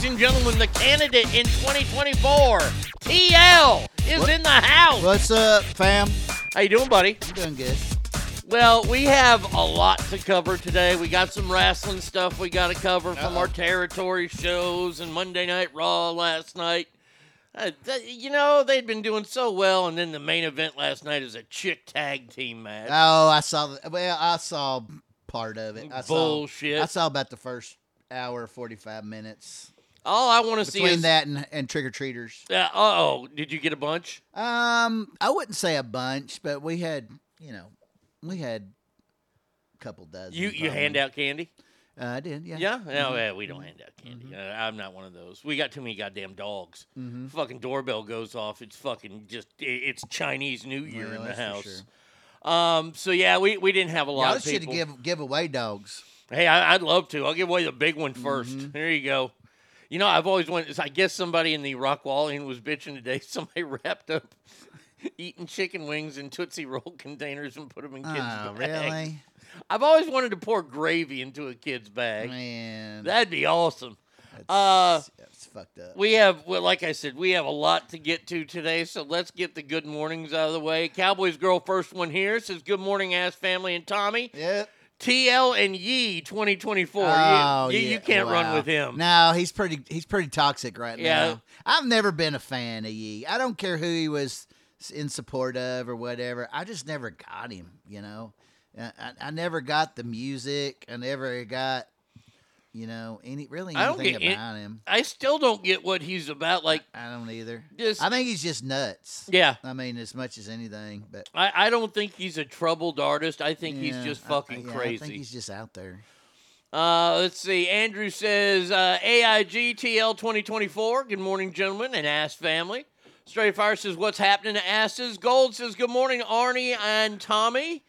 ladies and gentlemen, the candidate in 2024, TL, is in the house. What's up, fam? How you doing, buddy? I'm doing good. Well, we have a lot to cover today. We got some wrestling stuff we got to cover from our territory shows and Monday Night Raw last night. Uh, th- you know, they'd been doing so well, and then the main event last night is a chick tag team match. Oh, I saw. The, well, I saw part of it. I Bullshit. Saw, I saw about the first hour, forty-five minutes All I want to see between is that and, and trick or treaters. Uh oh, did you get a bunch? Um, I wouldn't say a bunch, but we had, you know, we had a couple dozen. You you probably. hand out candy? Uh, I did. Yeah. Yeah, no, yeah, we don't hand out candy. Uh, I'm not one of those. We got too many goddamn dogs. Mm-hmm. Fucking doorbell goes off. It's fucking just it's Chinese New Year Well, in the house. sure. Um, so yeah, we, we didn't have a lot Y'all of should give give away dogs. Hey, I, I'd love to. I'll give away the big one first. Mm-hmm. There you go. You know, I've always wanted. I guess somebody in the Rock Walling was bitching today. Somebody wrapped up eating chicken wings in Tootsie Roll containers and put them in kids' Oh, bags. really? I've always wanted to pour gravy into a kid's bag. Man, That'd be awesome. that's, uh, that's fucked up. We have, well, like I said, we have a lot to get to today, so let's get the good mornings out of the way. Cowboys girl, first one here says, "Good morning, ass family and Tommy." Yep. TL and Ye, 2024. Oh, you, you, yeah. you can't run with him. No, he's pretty. He's pretty toxic right Yeah. now. I've never been a fan of Ye. I don't care who he was in support of or whatever. I just never got him. You know, I, I, I never got the music. I never got, you know, any really I don't anything get it- about him. I still don't get what he's about. Like, I don't either. just I think he's just nuts. yeah, I mean, as much as anything, but I, I don't think he's a troubled artist. I think he's yeah, just I- fucking yeah, crazy. I think he's just out there. Uh, let's see. Andrew says uh, AIG TL 2024. Good morning, gentlemen and ass family. Straight Fire says, What's happening to asses? Gold says, Good morning, Arnie and Tommy.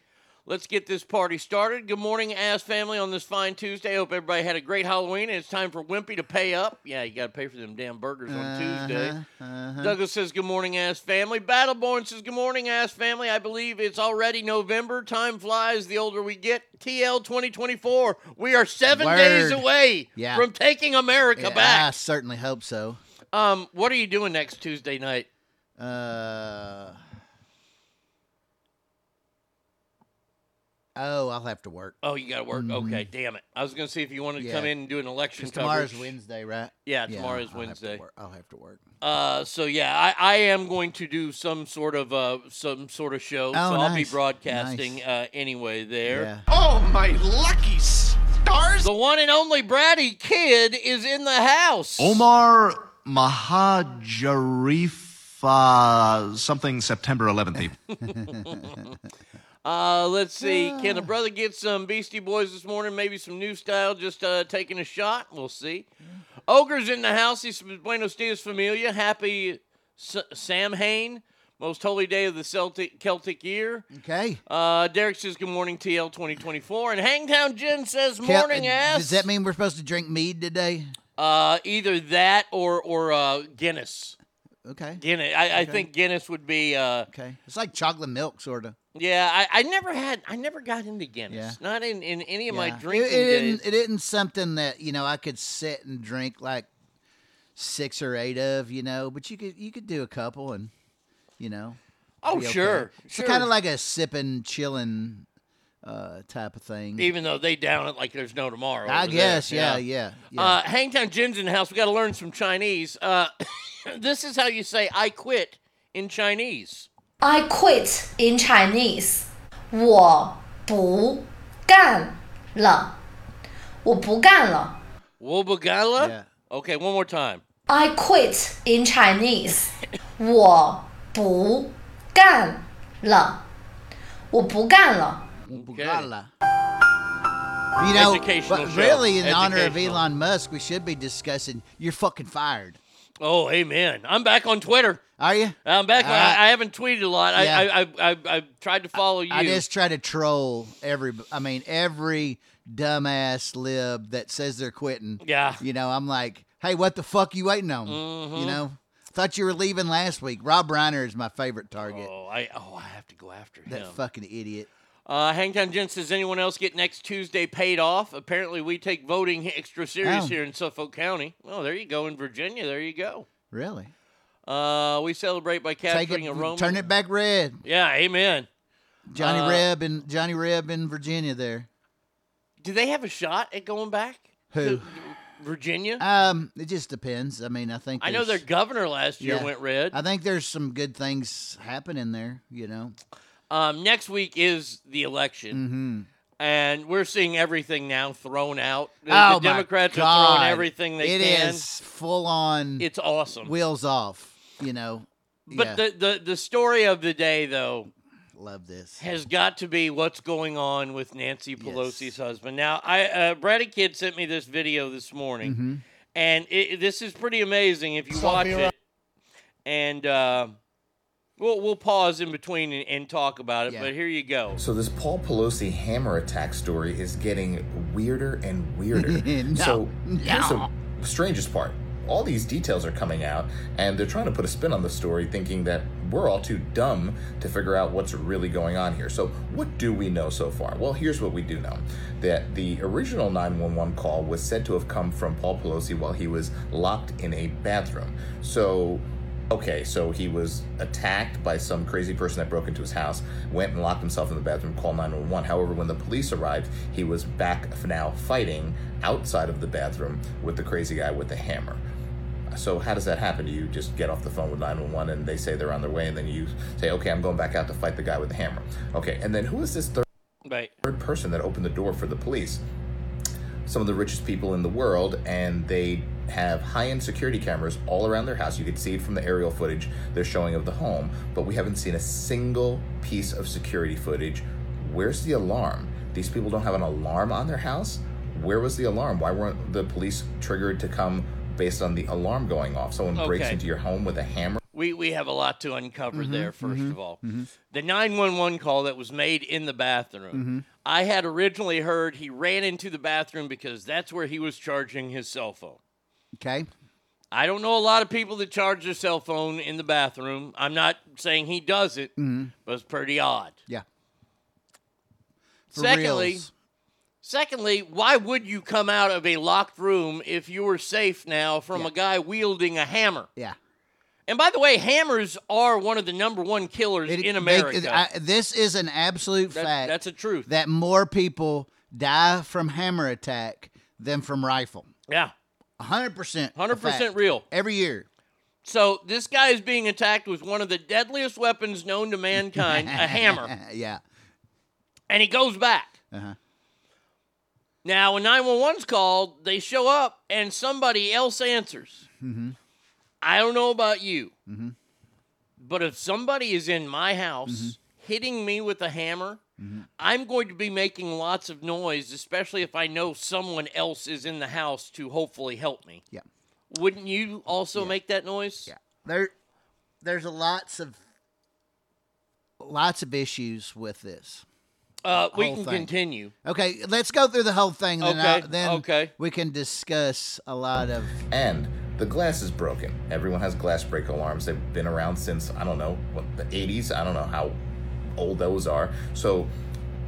Let's get this party started. Good morning, ass family, on this fine Tuesday. Hope everybody had a great Halloween and it's time for Wimpy to pay up. Yeah, you got to pay for them damn burgers on Tuesday. Uh-huh, uh-huh. Douglas says, Good morning, ass family. Battleborn says, Good morning, ass family. I believe it's already November. Time flies the older we get. TL 2024. We are seven days away Yeah. from taking America Yeah, I certainly hope so. Um, what are you doing next Tuesday night? Uh, oh, I'll have to work. Oh, you got to work. Okay, damn it. I was going to see if you wanted to come Mm. In and do an election Because tomorrow's. Wednesday, right? Yeah, tomorrow's I'll have Wednesday. work. I'll have to work. Uh, so yeah, I, I am going to do some sort of uh some sort of show. Oh, so I'll be broadcasting Nice. uh anyway there. Yeah. Oh, my lucky stars. The one and only Bratty Kid is in the house. Omar Mahajarifa, something September 11th. Uh, let's see. Can the brother get some Beastie Boys this morning? Maybe some new style, just uh, taking a shot. We'll see. Ogre's in the house. He's Buenos Dias Familia. Happy S- Samhain. Most holy day of the Celtic Celtic year. Okay. Uh, Derek says, Good morning, TL 2024. And Hangtown Jen says, Morning, ass. Does that mean we're supposed to drink mead today? Uh, either that or or uh, Guinness. Okay. Guinness. I, I think Guinness would be. Uh, Okay. It's like chocolate milk, sort of. yeah, I, I never had. I never got into Guinness. Yeah. Not in, in any of my Yeah. drinking it, it days. Isn't, it isn't something that you know I could sit and drink like six or eight of, you know. But you could you could do a couple and you know. oh, okay. sure, It's kind of like a sipping, chilling uh, type of thing. Even though they down it like there's no tomorrow. I guess, yeah, yeah. yeah, yeah. Uh, Hangtown Jen's in the house. We got to learn some Chinese. Uh, this is how you say "I quit" in Chinese. I quit in Chinese. 我不干了。我不干了。我不干了。Yeah. Okay, one more time. I quit in Chinese. 我不干了。我不干了。Bugala. You know, Educational but show. really, in honor of Educational. Elon Musk, we should be discussing you're fucking fired. Oh, amen. I'm back on Twitter. Are you? I'm back. Uh, I, I haven't tweeted a lot. I, yeah. I, I, I, I tried to follow you. I just try to troll every. I mean, every dumbass lib that says they're quitting. Yeah. You know, I'm like, hey, what the fuck you waiting on? Mm-hmm. You know, thought you were leaving last week. Rob Reiner is my favorite target. oh, I, oh, I have to go after that him. fucking idiot. Uh, Hangtown Gents, does anyone else get next Tuesday paid off? Apparently, we take voting extra serious Oh. here in Suffolk County. Well, there you go. In Virginia, there you go. Really? Uh, we celebrate by capturing it. a Roman. Turn it back red. Yeah, amen. Johnny Uh, Reb and Johnny Reb in Virginia there. Do they have a shot at going back? Who? to Virginia? Um, it just depends. I mean, I think I know their governor last year yeah. went red. I think there's some good things happening there. You know. Um, next week is the election, Mm-hmm. and we're seeing everything now thrown out. The, oh the Democrats my are throwing everything they It can. is full on It's awesome. wheels off. You know. but yeah, the, the the story of the day, though, love this. has got to be what's going on with Nancy Pelosi's husband. Now, I uh, Brady Kid sent me this video this morning, Mm-hmm. and it, this is pretty amazing if you watch it. And uh, we'll we'll pause in between and, and talk about it. Yeah. But here you go. So this Paul Pelosi hammer attack story is getting weirder and weirder. No, so here's no. the strangest part. All these details are coming out, and they're trying to put a spin on the story, thinking that we're all too dumb to figure out what's really going on here. So, what do we know so far? Well, here's what we do know that the original 911 call was said to have come from Paul Pelosi while he was locked in a bathroom. So, Okay, so he was attacked by some crazy person that broke into his house, went and locked himself in the bathroom, called 911. However, when the police arrived, he was back now fighting outside of the bathroom with the crazy guy with the hammer. So, how does that happen? Do you just get off the phone with 911 and they say they're on their way, and then you say, okay, I'm going back out to fight the guy with the hammer? Okay, and then who is this third? Right. third person that opened the door for the police. Some of the richest people in the world, and they have high end security cameras all around their house. You could see it from the aerial footage they're showing of the home, but we haven't seen a single piece of security footage. Where's the alarm? These people don't have an alarm on their house? Where was the alarm? Why weren't the police triggered to come based on the alarm going off? Someone breaks into your home with a hammer? We we have a lot to uncover Mm-hmm, there. 1st of all, the nine one one call that was made in the bathroom. Mm-hmm. I had originally heard he ran into the bathroom because that's where he was charging his cell phone. Okay. I don't know a lot of people that charge their cell phone in the bathroom. I'm not saying he does it, Mm-hmm. but it's pretty odd. Yeah. For Secondly, reals. secondly, why would you come out of a locked room if you were safe now from Yeah. a guy wielding a hammer? Yeah. And by the way, hammers are one of the number one killers It- in America. I- this is an absolute That- fact. that's a truth. that more people die from hammer attack than from rifle. yeah. 100%. 100% real. Every year. So this guy is being attacked with one of the deadliest weapons known to mankind, a hammer, yeah. and he goes back. Uh-huh. Now, when 911's called, they show up and somebody else answers. Mm-hmm. I don't know about you, but if somebody is in my house Mm-hmm. hitting me with a hammer, I'm going to be making lots of noise, especially if I know someone else is in the house to hopefully help me. Yeah. Wouldn't you also make that noise? Yeah. There there's a lots of lots of issues with this. Uh, we can thing. continue. Okay, let's go through the whole thing then Okay, I- then okay. we can discuss a lot of And the glass is broken. Everyone has glass break alarms. They've been around since, I don't know, what, the 80s? I don't know how old those are. So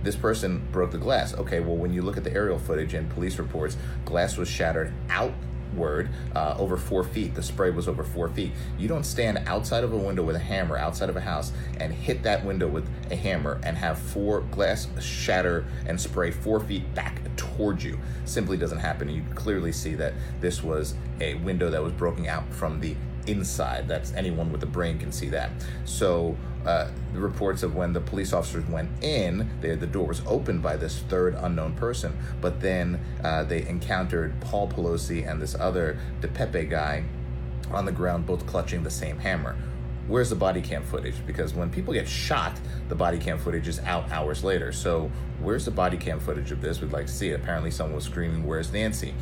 this person broke the glass. Okay, well, when you look at the aerial footage and police reports, glass was shattered outward uh, over four feet. The spray was over four feet. You don't stand outside of a window with a hammer outside of a house and hit that window with a hammer and have four glass shatter and spray four feet back towards you. Simply doesn't happen. You clearly see that this was a window that was broken out from the inside. That's anyone with a brain can see that. So uh, the reports of when the police officers went in, they, the door was opened by this third unknown person, but then uh, they encountered Paul Pelosi and this other DePape guy on the ground, both clutching the same hammer. Where's the body cam footage? Because when people get shot, the body cam footage is out hours later. So where's the body cam footage of this? We'd like to see it. Apparently, someone was screaming, "Where's Nancy?"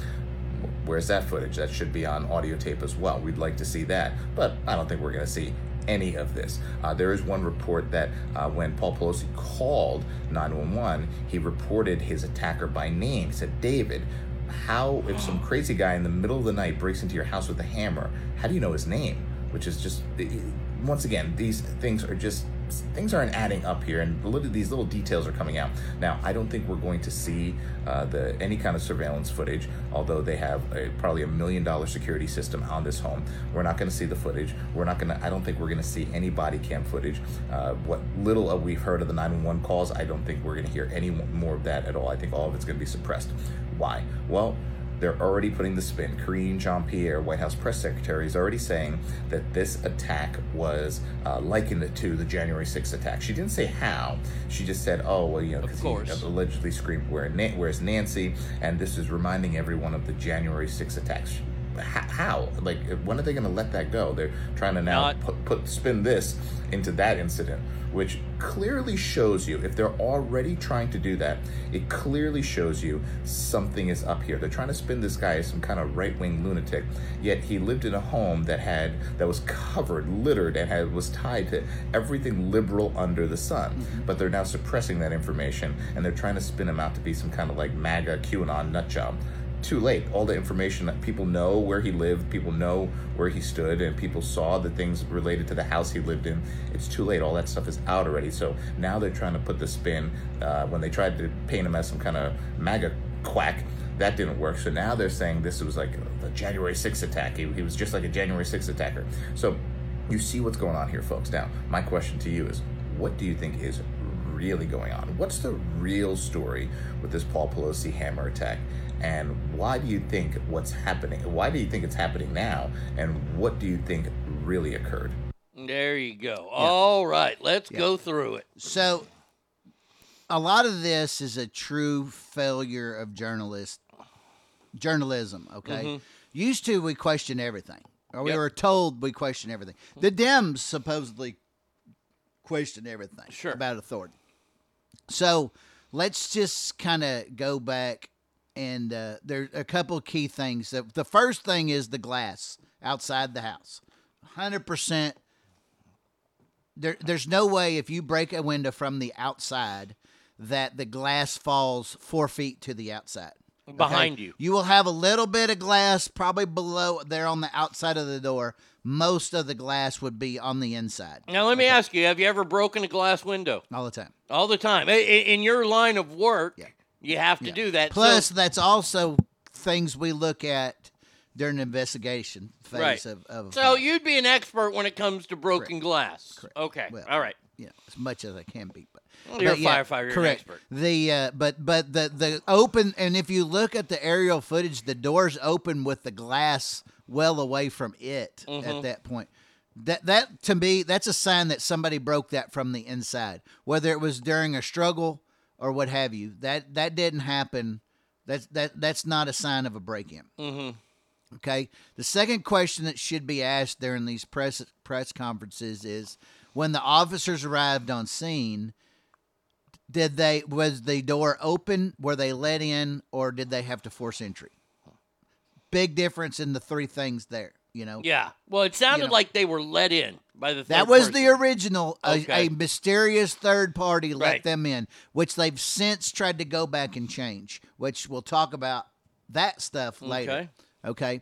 Where's that footage? That should be on audio tape as well. We'd like to see that, but I don't think we're going to see any of this. Uh, there is one report that uh, when Paul Pelosi called 911, he reported his attacker by name. He said, David, how, if some crazy guy in the middle of the night breaks into your house with a hammer, how do you know his name? Which is just, once again, these things are just things aren't adding up here, and these little details are coming out. Now, I don't think we're going to see uh, the any kind of surveillance footage, although they have a, probably a million dollar security system on this home. We're not going to see the footage. We're not going to. I don't think we're going to see any body cam footage. Uh, what little uh, we've heard of the 911 calls, I don't think we're going to hear any more of that at all. I think all of it's going to be suppressed. Why? Well they're already putting the spin. Karine Jean Pierre, White House press secretary, is already saying that this attack was uh, likened to the January 6th attack. She didn't say how. She just said, oh, well, you know, because he allegedly screamed, Where, Na- where's Nancy? And this is reminding everyone of the January 6th attacks. How? Like, when are they going to let that go? They're trying to now Not- put, put spin this into that incident, which clearly shows you if they're already trying to do that, it clearly shows you something is up here. They're trying to spin this guy as some kind of right wing lunatic, yet he lived in a home that had that was covered, littered, and had was tied to everything liberal under the sun. Mm-hmm. But they're now suppressing that information and they're trying to spin him out to be some kind of like MAGA QAnon nut job too late. All the information that people know where he lived, people know where he stood, and people saw the things related to the house he lived in. It's too late. All that stuff is out already. So now they're trying to put the spin uh, when they tried to paint him as some kind of MAGA quack. That didn't work. So now they're saying this was like the January 6th attack. He, he was just like a January 6th attacker. So you see what's going on here, folks. Now, my question to you is what do you think is really going on? What's the real story with this Paul Pelosi hammer attack? And why do you think what's happening? Why do you think it's happening now? And what do you think really occurred? There you go. All right, let's go through it. So, a lot of this is a true failure of journalist journalism. Okay, mm-hmm. used to we question everything, or we Yep. were told we question everything. The Dems supposedly question everything Sure. about authority. So let's just kind of go back, and uh, there's a couple of key things. The first thing is the glass outside the house, hundred percent there, there's no way if you break a window from the outside that the glass falls four feet to the outside. okay? Behind you. You will have a little bit of glass probably below there on the outside of the door. Most of the glass would be on the inside Now, let me ask you: Have you ever broken a glass window? all the time. All the time. In your line of work, Yeah. You have to Yeah. do that. Plus, So- that's also things we look at during the investigation phase Right. of, of. so you'd be an expert when it comes to broken glass. Correct. Okay. Well, All right. you know, as much as I can be. But Well, you're but a yeah, firefighter, you're an correct. expert. The uh, but but the the open and if you look at the aerial footage, the doors open with the glass well away from it Mm-hmm. at that point. That that to me that's a sign that somebody broke that from the inside, whether it was during a struggle or what have you. That that didn't happen. That's that that's not a sign of a break-in. Mm-hmm. Okay. The second question that should be asked during these press press conferences is when the officers arrived on scene, did they was the door open? Were they let in or did they have to force entry? Big difference in the three things there, you know. Yeah. Well, it sounded know. like they were let in by the. That was person. the original. A, Okay. a mysterious third party let Right. them in, which they've since tried to go back and change, which we'll talk about that stuff later. Okay. Okay.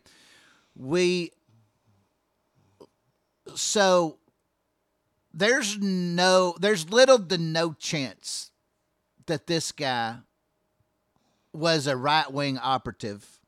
We so there's no there's little to no chance that this guy was a right wing operative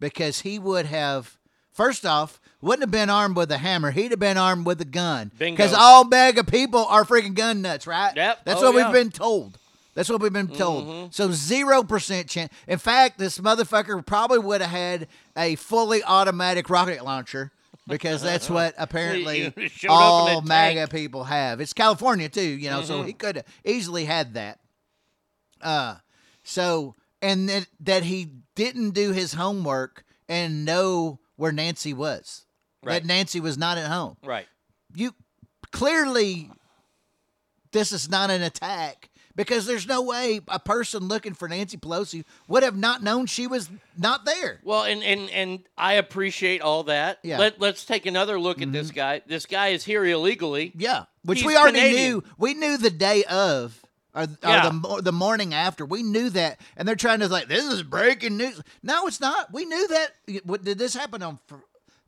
because he would have first off wouldn't have been armed with a hammer he'd have been armed with a gun because all MAGA people are freaking gun nuts right Yep. that's Oh, what yeah. Mm-hmm. we've been told that's what we've been told so zero percent chance in fact this motherfucker probably would have had a fully automatic rocket launcher because that's what apparently You showed up all a tank. People have. It's California too, you know, Mm-hmm. so he could have easily had that. Uh, so and that that he didn't do his homework and know where Nancy was. Right. That Nancy was not at home. Right. You clearly this is not an attack because there's no way a person looking for Nancy Pelosi would have not known she was not there. Well, and and and I appreciate all that. Yeah. Let Let's take another look at this mm-hmm. guy. This guy is here illegally. Yeah, which He's we already Canadian. knew. We knew the day of. Or, or the the morning after, we knew that, and they're trying to like this is breaking news. No, it's not. We knew that. What did this happen on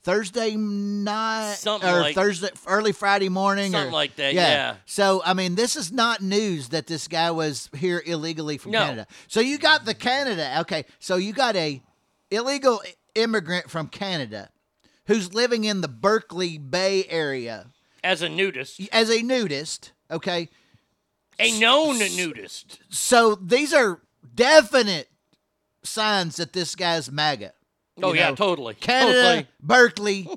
Thursday night Something or like- Thursday early Friday morning, Something or- like that, yeah. So I mean, this is not news that this guy was here illegally from No. Canada. So you got the Canada. Okay, so you got a illegal immigrant from Canada who's living in the Berkeley Bay area As a nudist, as a nudist. Okay, a known nudist. so these are definite signs that this guy's MAGA. Oh yeah, know, totally. Canada, Totally. Berkeley,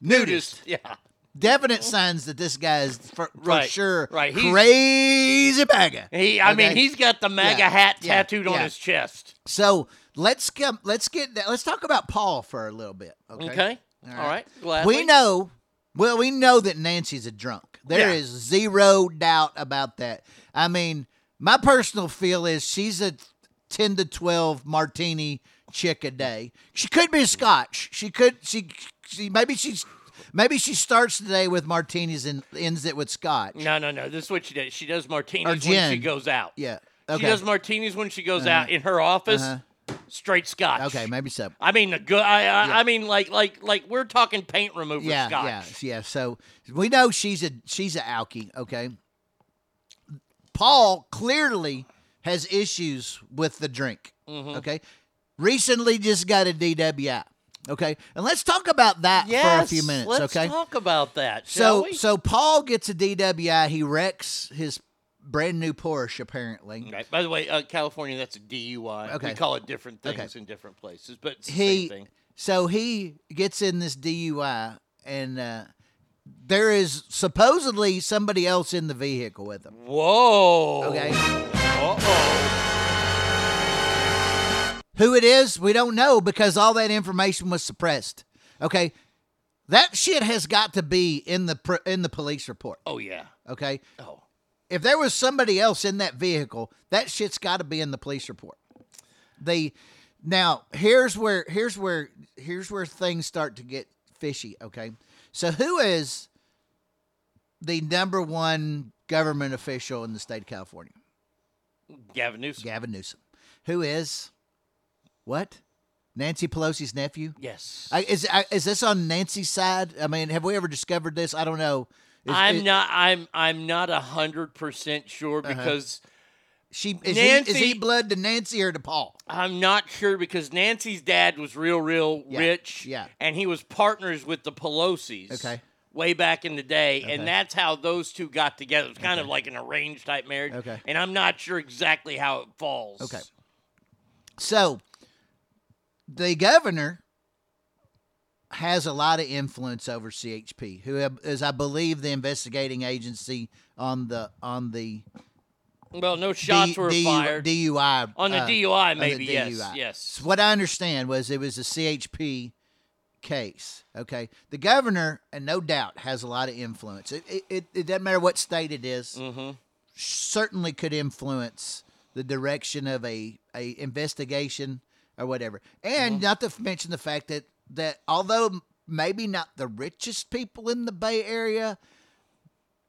nudist. Yeah. Definite signs that this guy is for, for Right, sure right. He's- crazy MAGA. He, I mean, he's got the MAGA Yeah, hat yeah, tattooed on yeah. his chest. So let's come. Let's get. that- Let's talk about Paul for a little bit. Okay. Okay. All All right. right. We know. Well, we know that Nancy's a drunk. There is zero doubt about that. I mean, my personal feel is she's a ten to twelve martini chick a day. She could be a Scotch. She could. She. She. Maybe she's. Maybe she starts the day with martinis and ends it with Scotch. No, no, no. This is what she does. She does martinis when she goes out. Yeah. She does martinis when she goes out in her office. Uh-huh. Straight Scotch. Okay. Maybe so. I mean the good. I, I, I mean like like like we're talking paint remover yeah, Scotch. yeah, yeah. So we know she's a she's a alkie. Okay. Paul clearly has issues with the drink. Mm-hmm. Okay. Recently, just got a DWI. Okay, and let's talk about that Yes, for a few minutes. Let's okay. talk about that. Shall so we? so Paul gets a DWI. He wrecks his brand new Porsche. Apparently, Right. By the way, uh, California, that's a DUI. Okay. We Okay. call it different things Okay. in different places, but it's the he same thing. so he gets in this DUI and uh, there is supposedly somebody else in the vehicle with him. Whoa. Okay. Uh-oh. Who it is, we don't know because all that information was suppressed. Okay. That shit has got to be in the in the police report. Oh, yeah. Okay. Oh. If there was somebody else in that vehicle, that shit's got to be in the police report. The now here's where here's where here's where things start to get fishy. Okay, so who is the number one government official in the state of California? Gavin Newsom. Gavin Newsom. Who is what? Nancy Pelosi's nephew. Yes. I, is I, is this on Nancy's side? I mean, have we ever discovered this? I don't know. Is- I'm not. I'm. I'm not a hundred percent sure Uh-huh. because She is, he, is he blood to Nancy or to Paul? I'm not sure because Nancy's dad was real, real Yeah, rich. yeah. And he was partners with the Pelosi's. Okay. Way back in the day, Okay. and that's how those two got together. It was kind of like an arranged type marriage. Okay. And I'm not sure exactly how it falls. Okay. So the governor has a lot of influence over CHP, who is, I believe, the investigating agency on the on the Well, no shots D- were DU fired. DUI On the uh, DUI, on the maybe, yes, yes. So what I understand was it was a CHP case. Okay, the governor, and no doubt, has a lot of influence. It it, it, it doesn't matter what state it is. Mm-hmm. Certainly could influence the direction of a a investigation or whatever. And Mm-hmm. not to mention the fact that that although maybe not the richest people in the Bay Area,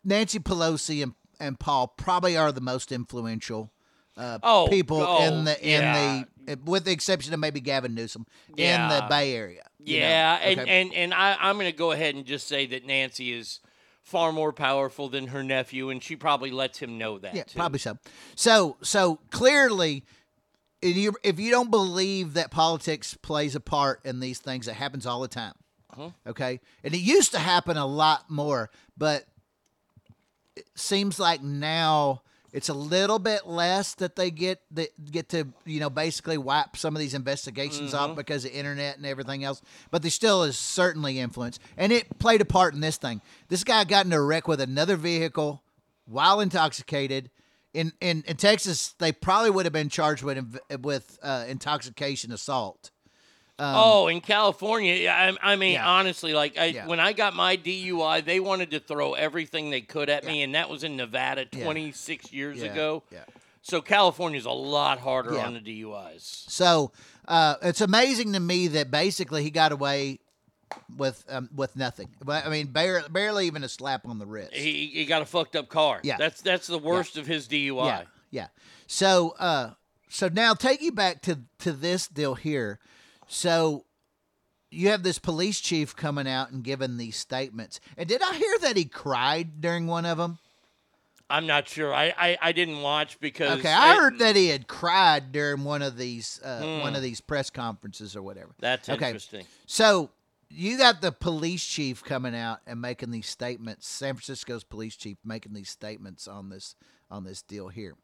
Nancy Pelosi and, and Paul probably are the most influential uh, Oh, people oh, in the in yeah. the with the exception of maybe Gavin Newsom in the Bay Area. Yeah, and, and and I, I'm going to go ahead and just say that Nancy is far more powerful than her nephew, and she probably lets him know that. Yeah, too. probably so. So, so clearly, if you, if you don't believe that politics plays a part in these things, it happens all the time. Uh-huh. Okay, and it used to happen a lot more, but it seems like now it's a little bit less that they get that get to you know basically wipe some of these investigations Mm-hmm. off because of internet and everything else. But there still is certainly influence, and it played a part in this thing. This guy got into a wreck with another vehicle while intoxicated. In, in, in Texas, they probably would have been charged with with uh, intoxication assault. oh, in California, yeah, I, I mean, Yeah. honestly, like I, Yeah. when I got my DUI, they wanted to throw everything they could at me, and that was in Nevada Yeah. 26 years Yeah, ago. yeah. So California's a lot harder Yeah. on the DUIs. So uh, it's amazing to me that basically he got away with um, with nothing. But I mean, barely, barely even a slap on the wrist. He, he got a fucked up car. Yeah. That's that's the worst of his DUI. Yeah, yeah. So, uh, so now take you back to to this deal here. So you have this police chief coming out and giving these statements. And did I hear that he cried during one of them? I'm not sure. I, I, I didn't watch because Okay, I heard that he had cried during one of these uh, one of these press conferences or whatever. that's okay. interesting. So you got the police chief coming out and making these statements. San Francisco's police chief making these statements on this on this deal here.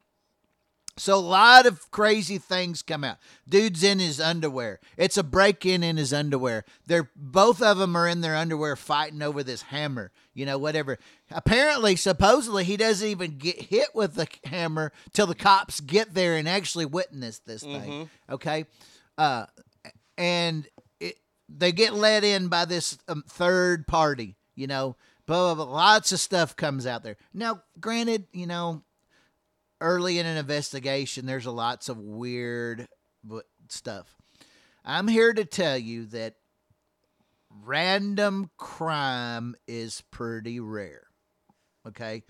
So a lot of crazy things come out. Dude's in his underwear. It's a break-in in his underwear. They're both of them are in their underwear fighting over this hammer. You know, whatever. Apparently, supposedly, he doesn't even get hit with the hammer till the cops get there and actually witness this thing. Okay, uh, and they get let in by this um, third party. You know, blah, blah, blah. Lots of stuff comes out there. Now, granted, you know, early in an investigation, there's a lots of weird stuff. I'm here to tell you that random crime is pretty rare. Okay?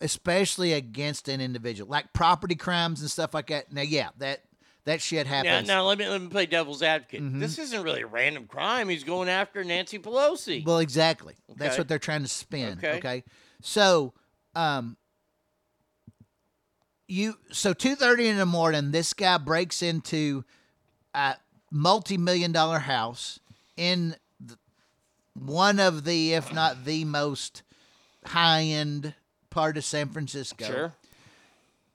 Especially against an individual. Like property crimes and stuff like that. Now, yeah, that that shit Now, happens. now let me let me play devil's advocate. Mm-hmm. This isn't really a random crime. He's going after Nancy Pelosi. Well, exactly. That's what they're trying to spin. Okay. Okay. So, um, you so two thirty in the morning, this guy breaks into a multi-million dollar house in the, one of the, if not the most high-end part of San Francisco sure.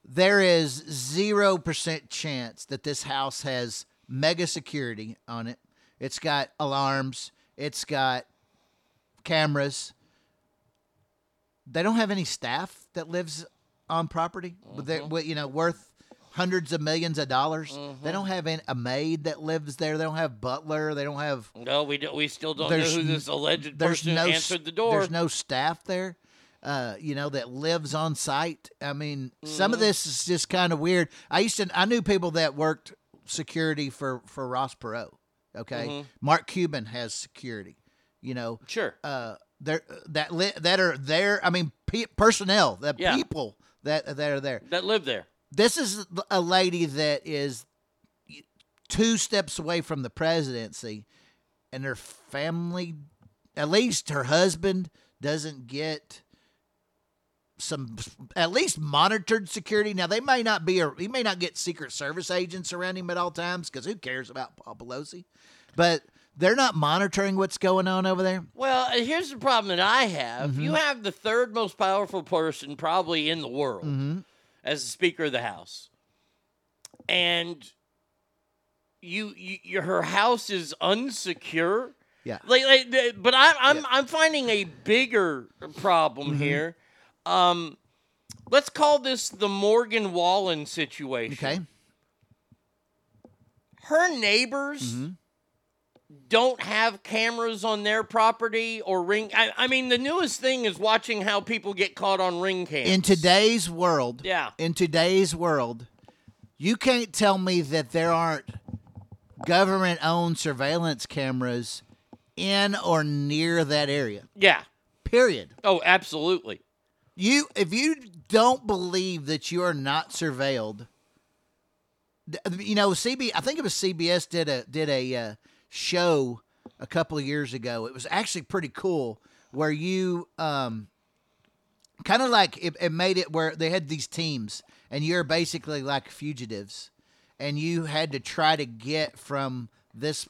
There is zero percent chance that this house has mega security on it. It's got alarms. It's got cameras. They don't have any staff that lives on property. They're mm-hmm. with, you know worth hundreds of millions of dollars. They mm-hmm. don't have any, a maid that lives there. They don't have butler. They don't have. No, we don't, we still don't know who this alleged person no answered the door. There's no staff there. Uh, you know that lives on site. I mean, some Mm-hmm. of this is just kind of weird. I used to, I knew people that worked security for for Ross Perot. Okay, Mm-hmm. Mark Cuban has security. You know, sure. uh, there that li- that are there. I mean, pe- personnel, the Yeah. people that that are there. that live there. This is a lady that is two steps away from the presidency, and her family, at least her husband, doesn't get some at least monitored security. Now they may not be a he may not get Secret Service agents around him at all times because who cares about Paul Pelosi, but they're not monitoring what's going on over there. Well, uh, here's the problem that I have. Mm-hmm. You have the third most powerful person probably in the world Mm-hmm. as the Speaker of the House, and you, you, you her house is unsecure. Yeah. Like, like but I, I'm Yeah. Mm-hmm. I'm finding a bigger problem here. Um, let's call this the Morgan Wallen situation. Okay. Her neighbors Mm-hmm. don't have cameras on their property or ring. I, I mean, the newest thing is watching how people get caught on ring cams. In today's world, Yeah. in today's world, you can't tell me that there aren't government-owned surveillance cameras in or near that area. yeah. Period. Oh, absolutely. You if you don't believe that you are not surveilled, you know, CB. I think it was CBS did a did a uh, show a couple of years ago. It was actually pretty cool where you um kind of like it, it made it where they had these teams and you're basically like fugitives and you had to try to get from this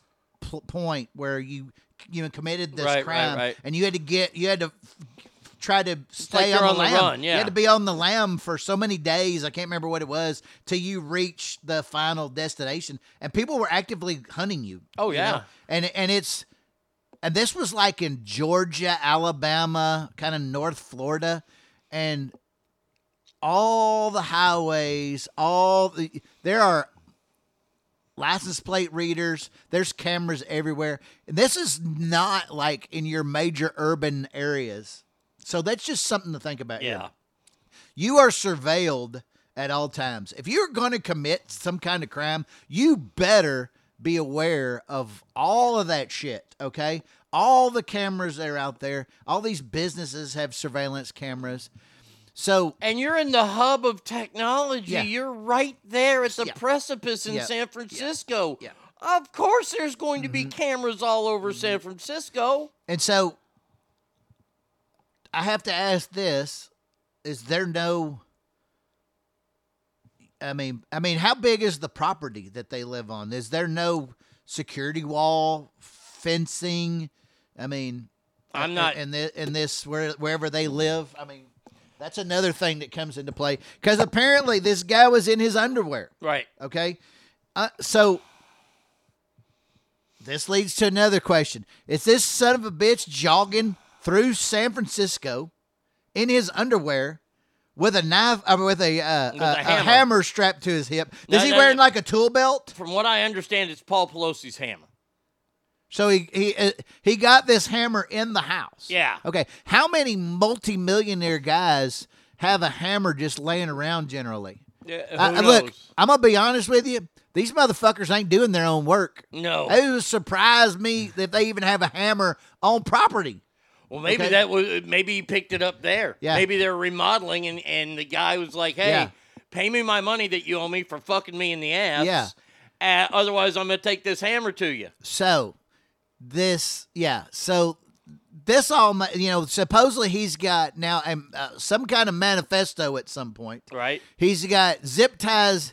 point where you you know, committed this Right, right, crime right. and you had to get you had to try to stay like on, the on the run, You had to be on the lam for so many days. I can't remember what it was till you reach the final destination, and people were actively hunting you. Oh, you yeah. know? and and it's and this was like in Georgia, Alabama, kind of North Florida, and all the highways, all the there are license plate readers. There's cameras everywhere. And this is not like in your major urban areas. So that's just something to think about. here. Yeah. You are surveilled at all times. If you're going to commit some kind of crime, you better be aware of all of that shit, okay? All the cameras that are out there, all these businesses have surveillance cameras. So, And you're in the hub of technology. Yeah. You're right there at the Yeah. precipice in Yeah. San Francisco. Yeah. Of course, there's going to be mm-hmm. cameras all over San mm-hmm. Francisco. and so I have to ask this, is there no I mean, I mean, how big is the property that they live on? Is there no security wall, fencing? I mean, I'm not- in this, in this where wherever they live. I mean, that's another thing that comes into play because apparently this guy was in his underwear. Right. Okay, uh, so this leads to another question: Is this son of a bitch jogging through San Francisco in his underwear? With a knife, uh, with a, uh, With a, a a hammer. hammer strapped to his hip. Is No, he no, wearing no. like a tool belt? From what I understand, it's Paul Pelosi's hammer. So he he uh, he got this hammer in the house. Yeah. Okay. How many multimillionaire guys have a hammer just laying around generally? Yeah, I- look, I'm gonna be honest with you. These motherfuckers ain't doing their own work. No. It would surprise me if they even have a hammer on property. Well, maybe Okay. that was maybe he picked it up there. Yeah. Maybe they're remodeling, and and the guy was like, "Hey, Yeah. pay me my money that you owe me for fucking me in the ass. Yeah. Uh, otherwise, I'm gonna take this hammer to you." So this, yeah. So this all, you know, supposedly he's got now um, uh, some kind of manifesto at some point. Right. He's got zip ties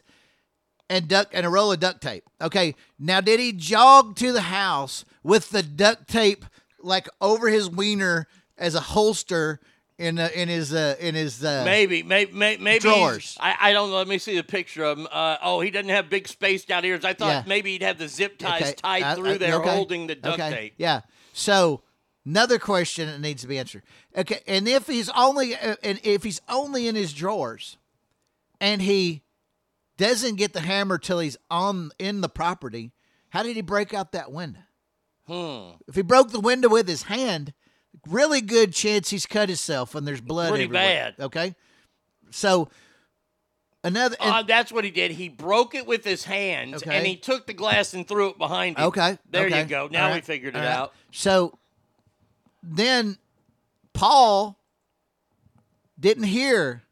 and duck and a roll of duct tape. Okay. Now, did he jog to the house with the duct tape like over his wiener as a holster in uh, in his uh, in his uh, Maybe, maybe, maybe. Drawers. I, I don't know. Let me see the picture of him. Uh, oh, he doesn't have big spaced out ears. I thought Yeah. maybe he'd have the zip ties Okay, tied uh, through uh, there, okay, holding the duct okay, tape. Yeah. So another question that needs to be answered. Okay, and if he's only uh, and if he's only in his drawers, and he doesn't get the hammer till he's on in the property, how did he break out that window? Hmm. If he broke the window with his hand, really good chance he's cut himself and there's blood Pretty everywhere. bad. Okay, so another. and- Uh, that's what he did. He broke it with his hands, Okay. and he took the glass and threw it behind him. Okay. There okay, you go. Now all we figured it right. out. So then Paul didn't hear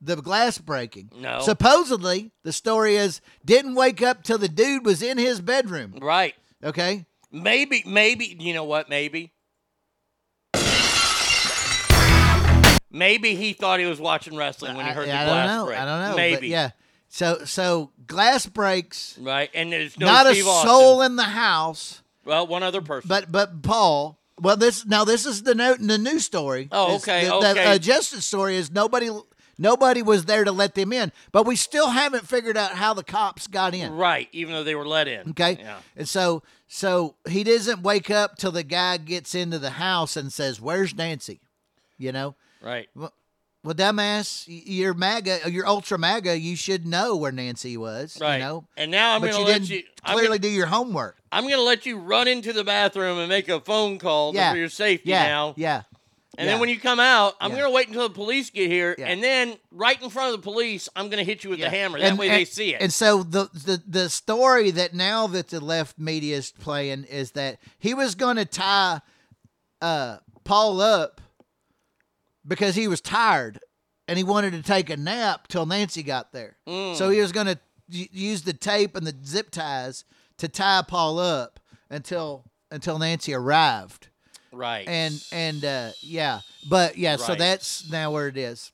the glass breaking. No. Supposedly, the story is didn't wake up till the dude was in his bedroom. Right. Okay. Maybe, maybe, you know what? Maybe. Maybe he thought he was watching wrestling when he heard I the glass I don't know. break. I don't know. Maybe. But yeah. So so glass breaks. Right. And there's no not Steve a Austin. soul in the house. Well, one other person. But but Paul. Well, this now this is the note in the new story. Oh, okay, The, okay. the uh, justice story is nobody nobody was there to let them in, but we still haven't figured out how the cops got in. right. Even though they were let in. Okay, Yeah. and so so he doesn't wake up till the guy gets into the house and says, "Where's Nancy?" You know. Right. Well, well, dumbass, you're MAGA, uh, you're ultra MAGA. You should know where Nancy was. Right. You know. And now I'm going to let you. Clearly gonna, do your homework. I'm going to let you run into the bathroom and make a phone call Yeah. for your safety Yeah. now. Yeah. And yeah. then when you come out, I'm Yeah. going to wait until the police get here, Yeah. and then right in front of the police, I'm going to hit you with the hammer. That And- way and- they see it. And so the, the the story that now that the left media is playing is that he was going to tie uh, Paul up because he was tired and he wanted to take a nap till Nancy got there. Mm. So he was going to use the tape and the zip ties to tie Paul up until until Nancy arrived. Right. And and uh, yeah, but yeah, so that's now where it is.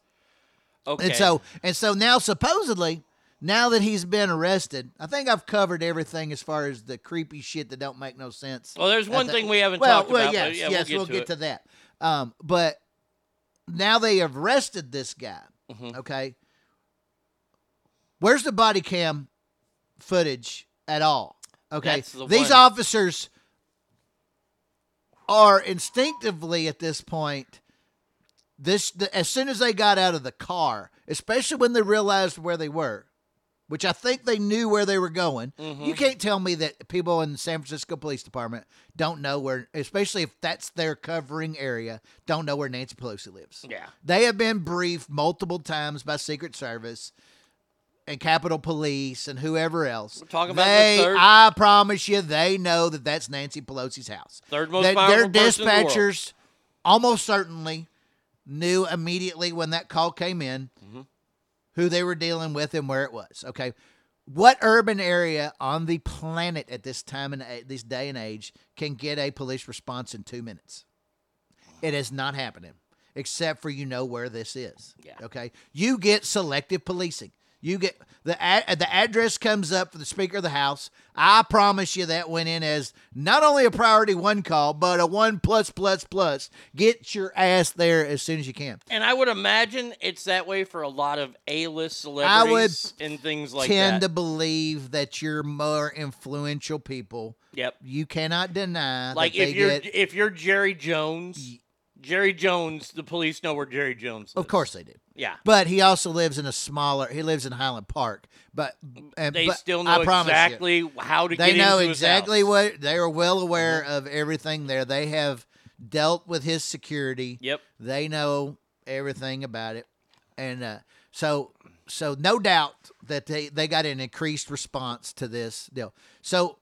okay. And so and so now supposedly now that he's been arrested, I think I've covered everything as far as the creepy shit that don't make no sense. Well, there's one the- thing we haven't well, talked well, about. Yes, yeah, yes, we'll get, to, it. that. Um, but now they have arrested this guy. Mm-hmm. Okay, where's the body cam footage at all? Okay, the these one. officers are instinctively at this point this the, as soon as they got out of the car especially when they realized where they were which i think they knew where they were going Mm-hmm. you can't tell me that people in the san francisco police department don't know where especially if that's their covering area don't know where nancy pelosi lives Yeah. they have been briefed multiple times by secret service and Capitol Police and whoever else. We're talking about the they, third- I promise you, they know that that's Nancy Pelosi's house. Third most powerful their in the world. dispatchers almost certainly knew immediately when that call came in Mm-hmm. who they were dealing with and where it was. Okay. What urban area on the planet at this time and this day and age can get a police response in two minutes? It is not happening, except for you know where this is. Yeah. Okay. You get selective policing. You get the ad, the address comes up for the Speaker of the House. I promise you that went in as not only a priority one call, but a one plus plus plus. Get your ass there as soon as you can. And I would imagine it's that way for a lot of A-list I would celebrities and things like Tend that. Tend to believe that you're more influential people. Yep. You cannot deny Like if you're get. if you're Jerry Jones, Jerry Jones, the police know where Jerry Jones lives. Of course they do. Yeah. But he also lives in a smaller. He lives in Highland Park. But and They but still I know promise you, exactly how to they know exactly what they are well aware of everything there. They have dealt with his security. Yep. They know everything about it, and uh, so so no doubt that they they got an increased response to this deal. So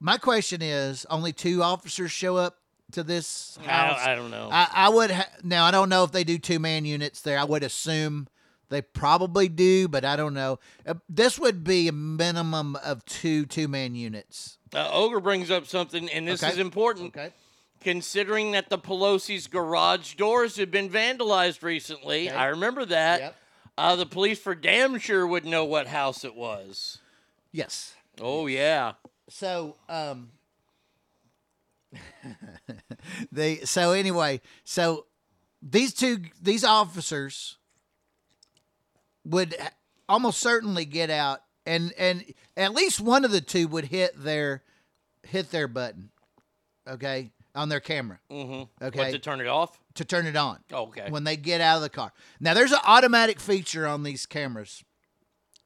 my question is, only two officers show up to this house. I don't know. I, I would ha- now. I don't know if they do two man units there. I would assume they probably do, but I don't know. Uh, this would be a minimum of two two man units. Uh, Ogre brings up something, and this Okay. is important. Okay. Considering that the Pelosi's garage doors have been vandalized recently, Okay. I remember that. Yep. Uh, the police for damn sure would know what house it was. Yes. Oh yeah. So um. they so anyway so these two these officers would almost certainly get out and and at least one of the two would hit their hit their button okay on their camera Mm-hmm. Okay. What to turn it off? to turn it on Okay. when they get out of the car. Now there's an automatic feature on these cameras.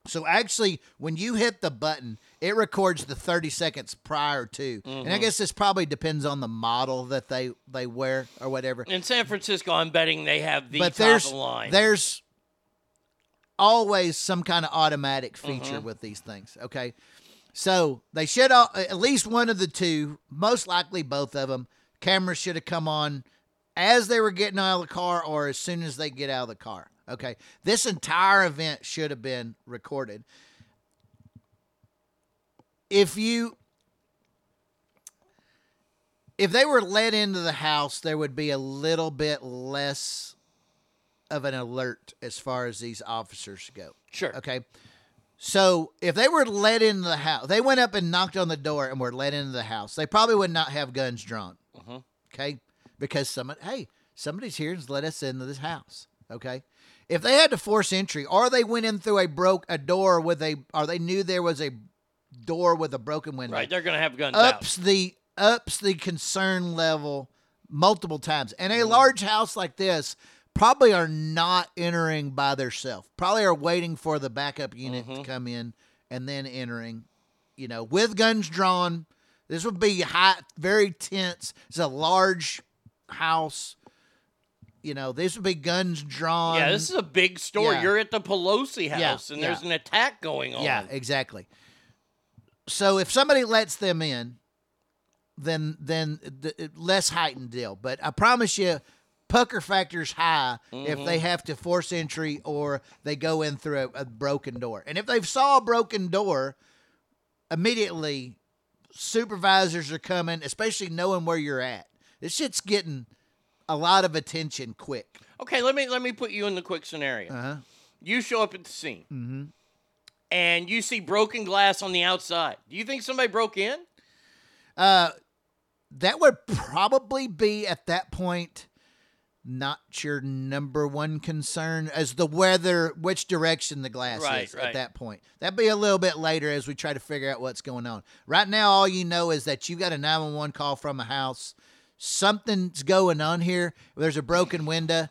So actually when you hit the button, it records the 30 seconds prior to. And Mm-hmm. I guess this probably depends on the model that they they wear or whatever. In San Francisco, I'm betting they have the but top there's line. there's always some kind of automatic feature Mm-hmm. with these things. Okay, so they should all, at least one of the two, most likely both of them. Cameras should have come on as they were getting out of the car or as soon as they get out of the car. Okay, this entire event should have been recorded. If you if they were let into the house, there would be a little bit less of an alert as far as these officers go. Sure. Okay. So if they were let into the house, they went up and knocked on the door and were let into the house. They probably would not have guns drawn. Mm-hmm. Okay, because somebody, hey, somebody's here and let us into this house. Okay. If they had to force entry, or they went in through a broke a door with a, or they knew there was a door with a broken window, right, they're gonna have guns out. ups the ups the concern level multiple times. And Mm-hmm. a large house like this probably are not entering by themselves. Probably are waiting for the backup unit Mm-hmm. to come in and then entering, you know, with guns drawn. This would be high, very tense. It's a large house. You know, this would be guns drawn. Yeah, this is a big story. Yeah. You're at the Pelosi Yeah, house, and there's an attack going on. Yeah, exactly. So if somebody lets them in, then then the, less heightened deal. But I promise you, pucker factor's high if they have to force entry or they go in through a, a broken door. And if they've saw a broken door, immediately supervisors are coming, especially knowing where you're at. This shit's getting a lot of attention quick. Okay, let me let me put you in the quick scenario. Uh-huh. You show up at the scene, and you see broken glass on the outside. Do you think somebody broke in? Uh, that would probably be at that point not your number one concern as the weather, which direction the glass Right, is right. at that point. That'd be a little bit later as we try to figure out what's going on. Right now, all you know is that you got a 911 call from a house. Something's going on here. There's a broken window.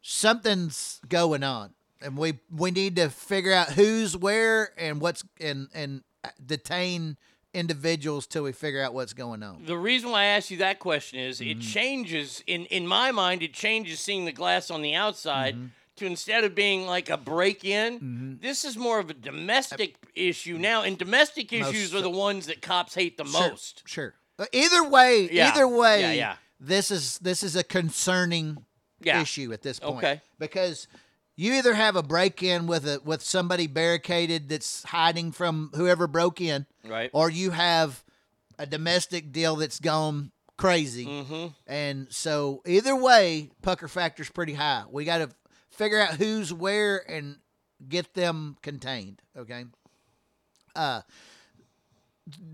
Something's going on. And we we need to figure out who's where and what's and and detain individuals till we figure out what's going on. The reason why I asked you that question is Mm-hmm. it changes in in my mind. It changes seeing the glass on the outside Mm-hmm. to instead of being like a break in, Mm-hmm. this is more of a domestic issue now. And domestic issues are the ones that cops hate the Sure, most. Sure. Uh, Either way, Yeah. either way, Yeah, yeah. this is this is a concerning issue at this point. Okay. Because you either have a break in with a with somebody barricaded that's hiding from whoever broke in, Right. or you have a domestic deal that's gone crazy. Mm-hmm. And so either way, pucker factor's pretty high. We got to figure out who's where and get them contained. Okay. Uh,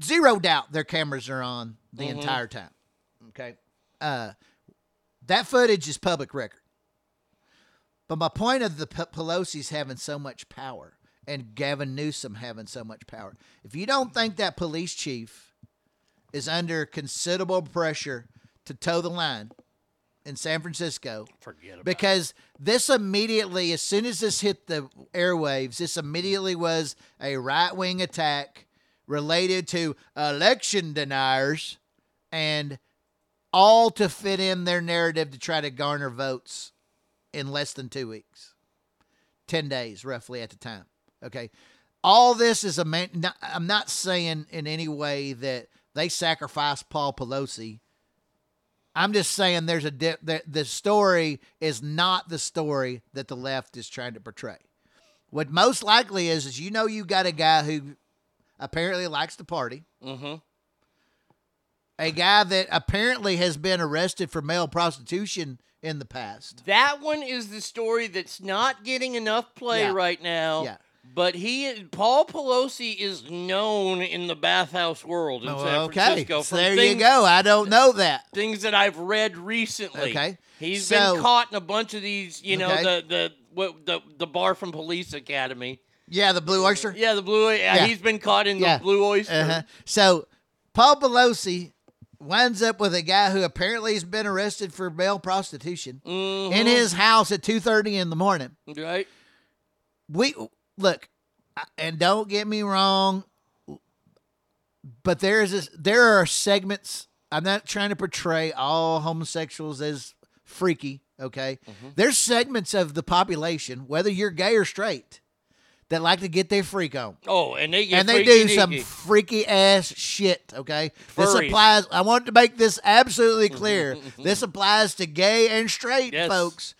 zero doubt their cameras are on the Mm-hmm. entire time. Okay. Uh, that footage is public record. But my point of the P- Pelosi's having so much power and Gavin Newsom having so much power. If you don't think that police chief is under considerable pressure to toe the line in San Francisco, Forget about because this immediately, as soon as this hit the airwaves, this immediately was a right wing attack related to election deniers and all to fit in their narrative to try to garner votes in less than two weeks, 10 days roughly at the time. Okay. All this is a man. I'm not saying in any way that they sacrificed Paul Pelosi. I'm just saying there's a di- the, the story is not the story that the left is trying to portray. What most likely is is you know you got a guy who apparently likes to party. Mm-hmm. A guy that apparently has been arrested for male prostitution in the past. That one is the story that's not getting enough play Yeah. right now. Yeah. But he, Paul Pelosi, is known in the bathhouse world in Oh, San okay, Francisco. so there things, you go. I don't know that. Things that I've read recently. Okay, He's so- been caught in a bunch of these. You know, Okay. the the what the the bar from Police Academy. Yeah, the Blue Oyster. Yeah, the blue. Yeah, Yeah. he's been caught in Yeah. the Blue Oyster. Uh-huh. So Paul Pelosi winds up with a guy who apparently has been arrested for male prostitution Mm-hmm. in his house at two thirty in the morning. Right. We look, and don't get me wrong, but there is this, there are segments. I'm not trying to portray all homosexuals as freaky. Okay, Mm-hmm. there's segments of the population, whether you're gay or straight, that like to get their freak on Oh, and they get and they do some freaky ass shit. Okay, this applies. I want to make this absolutely clear. this applies to gay and straight Yes. folks.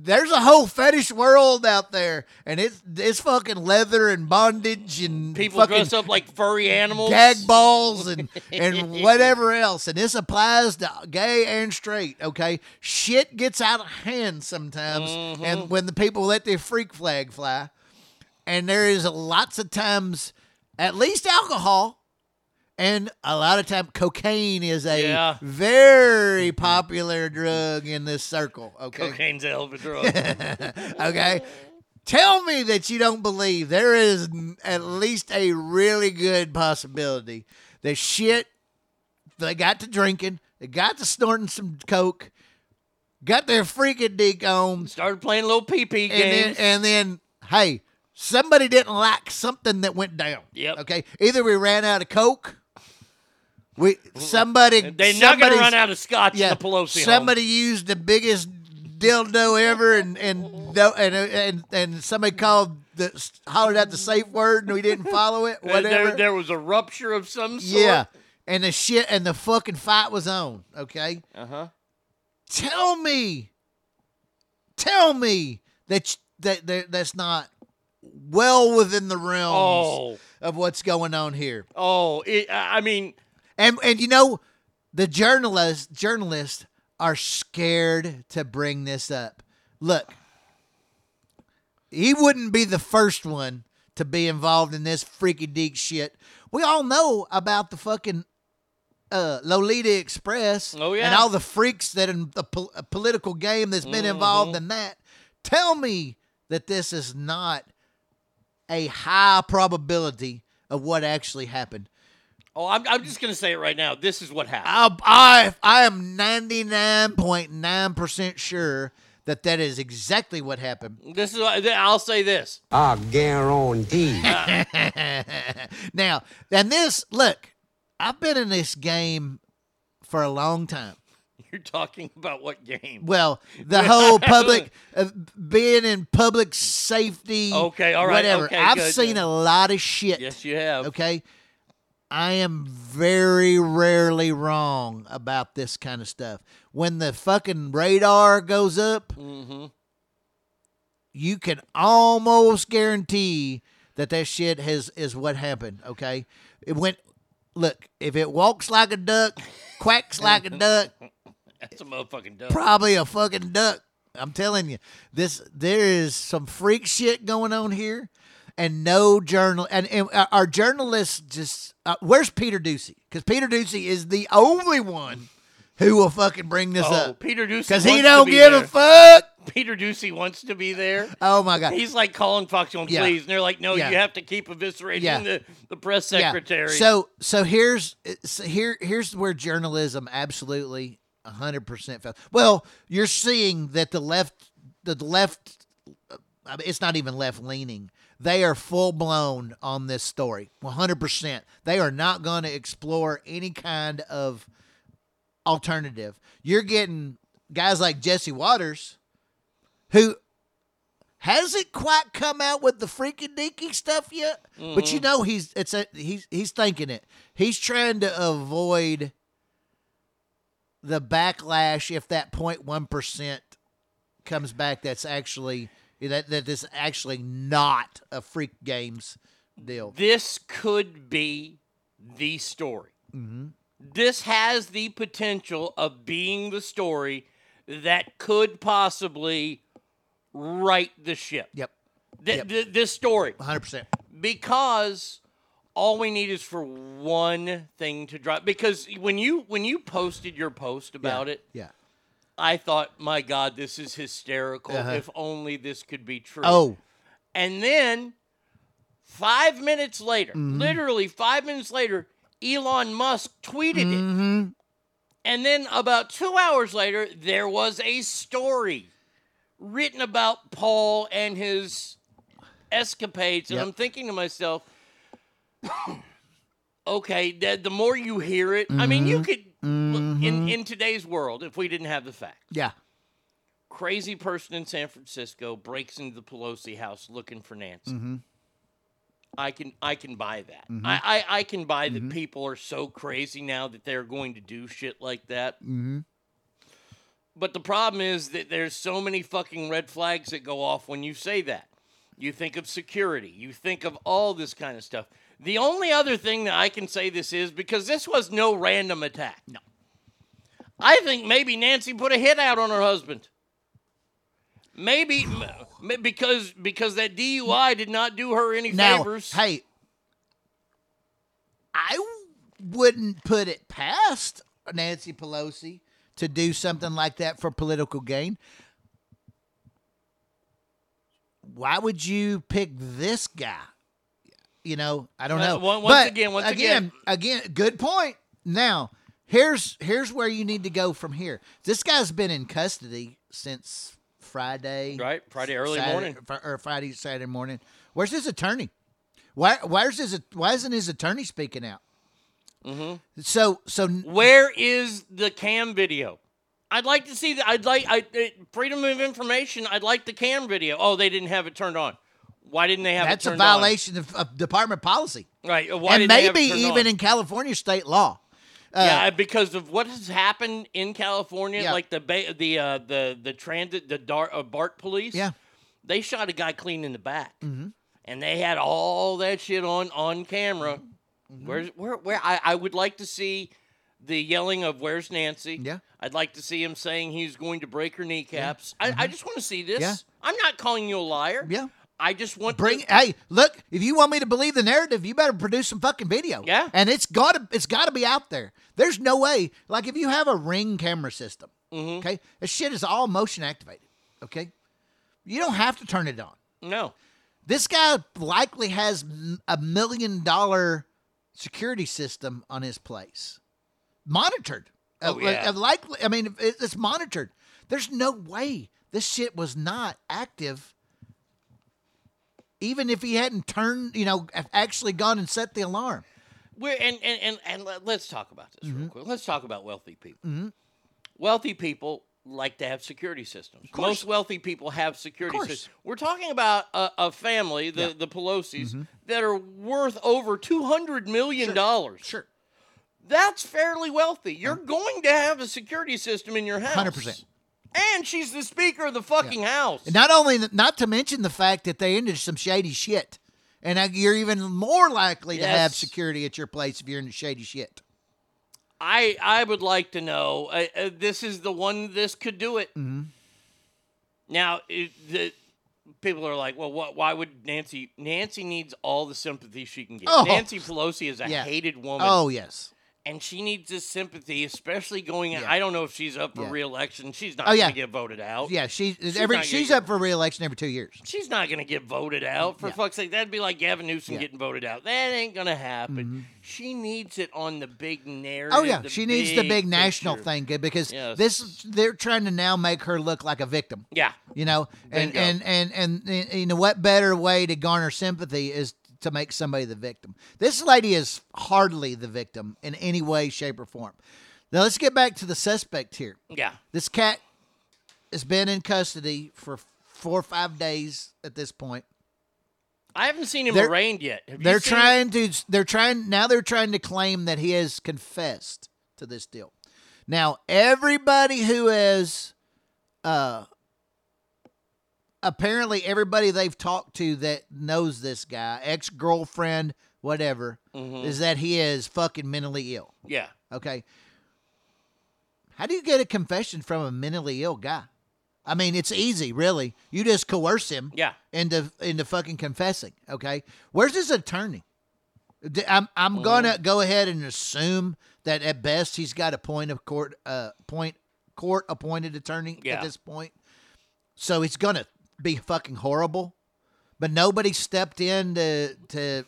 There's a whole fetish world out there, and it's it's fucking leather and bondage and people fucking dress up like furry animals. gag balls and and whatever else. And this applies to gay and straight. Okay, shit gets out of hand sometimes, Mm-hmm. and when the people let their freak flag fly, and there is lots of times, at least alcohol. And a lot of time, cocaine is a Yeah. very popular drug in this circle. Okay, Cocaine's a hell of a drug. okay. Tell me that you don't believe there is at least a really good possibility that shit they got to drinking, they got to snorting some coke, got their freaking dick on, Started playing a little pee pee and then and then hey, somebody didn't like something that went down. Yep. Okay. Either we ran out of coke. We somebody They're not to run out of scotch yeah, in the Pelosi somebody used the biggest dildo ever, and and and and, and somebody called the hollered out the safe word, and we didn't follow it. Whatever. There, there was a rupture of some sort. yeah, and the shit and the fucking fight was on. Okay, Uh huh. tell me, tell me that that, that that's not well within the realms Oh, of what's going on here. oh. It, I mean, And and you know, the journalists journalists are scared to bring this up. Look, he wouldn't be the first one to be involved in this freaky deek shit. We all know about the fucking uh, Lolita Express Oh, yeah. and all the freaks that in the uh, political game that's been involved Mm-hmm. in that. Tell me that this is not a high probability of what actually happened. oh, I'm, I'm just going to say it right now. This is what happened. I, I, I am 99.9% sure that that is exactly what happened. This is. what- I'll say this. I guarantee. now, and this, look, I've been in this game for a long time. You're talking about what game? Well, the whole public uh, being in public safety. Okay, all right, Whatever. okay, I've good, seen good. a lot of shit. Yes, you have. Okay. I am very rarely wrong about this kind of stuff. When the fucking radar goes up, Mm-hmm. you can almost guarantee that that shit has is what happened. Okay, it went. Look, if it walks like a duck, quacks like a duck, That's a motherfucking duck. probably a fucking duck. I'm telling you, this there is some freak shit going on here, and no journal and, and our- our journalists just uh, where's Peter Doocy? Because Peter Doocy is the only one who will fucking bring this oh, up Peter Doocy. because he don't be give there. a fuck. Peter Doocy wants to be there. Oh my god, He's like calling Fox on Yeah. please, and they're like, no, Yeah. you have to keep eviscerating Yeah. the, the press secretary. So so here's so here here's where journalism absolutely hundred percent fails. Well, you're seeing that the left the left uh, it's not even left leaning. They are full blown on this story. 100%. They are not going to explore any kind of alternative. You're getting guys like Jesse Watters who hasn't quite come out with the freaking deaky stuff yet, but you know he's it's a he's he's thinking it. He's trying to avoid the backlash if that 0.1% comes back that's actually that that is actually not a freak games deal. this could be the story. Mm-hmm. This has the potential of being the story that could possibly right the ship. Yep. Th- Yep. th- this story. 100%. because all we need is for one thing to drop because when you when you posted your post about it Yeah. i thought my god this is hysterical Uh-huh. if only this could be true Oh, and then five minutes later Mm-hmm. literally five minutes later elon musk tweeted it mm-hmm. and then about two hours later, there was a story written about Paul and his escapades. And Yep. I'm thinking to myself, okay, the, the more you hear it, I mean, Mm-hmm. you could, look, in, in today's world, if we didn't have the facts, yeah. crazy person in San Francisco breaks into the Pelosi house looking for Nancy. Mm-hmm. I can I can buy that. I, I I can buy that people are so crazy now that they're going to do shit like that. Mm-hmm. But the problem is that there's so many fucking red flags that go off when you say that. You think of security. You think of all this kind of stuff. The only other thing that I can say this is because this was no random attack. No. I think maybe Nancy put a hit out on her husband. Maybe because because that DUI did not do her any Now, favors. hey, I wouldn't put it past Nancy Pelosi to do something like that for political gain. Why would you pick this guy? You know, I don't Uh, know. on- once But again, once again, again, good point. Now, here's here's where you need to go from here. This guy's been in custody since Friday, Right, Friday early Saturday- morning. or Friday, Saturday morning. Where's his attorney? Why? Where's his? Why isn't his attorney speaking out? Mm-hmm. So, so Where is the cam video? I'd like to see that. I'd like I, uh, freedom of information. I'd like the cam video. Oh, they didn't have it turned on. Why didn't they have that's it a violation of, of department policy. Right. uh, Why and didn't they have maybe even on? in California state law. Uh, yeah, because of what has happened in California, Yeah. like the ba- the uh, the the transit the Dar- uh, BART police. Yeah. they shot a guy clean in the back, mm-hmm. and they had all that shit on on camera. Mm-hmm. Where's where where I, I would like to see the yelling of "Where's Nancy?" Yeah. I'd like to see him saying he's going to break her kneecaps. I, I just want to see this. Mm-hmm. Yeah. I'm not calling you a liar. Yeah. I just want Bring to, hey, look, if you want me to believe the narrative, you better produce some fucking video. Yeah. And it's gotta it's gotta be out there. There's no way. Like if you have a ring camera system, Mm-hmm. okay, this shit is all motion activated. Okay. You don't have to turn it on. no. This guy likely has a million dollar security system on his place, monitored. Oh, Uh, yeah. uh, likely, I mean, it's monitored. There's no way this shit was not active. Even if he hadn't turned, you know, actually gone and set the alarm. We're and and and, and let- let's talk about this Mm-hmm. real quick. Let's talk about wealthy people. wealthy people like to have security systems. Most wealthy people have security systems. We're talking about a, a family, the, Yeah. Mm-hmm. the Pelosi's, that are worth over $200 million. Sure. That's fairly wealthy. You're going to have a security system in your house. 100%. And she's the speaker of the fucking house. And not only, not to mention the fact that they into some shady shit, and you're even more likely to have security at your place if you're into shady shit. I I would like to know. Uh, uh, this is the one. This could do it. Mm-hmm. Now, it, the people are like, "Well, what, why would Nancy? Nancy needs all the sympathy she can get. Oh. Nancy Pelosi is a Yeah. hated woman, Oh yes. And she needs this sympathy, especially going. Yeah. I don't know if she's up for Yeah. reelection. She's not Oh, going yeah. to get voted out. Yeah, she, She's every she's gonna up for reelection every two years. She's not going to get voted out. For Yeah. fuck's sake, that'd be like Gavin Newsom. Mm-hmm. getting voted out. That ain't going to happen. She needs it on the big narrative. Oh yeah, she needs the big national picture. thing because Yes. this they're trying to now make her look like a victim. Yeah. You know, and and, and and and you know what better way to garner sympathy is to make somebody the victim. This lady is hardly the victim in any way, shape, or form. Now let's get back to the suspect here. Yeah. This cat has been in custody for four or five days at this point. I haven't seen him They're- arraigned yet. Have They're trying to they're trying now they're trying to claim that he has confessed to this deal. Now, everybody who has uh apparently everybody they've talked to that knows this guy, ex-girlfriend, whatever, Mhm. is that he is fucking mentally ill. Yeah. Okay. How do you get a confession from a mentally ill guy? I mean, it's easy, really. You just coerce him Yeah. into into fucking confessing. Okay, where's his attorney? I'm I'm gonna go ahead and assume that at best he's got a point of court uh point court appointed attorney Yeah. at this point. So it's gonna be fucking horrible. But nobody stepped in to to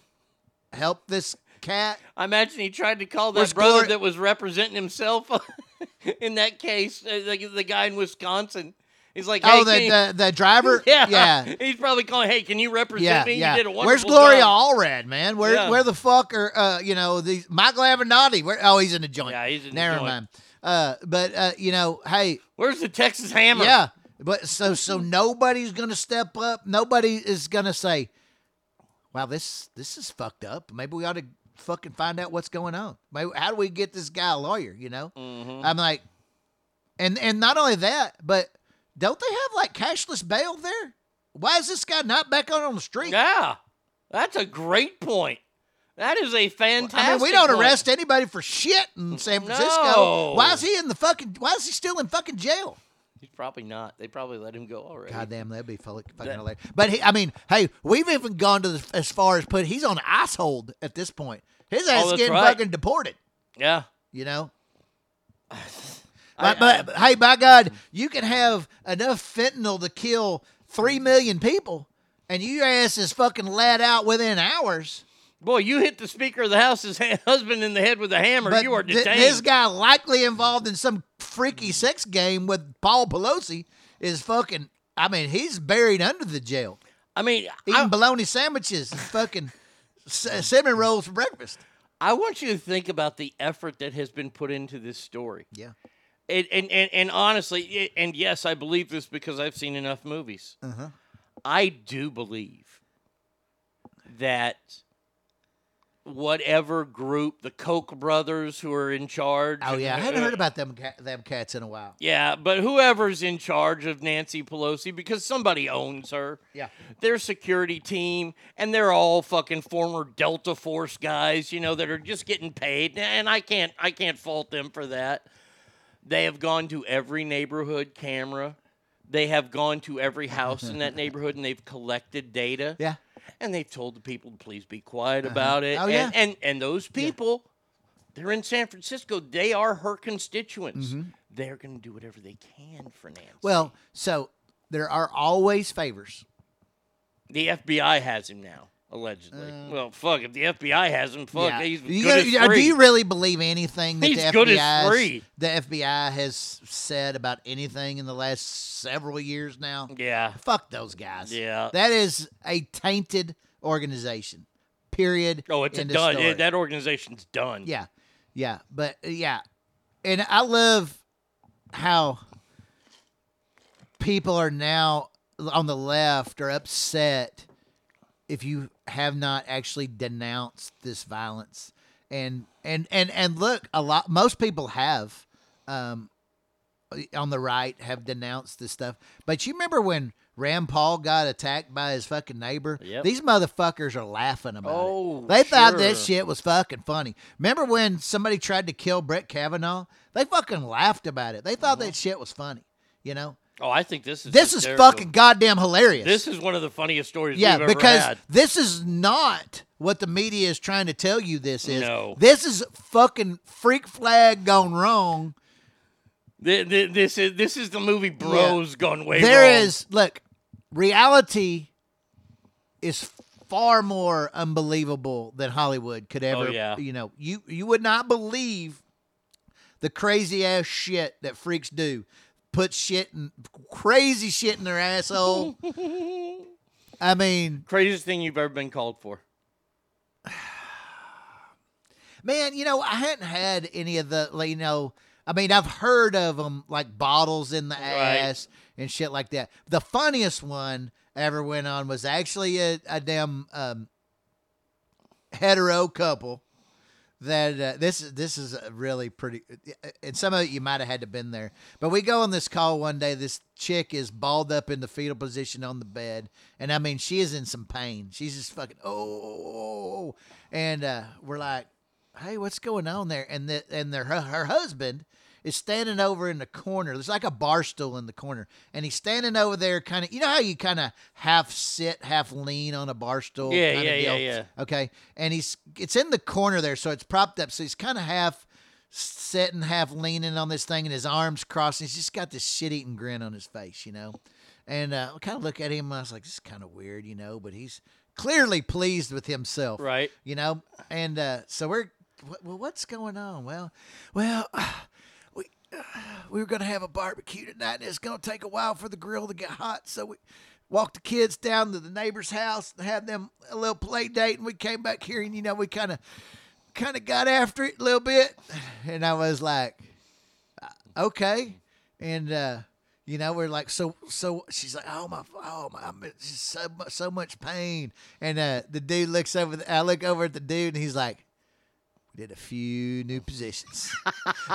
help this cat. I imagine he tried to call that brother that was representing himself in that case, uh, the, the guy in Wisconsin. He's like, hey, oh, the, you- the the driver. yeah, yeah. He's probably calling, hey, can you represent Yeah, me? yeah. You did a wonderful Where's Gloria job. Allred, man? Where Yeah. where the fuck are uh you know the Michael Avenatti? Where oh he's in the joint. Yeah, he's in the Never joint. mind. Uh, but uh, you know, hey, Where's the Texas Hammer? yeah. But so so nobody's gonna step up. Nobody is gonna say, "Wow, this this is fucked up. Maybe we ought to fucking find out what's going on. Maybe how do we get this guy a lawyer?" You know, Mhm. I'm like, and and not only that, but don't they have like cashless bail there? Why is this guy not back out on the street? Yeah. That's a great point. That is a fantastic I mean, we don't point. arrest anybody for shit in San Francisco. No. Why is he in the fucking? Why is he still in fucking jail? He's probably not. They probably let him go already. God damn, that'd be fucking, That- hilarious. But he, I mean, hey, we've even gone to the, as far as put he's on ice hold at this point. His oh, ass Oh, getting right. fucking deported. Yeah. You know. I- But, but hey, by God, you can have enough fentanyl to kill three million people, and your ass is fucking let out within hours. Boy, you hit the Speaker of the House's husband in the head with a hammer. But you are th- this guy likely involved in some freaky sex game with Paul Pelosi is fucking. I mean, he's buried under the jail, I mean, eating I, bologna sandwiches and fucking c- cinnamon rolls for breakfast. I want you to think about the effort that has been put into this story. Yeah. And, and, and, and honestly, it- and yes, I believe this because I've seen enough movies. Uh-huh. I do believe that whatever group, the Koch brothers who are in charge. Oh yeah, I uh, haven't heard about them ca- them cats in a while. Yeah, but whoever's in charge of Nancy Pelosi, because somebody owns her. Yeah. Their security team, and they're all fucking former Delta Force guys, you know, that are just getting paid. And I can't I can't fault them for that. They have gone to every neighborhood camera. They have gone to every house in that neighborhood and they've collected data. Yeah. And they've told the people to please be quiet about it. Oh, and, yeah. and and those people, they're in San Francisco. They are her constituents. They're going to do whatever they can for Nancy. Mm-hmm. Well, so there are always favors. the FBI has him now, allegedly. well, fuck, if the FBI has him, fuck, Uh, Yeah. he's You good gotta- uh. Do you really believe anything that He's the free. the FBI has said about anything in the last several years now? yeah. Fuck those guys. Yeah. That is a tainted organization. Period. Oh, it's a done. It- that organization's done. Yeah, yeah, but uh, yeah, and I love how people are now on the left are upset if you have not actually denounced this violence. And and and and look a lot most people have um on the right have denounced this stuff. But you remember when Rand Paul got attacked by his fucking neighbor? Yep. these motherfuckers are laughing about Oh, it they thought sure. this shit was fucking funny. Remember when somebody tried to kill Brett Kavanaugh? They fucking laughed about it. They thought that shit was funny you know Oh, I think this is this is fucking goddamn hilarious This is one of the funniest stories yeah, we've ever because this is not what the media is trying to tell you this is. No. This is fucking freak flag gone wrong. Th- th- This is this is the movie Bros gone way There wrong. is look, reality is far more unbelievable than Hollywood could oh, ever. Oh, yeah. You know, you you would not believe the crazy ass shit that freaks do. Put shit and crazy shit in their asshole. I mean, craziest thing you've ever been called for. Man, you know, I hadn't had any of the, like, you know, I mean, I've heard of them like bottles in the ass and shit like that. The funniest one I ever went on was actually a, a damn um, hetero couple that uh, this this is really pretty and some of it you might have had to been there. But we go on this call one day this chick is balled up in the fetal position on the bed and i mean she is in some pain. She's just fucking oh. And uh, we're like hey what's going on there? And the, and her, her husband is standing over in the corner there's like a bar stool in the corner and he's standing over there kind of you know how you kind of half sit half lean on a bar stool Yeah, yeah, yeah, deal? yeah. Okay, and he's it's in the corner there, so it's propped up. So he's kind of half sitting, half leaning on this thing, and his arms crossed. He's just got this shit-eating grin on his face, you know. And uh, I kind of look at him. And I was like, "This is kind of weird, you know," but he's clearly pleased with himself, Right. You know. And uh, so we're, well, what's going on? Well, well. We we were gonna have a barbecue tonight, and it's gonna take a while for the grill to get hot. So we walked the kids down to the neighbor's house and had them a little play date, and we came back here, and you know we kind of kind of got after it a little bit, and I was like, uh, okay, and uh, you know we're like, so so she's like, oh my, oh my, I'm in so mu- so much pain, and uh, the dude looks over, the, I look over at the dude, and he's like. We did a few new positions.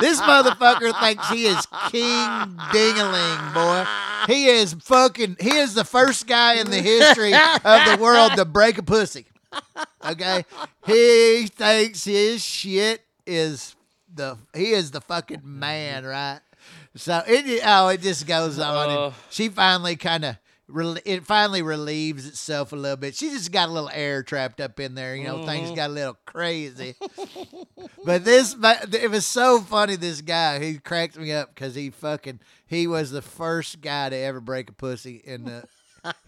this motherfucker thinks he is king dingaling, boy. He is fucking. He is the first guy in the history of the world to break a pussy. Okay, he thinks his shit is the. He is the fucking man, right? So it. Oh, it just goes on. Uh. and she finally kind of. It finally relieves itself a little bit. She just got a little air trapped up in there. You know, things got a little crazy. But this, but it was so funny. This guy, he cracked me up because he fucking, he was the first guy to ever break a pussy in the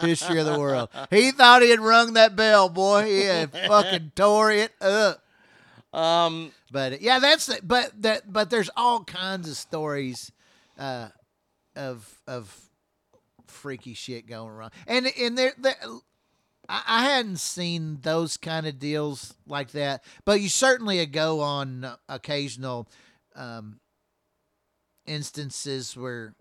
history of the world. He thought he had rung that bell, boy. He had fucking tore it up. Um, But yeah, that's. But that, but there's all kinds of stories, uh, of of freaky shit going wrong, and and there, there I, I hadn't seen those kind of deals like that, but you certainly go on occasional um, instances where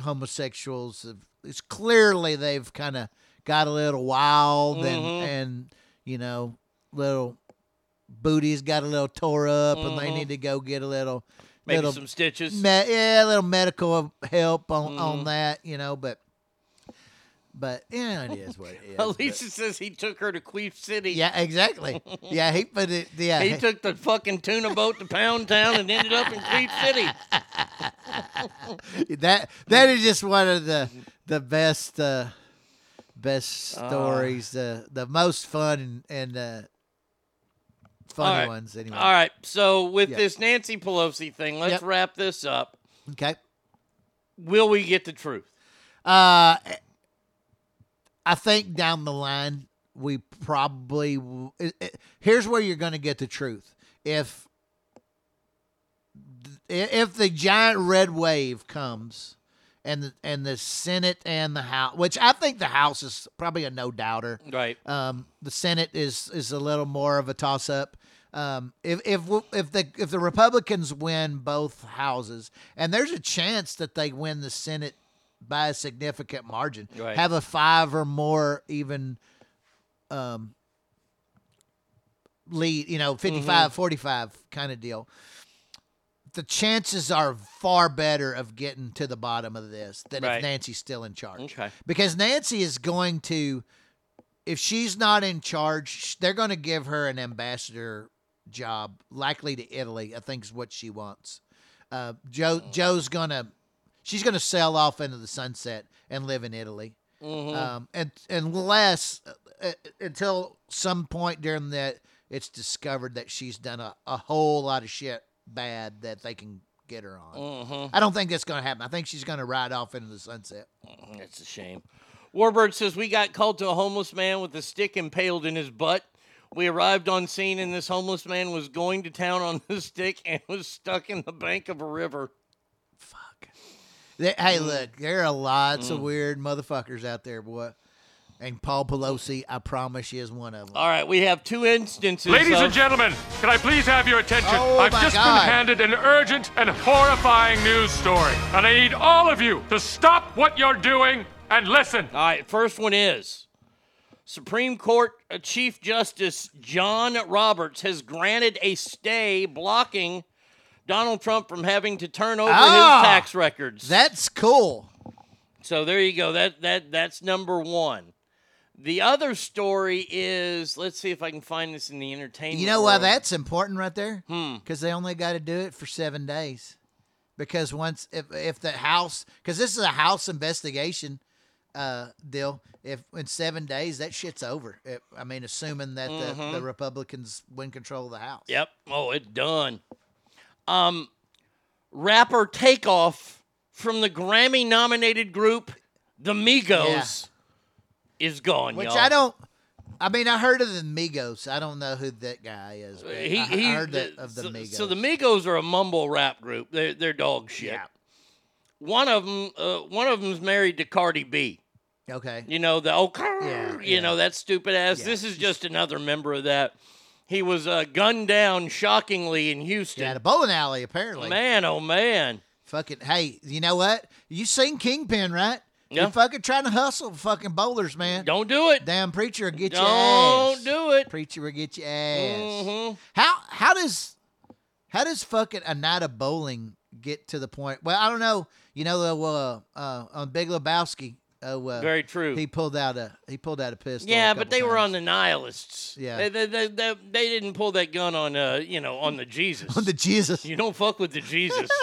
homosexuals have, it's clearly they've kind of got a little wild Mhm. and and you know little booties got a little tore up and they Mhm. need to go get a little maybe little some stitches. me- yeah, a little medical help on, on Mhm. that, you know, but but yeah, it is what it is. but- Alicia says he took her to Queef City. yeah, exactly. Yeah, he put it. Yeah, He took the fucking tuna boat to Pound Town and ended up in Queef City. that that is just one of the the best uh, best Ah. stories, uh, the most fun and, and uh, funny right. ones. Anyway, All right. So with Yeah. this Nancy Pelosi thing, let's Yep. wrap this up. okay. Will we get the truth? Uh, I think down the line we probably w- it- it- here's where you're going to get the truth. If if the giant red wave comes and the, and the Senate and the House, which I think the House is probably a no doubter. Right. Um, the Senate is is a little more of a toss up. Um, if if if the if the Republicans win both houses, and there's a chance that they win the Senate by a significant margin, Right. have a five or more even um, lead, you know, 55 45 kind of deal. The chances are far better of getting to the bottom of this than Right. if Nancy's still in charge. Okay. Because Nancy is going to, if she's not in charge, they're going to give her an ambassador job, likely to Italy. I think is what she wants. Uh, Joe Joe's gonna, she's gonna sell off into the sunset and live in Italy. Um, and unless uh, uh, until some point during that, it's discovered that she's done a, a whole lot of shit bad that they can get her on. I don't think that's going to happen. I think she's going to ride off into the sunset. That's a shame. Warbird says we got called to a homeless man with a stick impaled in his butt. We arrived on scene and this homeless man was going to town on the stick and was stuck in the bank of a river. They- hey, Mm. look, there are lots of weird motherfuckers out there, boy. And Paul Pelosi, I promise you, is one of them. All right, we have two instances. Ladies of, and gentlemen, can I please have your attention? Oh, I've my just God. been handed an urgent and horrifying news story, and I need all of you to stop what you're doing and listen. All right, first one is Supreme Court uh, Chief Justice John Roberts has granted a stay blocking Donald Trump from having to turn over Ah, his tax records. That's cool. So there you go. That that that's number one. The other story is let's see if I can find this in the entertainment. You know why world. that's important right there? Hmm. Because they only got to do it for seven days. Because once, if if the House, because this is a House investigation uh, deal, if in seven days that shit's over. If- I mean, assuming that the, the Republicans win control of the House. Mm-hmm. Yep. Oh, it's done. Um, rapper Takeoff from the Grammy nominated group The Migos is gone, Which y'all. I don't. I mean, I heard of the Migos. I don't know who that guy is. But He, I, he, heard that of the so, Migos. so the Migos are a mumble rap group. They're they're dog shit. Yeah. One of them, uh, one of them's married to Cardi B. okay. You know the oh, Yeah, you yeah. know that stupid ass. This is just another member of that. He was uh, gunned down shockingly in Houston. Yeah, a bowling alley apparently. man, oh man. Fucking hey, you know what? You seen Kingpin, right? Yeah. You're fucking trying to hustle fucking bowlers, man. Don't do it. Damn preacher will get your ass. Don't do it. Preacher will get your ass. Mhm. How how does how does fucking a night of bowling get to the point? Well, I don't know. You know, the uh, uh, on Big Lebowski, uh, uh, Very true. He pulled out a he pulled out a pistol. Yeah, a but they were on the nihilists. Yeah. they, they, they, they, they didn't pull that gun on uh you know on the Jesus. on the Jesus. you don't fuck with the Jesus.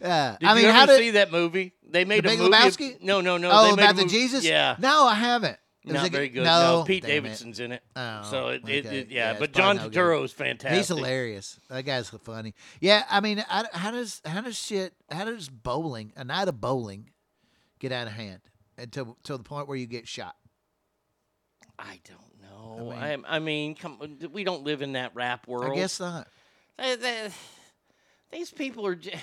Yeah, Did I mean, you how did see that movie? They made the a Big movie. Lebowski? No, no, no. oh they made a about the Jesus? Yeah. No, I haven't. It Not a- very good. No, No, Pete damn it. Davidson's in it. Oh, so it, it, okay. it- yeah, Yeah, but John no is fantastic. He's hilarious. That guy's funny. Yeah, I mean, I, how does how does shit how does bowling a night of bowling get out of hand until to the point where you get shot? I don't know. I, I mean, come, we don't live in that rap world. I guess not. These people are. j-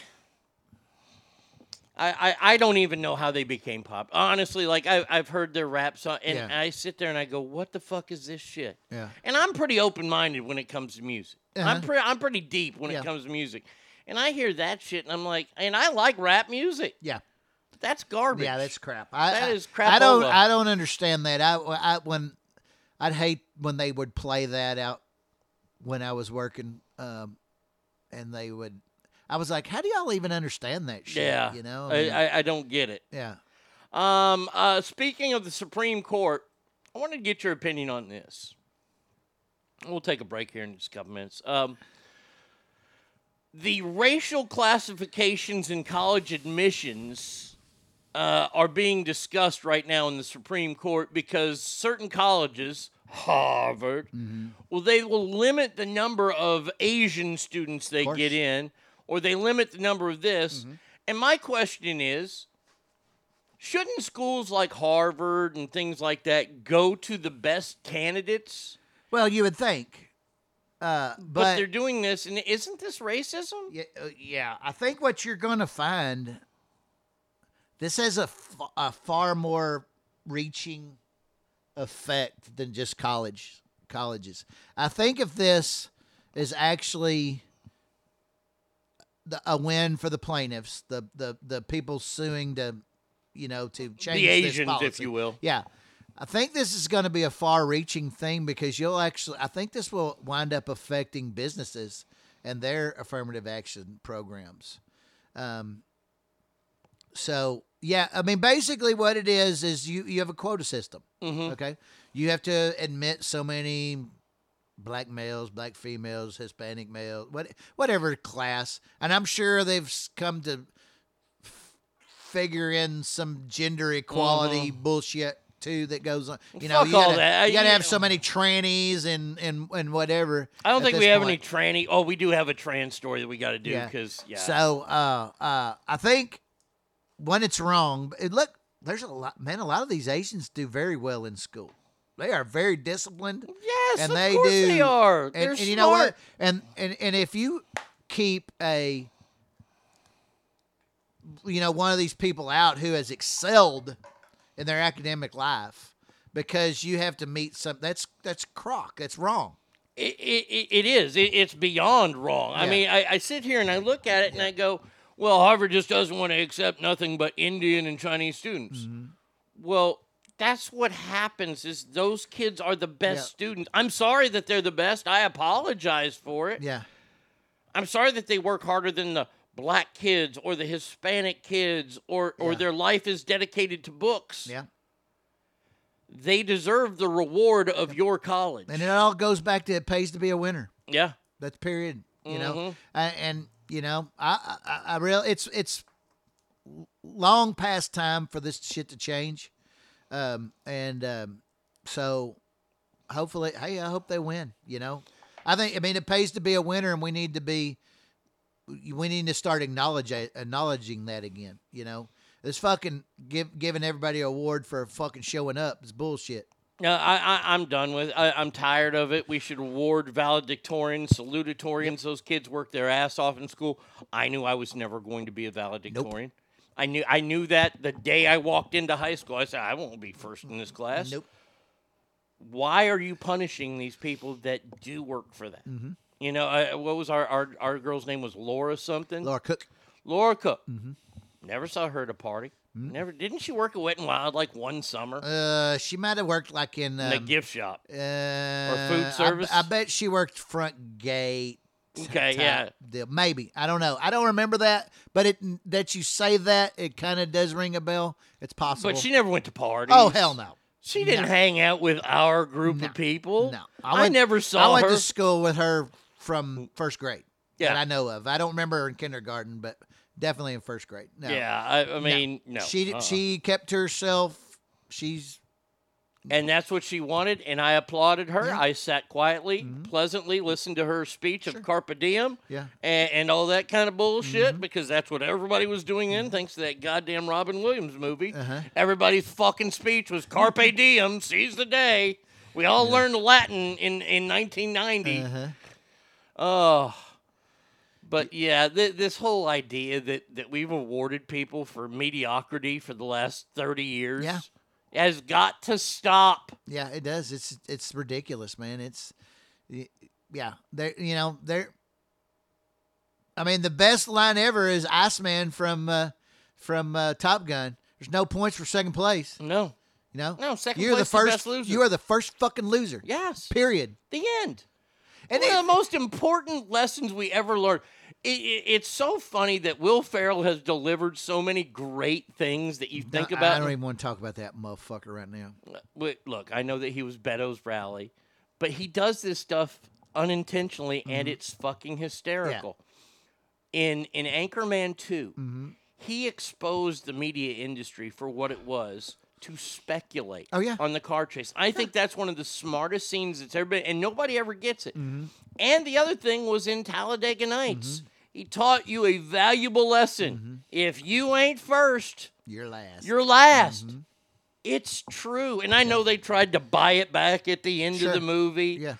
I, I, I don't even know how they became pop. Honestly, like I, I've heard their rap song, and Yeah. I sit there and I go, "What the fuck is this shit?" Yeah. And I'm pretty open minded when it comes to music. I'm Uh-huh. pretty I'm pretty deep when Yeah. it comes to music, and I hear that shit, and I'm like, and I like rap music. Yeah. That's garbage. Yeah, that's crap. I, That I- I don't. I don't understand that. I, I when I'd hate when they would play that out when I was working, um, and they would. I was like, how do y'all even understand that shit? yeah. you know. I, mean, I, I don't get it. yeah. Um, uh, speaking of the Supreme Court, I want to get your opinion on this. We'll take a break here in just a couple minutes. Um, the racial classifications in college admissions uh, are being discussed right now in the Supreme Court because certain colleges, Harvard, well, they will limit the number of Asian students they get in, or they limit the number of this. And my question is shouldn't schools like Harvard and things like that go to the best candidates? Well, you would think, uh, But, but, they're doing this, and isn't this racism? yeah, uh, yeah, I think what you're going to find. This has a, f- a far more reaching effect than just college colleges. I think if this is actually the, a win for the plaintiffs, the the the people suing to, you know, to change the this Asians, if you will. Yeah. I think this is going to be a far-reaching thing because you'll actually. I think this will wind up affecting businesses and their affirmative action programs. Um, so yeah, I mean, basically, what it is is you you have a quota system. Mhm. Okay, you have to admit so many black males, black females, Hispanic males, what whatever class, and I'm sure they've come to f- figure in some gender equality bullshit too that goes on. You know, Mm-hmm. Fuck you all gotta, that. You got to You have so many trannies and and and whatever. I don't think we have point. any tranny. Oh, we do have a trans story that we got to do Yeah. because yeah. So uh, uh, I think when it's wrong, it, look, there's a lot, man. A lot of these Asians do very well in school. They are very disciplined. Yes, and of they course do. they are. And, They're and you know what? smart. And and and if you keep a, you know, one of these people out who has excelled in their academic life, because you have to meet some. That's that's crock. That's wrong. It, it, it is. It, it's beyond wrong. I mean, I, I sit here and I look at it and I go, well, Harvard just doesn't want to accept nothing but Indian and Chinese students. Mm-hmm. Well, that's what happens is those kids are the best Yeah. students. I'm sorry that they're the best. I apologize for it. Yeah. I'm sorry that they work harder than the black kids or the Hispanic kids or, or Yeah. their life is dedicated to books. Yeah. They deserve the reward of your college. And it all goes back to it pays to be a winner. yeah. That's period. You know, Mhm. and, and you know, I, I, I real it's it's long past time for this shit to change, um, and um, so hopefully, hey, I hope they win. You know, I think I mean it pays to be a winner, and we need to be we need to start acknowledge acknowledging that again. You know, this fucking give giving everybody an award for fucking showing up is bullshit. No, I, I, I'm done with. I, I'm tired of it. We should award valedictorians, salutatorians. Those kids work their ass off in school. I knew I was never going to be a valedictorian. I knew. I knew that the day I walked into high school. I said, I won't be first in this class. Nope. Why are you punishing these people that do work for that? Mhm. You know, uh, what was our, our our girl's name? Was Laura something? Laura Cook. Laura Cook. Mhm. Never saw her at a party. Mm. Never. Didn't she work at Wet and Wild like one summer? Uh, she might have worked like in in a um, gift shop. Uh, food service? I, bet she worked front gate. Okay, yeah. deal. Maybe I don't know. I don't remember that, but it that you say that it kind of does ring a bell. It's possible. But she never went to parties. Oh hell no. She didn't No. hang out with our group No. of people. No, I, went- never saw I went her. to school with her from first grade. Yeah. that I know of. I don't remember her in kindergarten, but definitely in first grade. No. Yeah, I, I mean, no. She uh-uh. she kept herself. She's and that's what she wanted, and I applauded her. Yeah. I sat quietly, pleasantly, listened to her speech of carpe diem, Yeah. and, and all that kind of bullshit because that's what everybody was doing in. Thanks to that goddamn Robin Williams movie, Uh-huh. everybody's fucking speech was carpe diem, seize the day. We all learned Latin in in 1990. uh-huh. Oh, but yeah, th- this whole idea that that we've awarded people for mediocrity for the last thirty years, Yeah. has got to stop. Yeah, it does. It's it's ridiculous, man. It's yeah. They you know they're. I mean, the best line ever is Iceman from uh, from uh, Top Gun. There's no points for second place. No, You know, no, second you're place the is the first. best loser. You are the first fucking loser. yes, Period. the end. And One it- of the most important lessons we ever learned. It, it, it's so funny that Will Ferrell has delivered so many great things that you think I- about. I don't even want to talk about that motherfucker right now. Look, I know that he was Beto's rally, but he does this stuff unintentionally, and Mm-hmm. it's fucking hysterical. In in Anchorman 2 Mm-hmm. he exposed the media industry for what it was to speculate. Oh, yeah. on the car chase. I think that's one of the smartest scenes that's ever been, and nobody ever gets it. Mm-hmm. And the other thing was in Talladega Nights. He taught you a valuable lesson. Mm-hmm. If you ain't first, You're last. you're last. Mm-hmm. It's true. And I know they tried to buy it back at the end Sure. of the movie. yeah.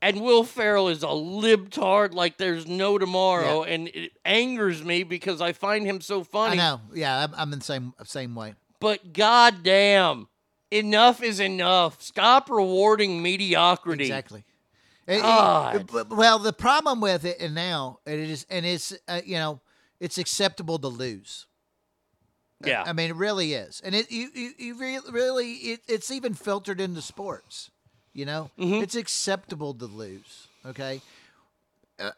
And Will Ferrell is a libtard like there's no tomorrow. And it angers me because I find him so funny. I know. Yeah, I'm, I'm in the same same way. But goddamn, enough is enough. Stop rewarding mediocrity. Exactly. It- it- but- well, the problem with it, and now it is, and it's uh, you know, it's acceptable to lose. Yeah. I mean, it really is, and it you you, you re- really it, it's even filtered into sports. You know, Mm-hmm. it's acceptable to lose. Okay, uh,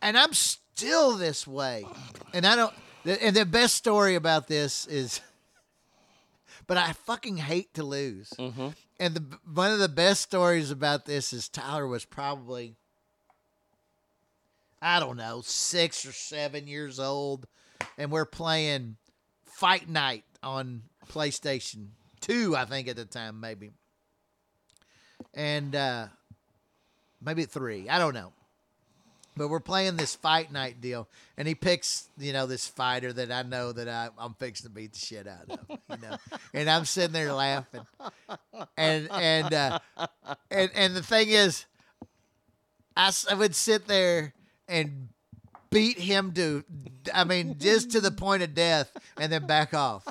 and I'm still this way, and I don't. And the best story about this is, but I fucking hate to lose. Mm-hmm. And the one of the best stories about this is Tyler was probably I don't know, 6 or 7 years old and we're playing Fight Night on PlayStation 2 I think at the time maybe. And uh maybe 3, I don't know. But we're playing this fight night deal, and he picks, you know, this fighter that I know that I, I'm fixing to beat the shit out of, you know. and I'm sitting there laughing, and and uh, and and the thing is, I, I would sit there and beat him to, I mean, just to the point of death, and then back off,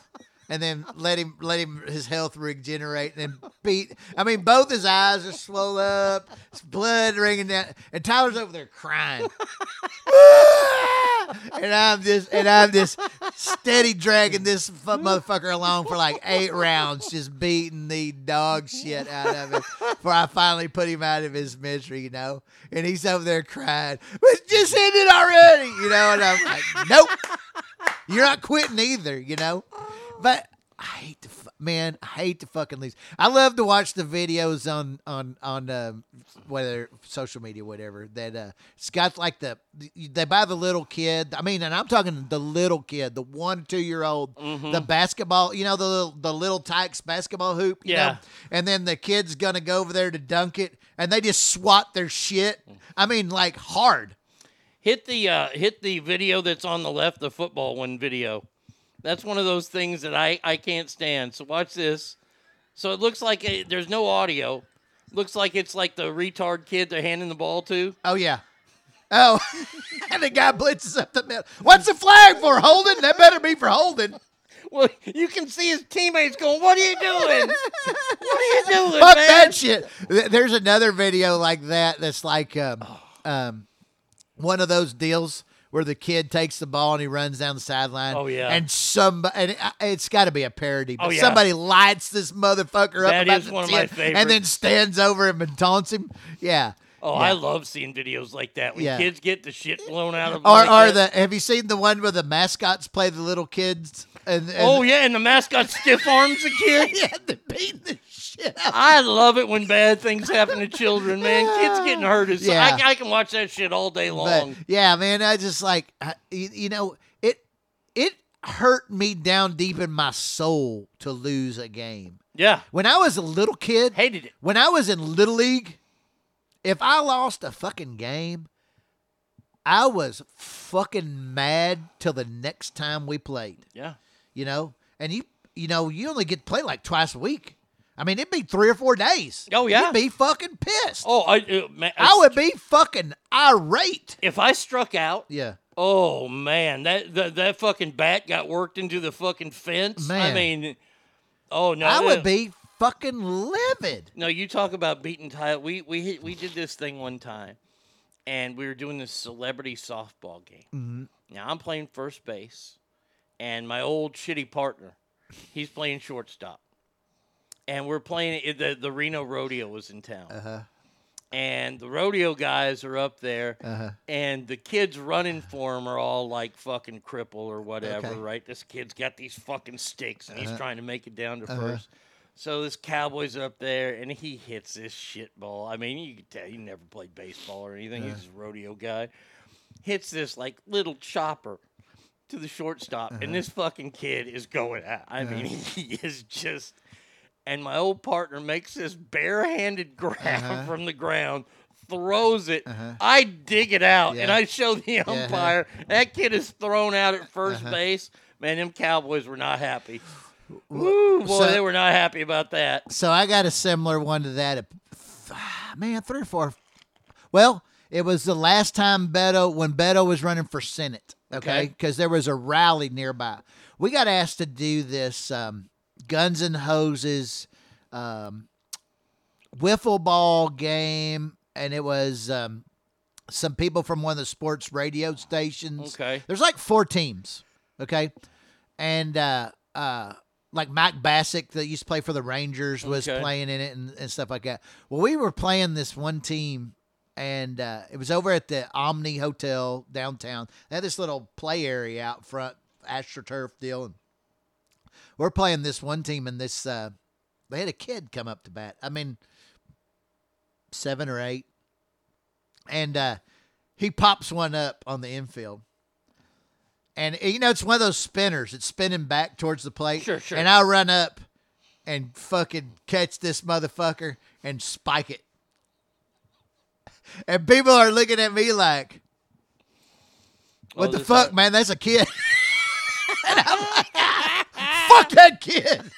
and then let him let him his health regenerate, and then beat. I mean, both his eyes are swollen up, it's blood ringing down, and Tyler's over there crying. and I'm just and I'm just steady dragging this fu- motherfucker along for like eight rounds, just beating the dog shit out of him before I finally put him out of his misery, you know. And he's over there crying, "But just ended already," you know. And I'm like, "Nope, you're not quitting either," you know. But I hate to, man, I hate to fucking lose. I love to watch the videos on on on um, whether social media, whatever. That uh, it's got like the they buy the little kid. I mean, and I'm talking the little kid, the one two year old, the basketball. You know the little, the little tykes basketball hoop. You Yeah. Know? And then the kid's gonna go over there to dunk it, and they just swat their shit. I mean, like hard. Hit the uh, hit the video that's on the left, the football one video. That's one of those things that I, I can't stand. So watch this. So it looks like it, there's no audio. Looks like it's like the retard kid they're handing the ball to. Oh yeah. Oh, and the guy blitzes up the middle. What's the flag for? Holding? That better be for holding. Well, you can see his teammates going, "What are you doing? what are you doing, Fuck man?" that shit. Th- There's another video like that that's like um, um, one of those deals where the kid takes the ball and he runs down the sideline. Oh, yeah. and somebody and it, it's got to be a parody. But Oh, yeah. somebody lights this motherfucker up That about is one of my 10 and then stands over him and taunts him. Yeah. Oh, Yeah. I love seeing videos like that when Yeah. kids get the shit blown out of them. Or, like or the have you seen the one where the mascots play the little kids? And, and oh yeah, and the mascot stiff arms the kid. yeah, they're beating the shit out. I love it when bad things happen to children, man. Kids getting hurt is Yeah. I, I can watch that shit all day But long. yeah, man, I just like I, you, you know it. It hurt me down deep in my soul to lose a game. yeah, When I was a little kid, hated it. when I was in little league, if I lost a fucking game, I was fucking mad till the next time we played. Yeah, You know, and you you know you only get to play like twice a week. I mean, it'd be three or four days. Oh, yeah. you'd be fucking pissed. Oh, I, uh, man, I would be fucking irate. if I struck out. Yeah. Oh man, that that, that fucking bat got worked into the fucking fence. I mean, oh no, I would be fucking livid. No, you talk about beating Tyler. We we hit- we did this thing one time, and we were doing this celebrity softball game. Mm-hmm. Now I'm playing first base, and my old shitty partner, he's playing shortstop, and we're playing it. The the Reno Rodeo was in town, Uh-huh. and the rodeo guys are up there, Uh-huh. and the kids running for him are all like fucking cripple or whatever, Okay. Uh-huh. right? This kid's got these fucking sticks, and he's trying to make it down to first. So this cowboy's up there, and he hits this shit ball. I mean, you could tell he never played baseball or anything. He's a rodeo guy. Hits this like little chopper to the shortstop, and this fucking kid is going out. I mean, he is just. And my old partner makes this barehanded grab uh-huh. from the ground, throws it. Uh-huh. I dig it out, and I show the uh-huh. umpire. That kid is thrown out at 1st base. Man, them Cowboys were not happy. Woo, boy, so- they were not happy about that. So I got a similar one to that. Ah, man, three or four. Well, it was the last time Beto when Beto was running for Senate. Okay, Okay. because there was a rally nearby. We got asked to do this um, Guns and Hoses um, wiffle ball game and it was um, some people from one of the sports radio stations. Okay. There's like four teams. Okay, and uh, uh, like Mike Bacsik that used to play for the Rangers was Okay. playing in it and, and stuff like that. Well, we were playing this one team. And uh, it was over at the Omni Hotel downtown. They had this little play area out front, AstroTurf deal, and we're playing this one team, and this uh, they had a kid come up to bat. I mean, seven or eight, and uh, he pops one up on the infield, and you know it's one of those spinners. It's spinning back towards the plate. Sure, sure. And I run up and fucking catch this motherfucker and spike it, and people are looking at me like. What Oh, the fuck, man? That's a kid. And I'm like, fuck that kid.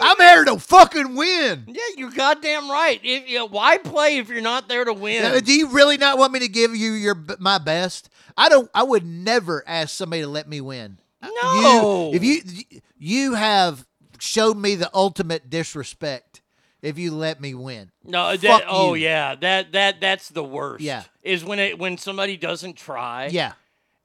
I'm here to fucking win. Yeah, you're goddamn right. If, you know, why play if you're not there to win? Uh, Do you really not want me to give you your my best? I don't. I would never ask somebody to let me win. No. You, if you you have showed me the ultimate disrespect if you let me win. No, Fuck that, oh you. yeah, that that that's the worst. Yeah. is when it when somebody doesn't try. Yeah.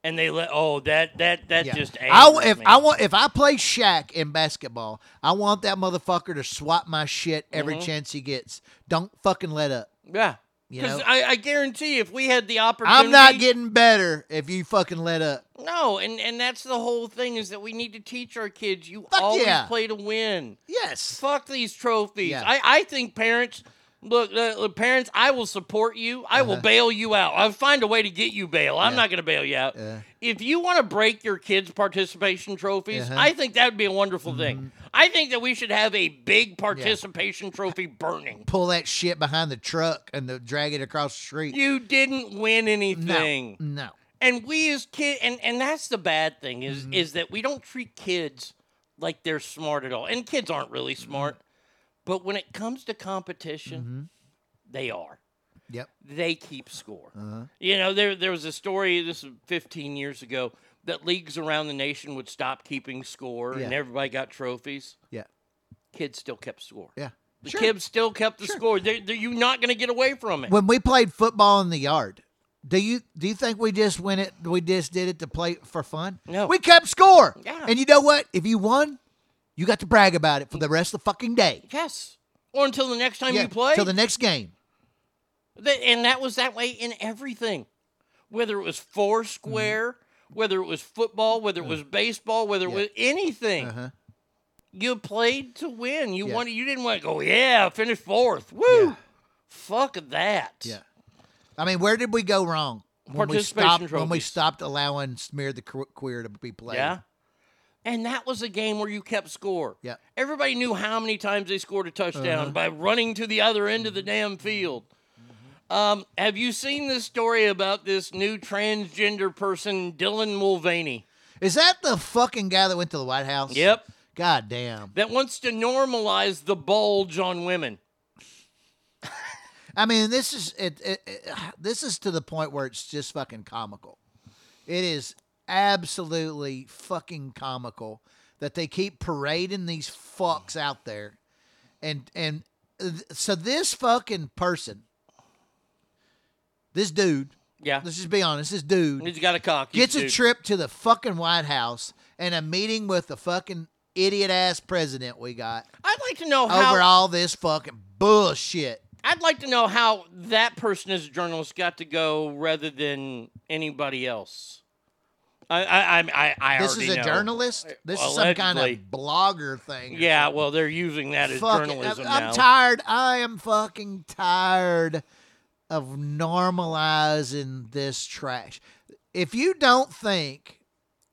And they let oh that that that Yeah. just I, if me. I want if I play Shaq in basketball, I want that motherfucker to swap my shit every Mhm. chance he gets. Don't fucking let up. yeah. You 'Cause know? I, I guarantee if we had the opportunity, I'm not getting better if you fucking let up. no, and and that's the whole thing is that we need to teach our kids you Fuck always yeah. play to win. Yes. Fuck these trophies. Yeah. I I think parents. Look, uh, look, parents, I will support you. I will Uh-huh. bail you out. I'll find a way to get you bail. I'm Yeah. not going to bail you out. Yeah. If you want to break your kids' participation trophies, Uh-huh. I think that would be a wonderful thing. I think that we should have a big participation trophy burning. Pull that shit behind the truck and the, drag it across the street. You didn't win anything. No. And we as kids, and, and that's the bad thing is Mm-hmm. is that we don't treat kids like they're smart at all. And kids aren't really Mm-hmm. But when it comes to competition, they are. Yep. They keep score. Uh-huh. You know, there there was a story. This was 15 years ago that leagues around the nation would stop keeping score, and everybody got trophies. Yeah. Kids still kept score. Yeah. The Sure. kids still kept the score. They're, they're, you're not going to get away from it. When we played football in the yard, do you do you think we just win it? We just did it to play for fun? No. We kept score. Yeah. And you know what? If you won, you got to brag about it for the rest of the fucking day. yes. Or until the next time Yeah, you play. till the next game. And that was that way in everything, whether it was four square, whether it was football, whether it was baseball, whether it Mm-hmm. Was anything. Uh-huh. You played to win. You Yeah. wanted. You didn't want to go. Yeah, finish fourth. Woo. Yeah. Fuck that. Yeah. I mean, where did we go wrong? When we stopped when we stopped allowing smear the queer to be played. Yeah. And that was a game where you kept score. Yeah. Everybody knew how many times they scored a touchdown Uh-huh. by running to the other end of the damn field. Um, have you seen this story about this new transgender person, Dylan Mulvaney? Is that the fucking guy that went to the White House? Yep. God damn. That wants to normalize the bulge on women. I mean, this is it, it, it. This is to the point where it's just fucking comical. It is absolutely fucking comical that they keep parading these fucks out there, and and so this fucking person, this dude. Yeah. Let's just be honest. This dude He's got a cock. Gets a dude. trip to the fucking White House and a meeting with the fucking idiot ass president we got I'd like to know how. over all this fucking bullshit. I'd like to know how that person as a journalist got to go rather than anybody else. I I I I, This is a know. journalism. This is some kind of blogger thing. Yeah, well, they're using that as Fuck journalism I'm, now. I'm tired. I am fucking tired of normalizing this trash. If you don't think,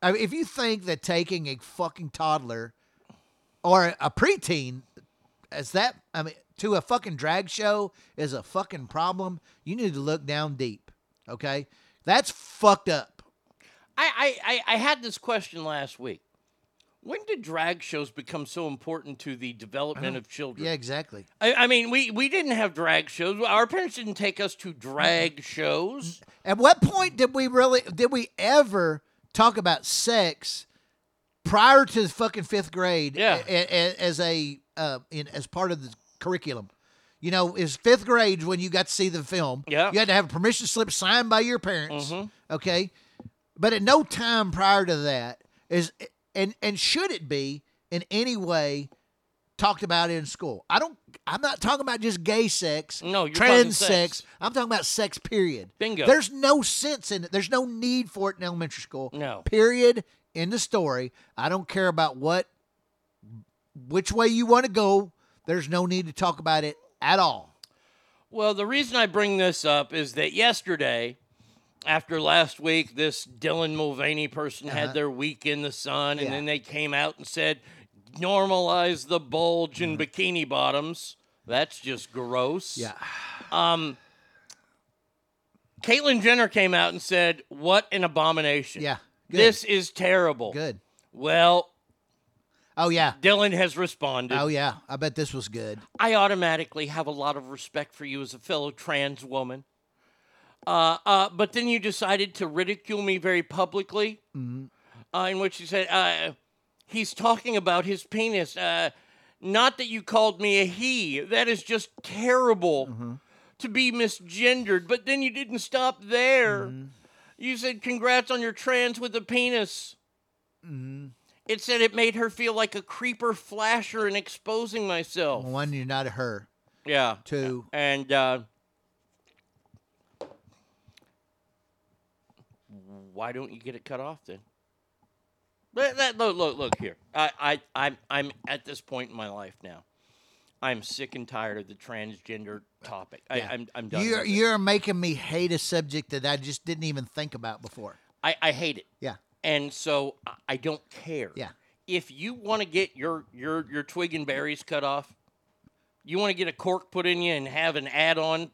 I mean, if you think that taking a fucking toddler or a preteen as that, I mean, to a fucking drag show is a fucking problem, you need to look down deep. Okay, that's fucked up. I, I, I, had this question last week. When did drag shows become so important to the development of children? Yeah, exactly. I, I mean, we, we didn't have drag shows. Our parents didn't take us to drag shows. At what point did we really did we ever talk about sex prior to the fucking fifth grade? Yeah. a- a- as a uh, in as part of the curriculum. You know, is fifth grade when you got to see the film. Yeah. You had to have a permission slip signed by your parents. Mhm. Okay. But at no time prior to that is and and should it be in any way talked about in school? I don't I'm not talking about just gay sex. No, you're trans talking sex. I'm talking about sex period. Bingo. There's no sense in it. There's no need for it in elementary school. No. Period. In the story. I don't care about what which way you want to go. There's no need to talk about it at all. Well, the reason I bring this up is that yesterday, after last week, this Dylan Mulvaney person Uh-huh. had their week in the sun, and Yeah. then they came out and said, normalize the bulge in bikini bottoms. That's just gross. Yeah. Um, Caitlyn Jenner came out and said, What an abomination. Yeah. Good. This is terrible. Good. Well, Oh yeah. Dylan has responded. Oh yeah. I bet this was good. I automatically have a lot of respect for you as a fellow trans woman. Uh, uh, but then you decided to ridicule me very publicly, Mhm. uh, in which you said, uh, he's talking about his penis. Uh, not that you called me a he. That is just terrible Mm-hmm. to be misgendered. But then you didn't stop there. Mm-hmm. You said, congrats on your trans with a penis. Mhm. It said it made her feel like a creeper flasher and exposing myself. One, you're not a her. Yeah. Two. And why don't you get it cut off then? That, that, look, look, look here. I, I, I'm, I'm at this point in my life now. I'm sick and tired of the transgender topic. I, Yeah. I'm, I'm done. You're you're making me hate a subject that I just didn't even think about before. I, I hate it. Yeah. And so I- I don't care. Yeah. If you want to get your your your twig and berries cut off, you want to get a cork put in you and have an add-on,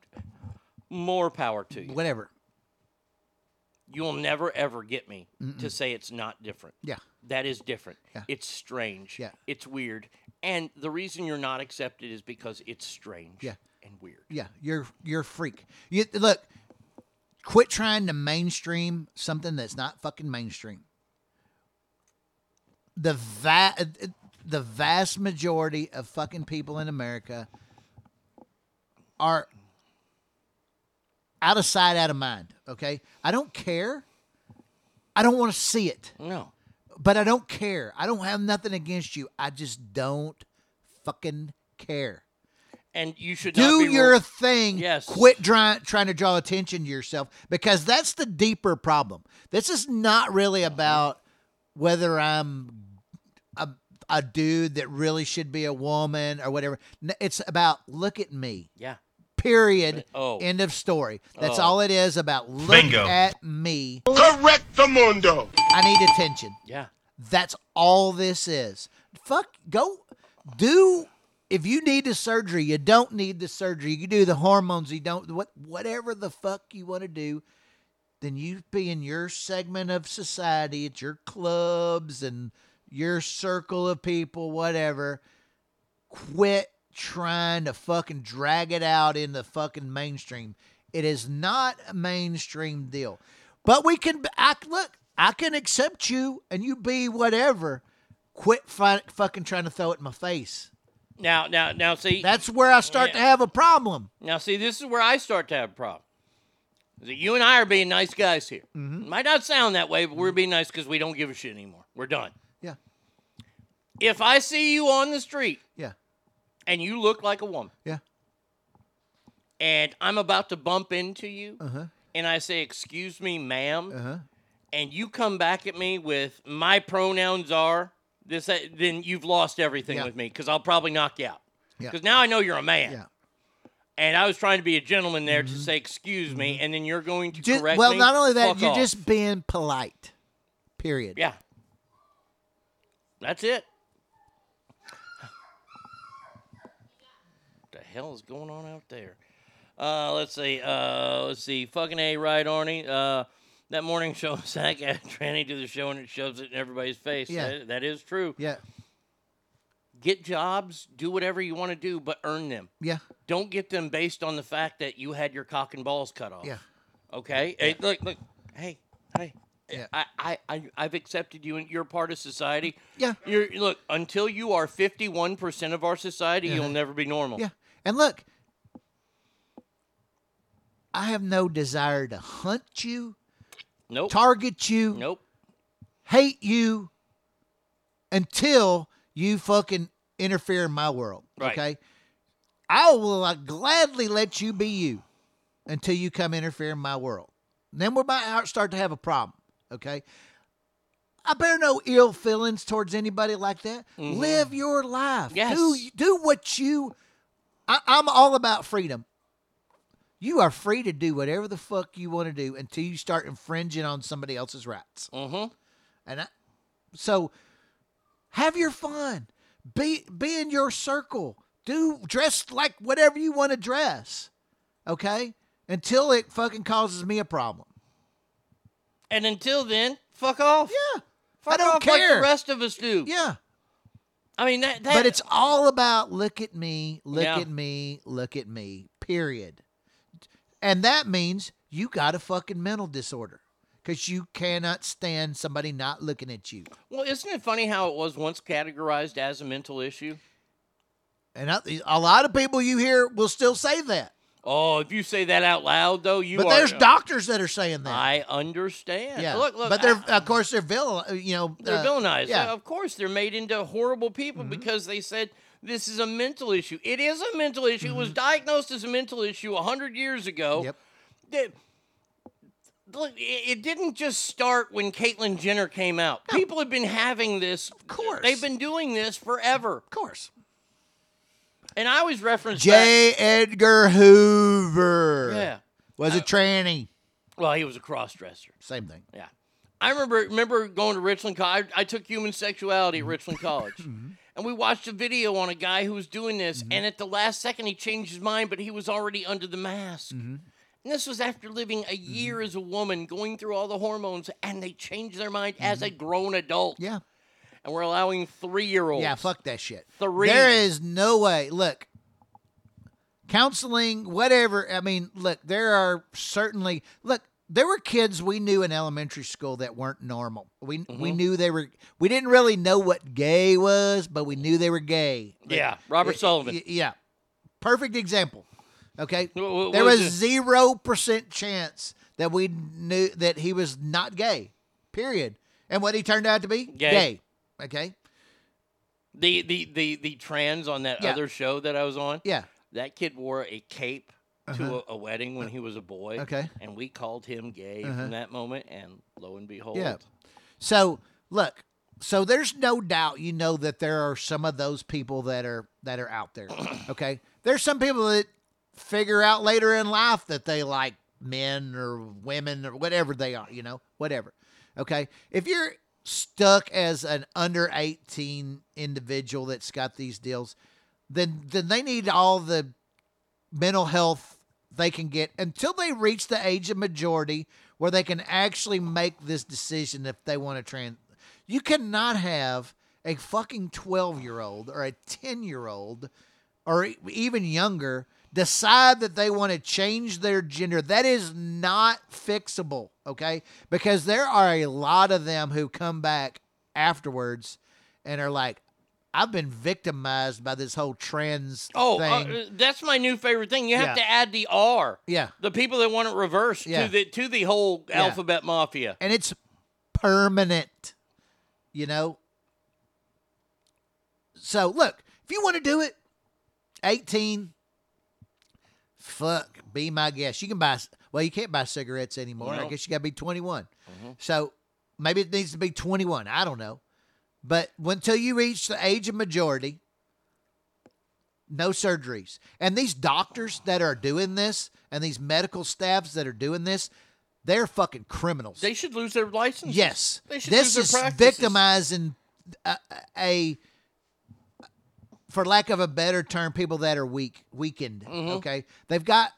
more power to you. Whatever. You'll never ever get me to say it's not different. Yeah. That is different. Yeah. It's strange. Yeah. It's weird. And the reason you're not accepted is because it's strange Yeah. and weird. Yeah, you're you're a freak. You look, quit trying to mainstream something that's not fucking mainstream. The va- the vast majority of fucking people in America are out of sight, out of mind. Okay, I don't care. I don't want to see it. No. But I don't care. I don't have nothing against you. I just don't fucking care And you should not do your thing. Yes. Quit trying trying to draw attention to yourself because that's the deeper problem. This is not really about whether I'm a, a dude that really should be a woman or whatever. It's about look at me. Yeah. Period. Oh. End of story. That's Oh. all it is about look Bingo. at me. Correct the mundo. I need attention. Yeah. That's all this is. Fuck, go do. If you need the surgery, you don't need the surgery. You do the hormones. You don't what whatever the fuck you want to do. Then you be in your segment of society, at your clubs and your circle of people, whatever. Quit trying to fucking drag it out in the fucking mainstream. It is not a mainstream deal. But we can I look, I can accept you and you be whatever. Quit fi- fucking trying to throw it in my face. Now, now, now, see. That's where I start to have a problem. Now, see, this is where I start to have a problem. Is that you and I are being nice guys here. Mm-hmm. Might not sound that way, but we're being nice because we don't give a shit anymore. We're done. Yeah. If I see you on the street Yeah. And you look like a woman, Yeah. and I'm about to bump into you, Uh-huh. and I say, "Excuse me, ma'am," Uh-huh. and you come back at me with "My pronouns are this," that," then you've lost everything Yeah. with me because I'll probably knock you out. Yeah. Because now I know you're a man. Yeah. And I was trying to be a gentleman there to say excuse me, and then you're going to Ju- correct well, me. Well, not only that, Fuck you're off. just being polite. Period. yeah. That's it. What the hell is going on out there? Uh, let's see. Uh, let's see. Fucking a right, Arnie. Uh, that morning show, Zach added tranny to the show, and it shoves it in everybody's face. Yeah. That- that is true. Yeah. Get jobs, do whatever you want to do, but earn them. Yeah. Don't get them based on the fact that you had your cock and balls cut off. Yeah. Okay. Hey, look, look. Hey, hey. Yeah. I, I, I, I've accepted you, and you're part of society. Yeah. You're look until you are 51 percent of our society, Yeah. you'll never be normal. Yeah. And look, I have no desire to hunt you, Nope. target you, nope. hate you until you fucking interfere in my world. Right. Okay. I will uh, gladly let you be you until you come interfere in my world. Then we might start to have a problem. Okay. I bear no ill feelings towards anybody like that. Live your life. Mm-hmm. Yes. Do do what you. I, I'm all about freedom. You are free to do whatever the fuck you want to do until you start infringing on somebody else's rights. Mm-hmm. And I, so have your fun. Be be in your circle. Do dress like whatever you want to dress. Okay? Until it fucking causes me a problem. And until then, fuck off. Yeah. Fuck I don't off like care. the rest of us do. Yeah. I mean that. that But it's all about look at me, look Yeah. at me, look at me. Period. And that means you got a fucking mental disorder because you cannot stand somebody not looking at you. well, isn't it funny how it was once categorized as a mental issue? And I, a lot of people you hear will still say that. Oh, if you say that out loud, though, you but are. there's doctors that are saying that. I understand. yeah, Look, look. but they're I- of course they're villain. You know, they're uh, villainized. Yeah, Mm-hmm. Of course, they're made into horrible people because they said this is a mental issue. It is a mental issue. It was diagnosed as a mental issue hundred years ago. Mm-hmm. Yep. That- look, it it didn't just start when Caitlyn Jenner came out. People have been having this. Of course. They've been doing this forever. of course. And I always reference J. Edgar Hoover. Yeah. was a tranny. Well, he was a cross-dresser. Same thing. Yeah. I remember remember going to Richland College. I, I took human sexuality at Richland College. Mm-hmm. And we watched a video on a guy who was doing this, mm-hmm. and at the last second he changed his mind, but he was already under the mask. Mm-hmm. And this was after living a year as a woman, going through all the hormones, and they changed their mind as a grown adult. Yeah. And we're allowing three year olds. Yeah, fuck that shit. Three. There is no way. Look, counseling, whatever. I mean, look, there are certainly look. There were kids we knew in elementary school that weren't normal. We Mm-hmm. we knew they were. We didn't really know what gay was, but we knew they were gay. Yeah, Robert Y- Sullivan. y- Yeah, perfect example. Okay, Wh- wh- there what was zero percent chance that we knew that he was not gay. Period. And what he turned out to be Gay. Okay. The, the, the, the trans on that Yeah. other show that I was on. Yeah. That kid wore a cape to Uh-huh. a, a wedding when he was a boy. Okay. And we called him gay Uh-huh. from that moment, and lo and behold. Yeah. So look, so there's no doubt you know that there are some of those people that are that are out there. Okay. There's some people that figure out later in life that they like men or women or whatever they are, you know, whatever. Okay. If you're stuck as an under 18 individual that's got these deals, then then they need all the mental health they can get until they reach the age of majority where they can actually make this decision if they want to trans. You cannot have a fucking 12 year old or a 10 year old or even younger decide that they want to change their gender. That is not fixable, okay? Because there are a lot of them who come back afterwards and are like, I've been victimized by this whole trans Oh, uh, thing. that's my new favorite thing. You have Yeah. to add the R. yeah. The people that want it reversed Yeah. to the to the whole Yeah. alphabet mafia. and it's permanent. You know? So look, if you want to do it, 18, fuck, be my guest. You can buy well, you can't buy cigarettes anymore. I guess you gotta be 21. Mm-hmm. So maybe it needs to be 21. I don't know. But until you reach the age of majority, no surgeries. And these doctors that are doing this and these medical staffs that are doing this, they're fucking criminals. They should lose their license. Yes, They should this lose is their practices. victimizing a, a, for lack of a better term, people that are weak, weakened. Mm-hmm. Okay, they've got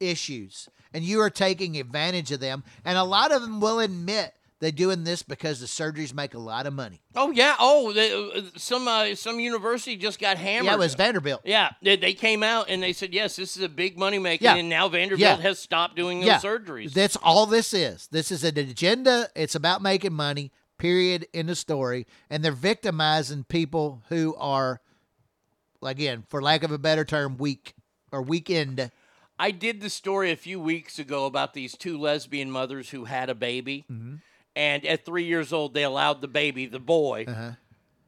issues, and you are taking advantage of them. And a lot of them will admit they're doing this because the surgeries make a lot of money. Oh yeah. Oh, they, uh, some uh, some university just got hammered. Yeah, it was Vanderbilt. Yeah, they, they came out and they said, yes, this is a big money making, Yeah. and now Vanderbilt Yeah. has stopped doing those yeah, surgeries. That's all this is. This is an agenda. It's about making money. Period. In the story, and they're victimizing people who are, again, for lack of a better term, week or weekend. I did the story a few weeks ago about these two lesbian mothers who had a baby, Mm-hmm. and at three years old, they allowed the baby, the boy. Uh-huh.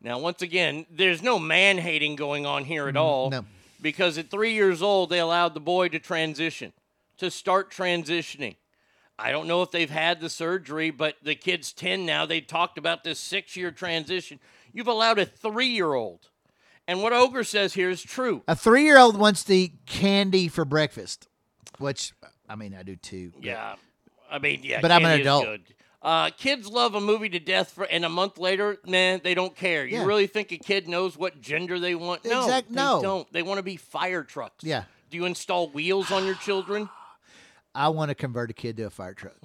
Now, once again, there's no man hating going on here at all. Mm-hmm. no. Because at three years old, they allowed the boy to transition, to start transitioning. I don't know if they've had the surgery, but the kid's 10 now. They talked about this six year transition. You've allowed a three year old. And what Ogre says here is true. A three year old wants to eat candy for breakfast, which I mean I do too. but- Yeah. I mean, yeah. But I'm an adult. Uh, kids love a movie to death, for, and a month later, man, they don't care. You Yeah. really think a kid knows what gender they want? No, Exact- they don't. They want to be fire trucks. Yeah. Do you install wheels on your children? I want to convert a kid to a fire truck.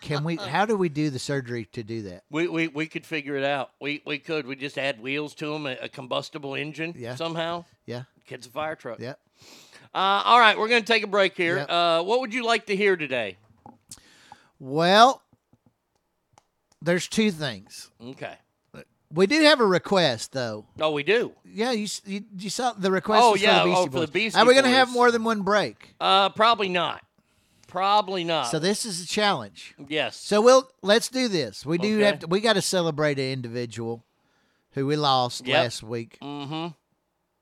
Can we? How do we do the surgery to do that? We, we, we could figure it out. We, we could. We just add wheels to them, a, a combustible engine Yeah. somehow. Yeah. Kid's a fire truck. Yeah. Uh, all right, we're going to take a break here. Yep. Uh, what would you like to hear today? Well, there's two things. Okay. We do have a request though. Oh, we do. Yeah, you you, you saw the request. Oh, was yeah, for the oh, Beastie for the Boys. Beastie Are we gonna have more than one break? Uh, probably not. Probably not. So this is a challenge. yes. So we'll let's do this. We do Okay. have to, we got to celebrate an individual who we lost Yep. last week. mm-hmm.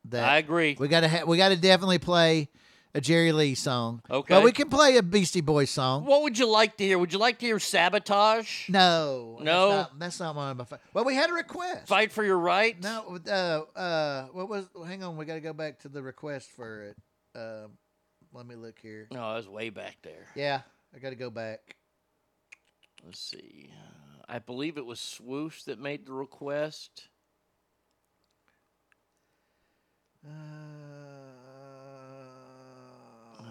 That I agree. We got to ha- we got to definitely play a Jerry Lee song. Okay. But we can play a Beastie Boys song. What would you like to hear? Would you like to hear Sabotage? No. that's No? not- That's not, one of my. Fa- well, we had a request. Fight for your right? No. Uh. Uh. What was? Hang on. We got to go back to the request for it. Um. Let me look here. No, I was way back there. Yeah. I got to go back. Let's see. I believe it was Swoosh that made the request. Uh,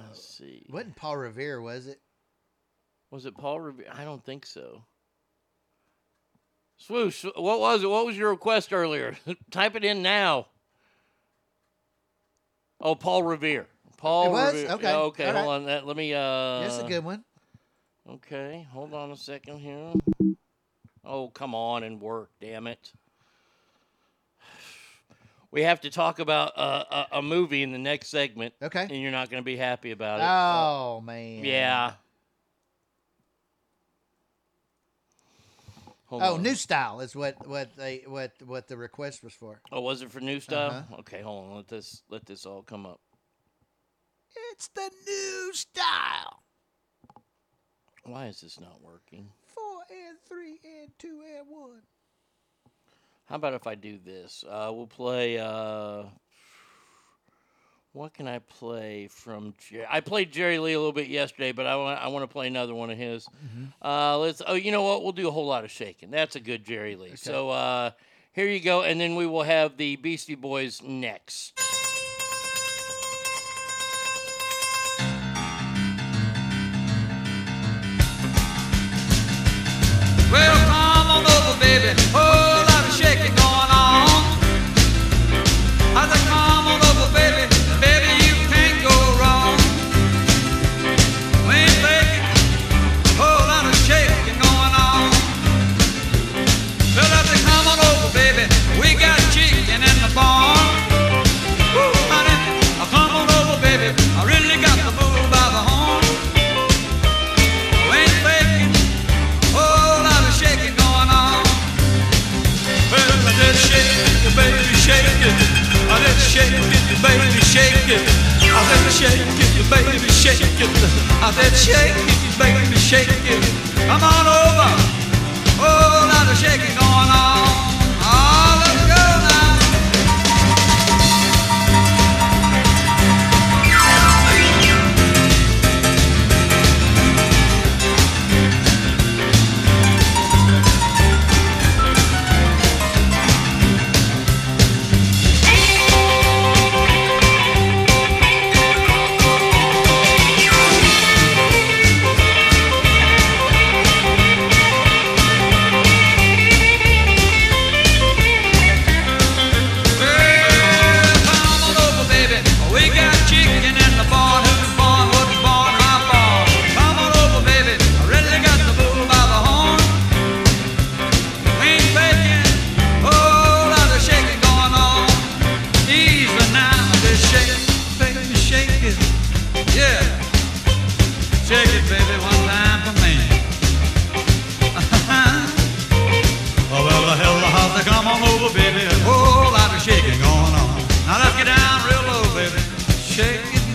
Let's see. wasn't Paul Revere, was it? Was it Paul Revere? I don't think so. Swoosh, what was it? What was your request earlier? Type it in now. Oh, Paul Revere. Paul It was? Revere. Okay. Yeah, okay, All hold right. on. That let me uh That's a good one. Okay, hold on a second here. Oh, come on and work, damn it. We have to talk about uh, a, a movie in the next segment. Okay. And you're not going to be happy about it. Oh man. yeah. Hold Oh, on. new style is what what they what what the request was for. Oh, was it for new stuff? Uh-huh. Okay, hold on. Let this let this all come up. It's the new style. Why is this not working? Four and three and two and one. How about if I do this? Uh, we'll play. Uh, what can I play from? Jer- I played Jerry Lee a little bit yesterday, but I want I want to play another one of his. Uh, let's. Oh, you know what? We'll do a whole lot of shaking. That's a good Jerry Lee. So uh, here you go, and then we will have the Beastie Boys next. Well, come on over, baby. Whole shake it. I did shake it, baby, shake it. I did shake it, baby, shake it. Come on over. Whole lot of shaking going on.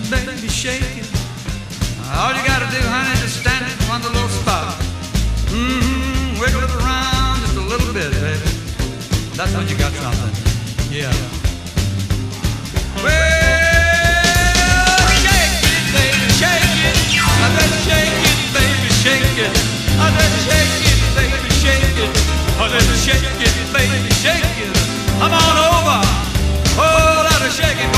make me it. All you gotta do, honey, is stand on the little spot. Mm-hmm, wiggle it around just a little bit, baby. That's when you got something. Yeah. Well, shake it, baby, shake it. I said shake it, baby, shake it. I said shake it, baby, shake it. I said shake it, baby, shake it. Come on over. Oh, lot of shaking.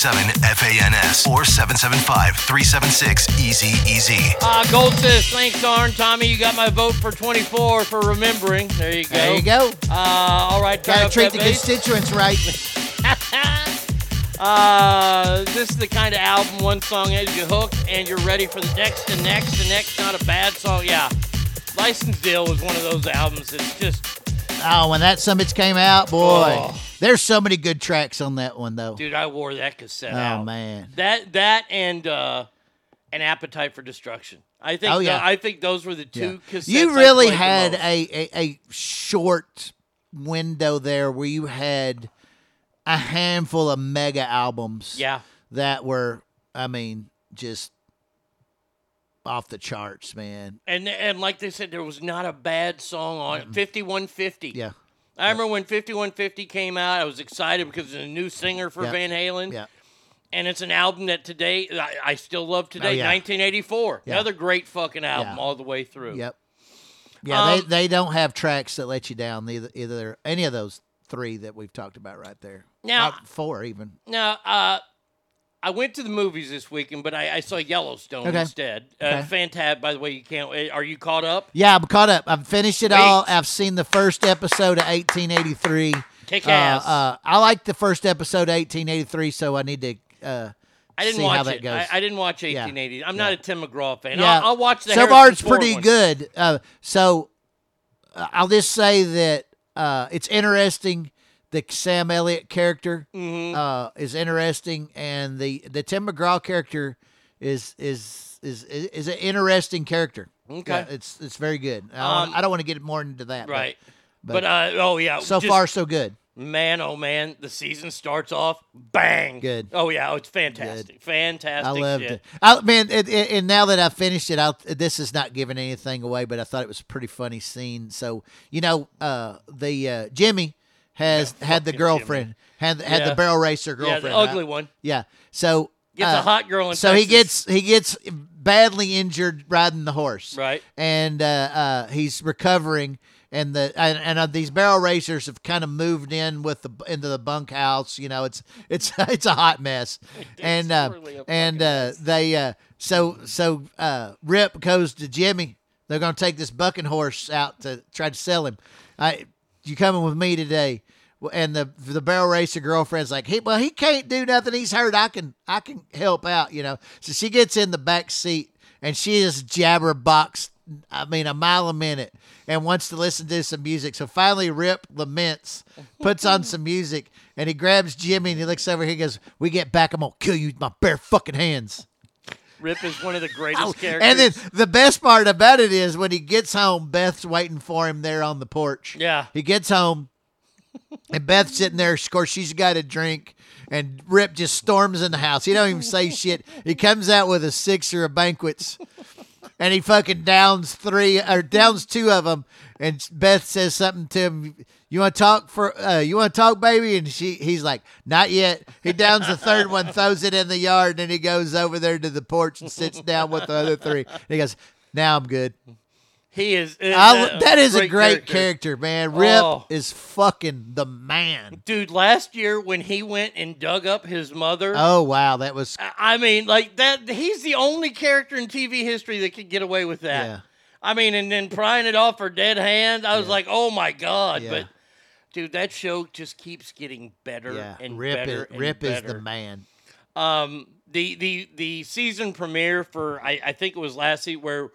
775-357-FANS or 775-376-EASY-EASY. Uh, Gold says, thanks, Arn. Tommy, you got my vote for 24 for remembering. There you go. There you go. Uh, all right, Gotta treat the base. constituents right. Uh, this is the kind of album one song has you hooked and you're ready for the next and next and next. Not a bad song. Yeah. Licensed to Ill was one of those albums that's just, Oh, when that Summits came out, boy, Oh. There's so many good tracks on that one though. dude, I wore that cassette oh out. man, That, that and, uh, an Appetite for Destruction. I think, Oh, yeah. tho- I think those were the two Yeah. cassettes. you really the had a, a a short window there where you had a handful of mega albums. Yeah. that were, I mean, just off the charts, man. And and like they said, there was not a bad song on it. 5150. Yeah. I remember when 5150 came out, I was excited because it's a new singer for Yeah. Van Halen. Yeah. And it's an album that today I, I still love today. Oh, yeah. 1984. Yeah. Another great fucking album Yeah. all the way through. Yep. Yeah, Um, they they don't have tracks that let you down. Either either any of those three that we've talked about right there. Now- Uh, four even. Now, uh, I went to the movies this weekend, but I, I saw Yellowstone Okay. instead. Uh, Okay. Fantab, by the way, you can't. uh, Are you caught up? Yeah, I'm caught up. I've finished it Sweet. all. I've seen the first episode of 1883. Kick Uh, ass. Uh, I like the first episode of 1883, so I need to uh, I didn't see watch how that it. goes. I, I didn't watch Yeah. 1880. I'm not a Tim McGraw fan. Yeah, I'll, I'll watch the so far it's pretty one. good. Uh, so uh, I'll just say that uh, it's interesting. The Sam Elliott character Mm-hmm. uh, is interesting, and the the Tim McGraw character is is is is, is an interesting character. Okay. Yeah, it's it's very good. I don't, Um, I don't want to get more into that. Right. But, But, uh, oh yeah. so just- far so good. Man, oh man, the season starts off bang. Good. Oh yeah, it's fantastic, fantastic. I loved shit. it. I, man, it, it, and now that I've finished it, I, this is not giving anything away, but I thought it was a pretty funny scene. So you know, uh, the uh, Jimmy has had the girlfriend, had had Yeah. the barrel racer girlfriend, Yeah, ugly right? one. Yeah. So Gets a uh, hot girl in So he gets he gets badly injured riding the horse, Right. And uh, uh, he's recovering. And the and, and uh, these barrel racers have kind of moved in with the into the bunkhouse. You know, it's it's it's a hot mess. and uh, really and uh, they uh, so so uh, Rip goes to Jimmy. They're gonna take this bucking horse out to try to sell him. I you coming with me today? And the the barrel racer girlfriend's like, he well he can't do nothing. He's hurt. I can I can help out. You know. So she gets in the back seat and she is jabberbox. I mean, a mile a minute, and wants to listen to some music. So finally, Rip laments, puts on some music, and he grabs Jimmy and he looks over. He goes, "We get back, I'm gonna kill you with my bare fucking hands." Rip is one of the greatest Oh, characters. and then the best part about it is when he gets home, Beth's waiting for him there on the porch. Yeah. He gets home, and Beth's sitting there. Of course, she's got a drink, and Rip just storms in the house. He don't even say shit. He comes out with a sixer of banquets, and he fucking downs three or downs two of them, and Beth says something to him. You want to talk for? Uh, you want to talk, baby? And she, he's like, not yet. He downs the third one, throws it in the yard, and then he goes over there to the porch and sits down with the other three. And he goes, "Now I'm good." He is. uh, I, that is a great character, man. Rip Oh. is fucking the man. Dude, last year when he went and dug up his mother, Oh wow, that was I mean, like that. He's the only character in TV history that could get away with that. Yeah. I mean, and then prying it off her dead hand, I was like, oh my god. Yeah. But dude, that show just keeps getting better yeah. and Rip better. is and Rip is the man. Um, the the the season premiere for I, I think it was last season where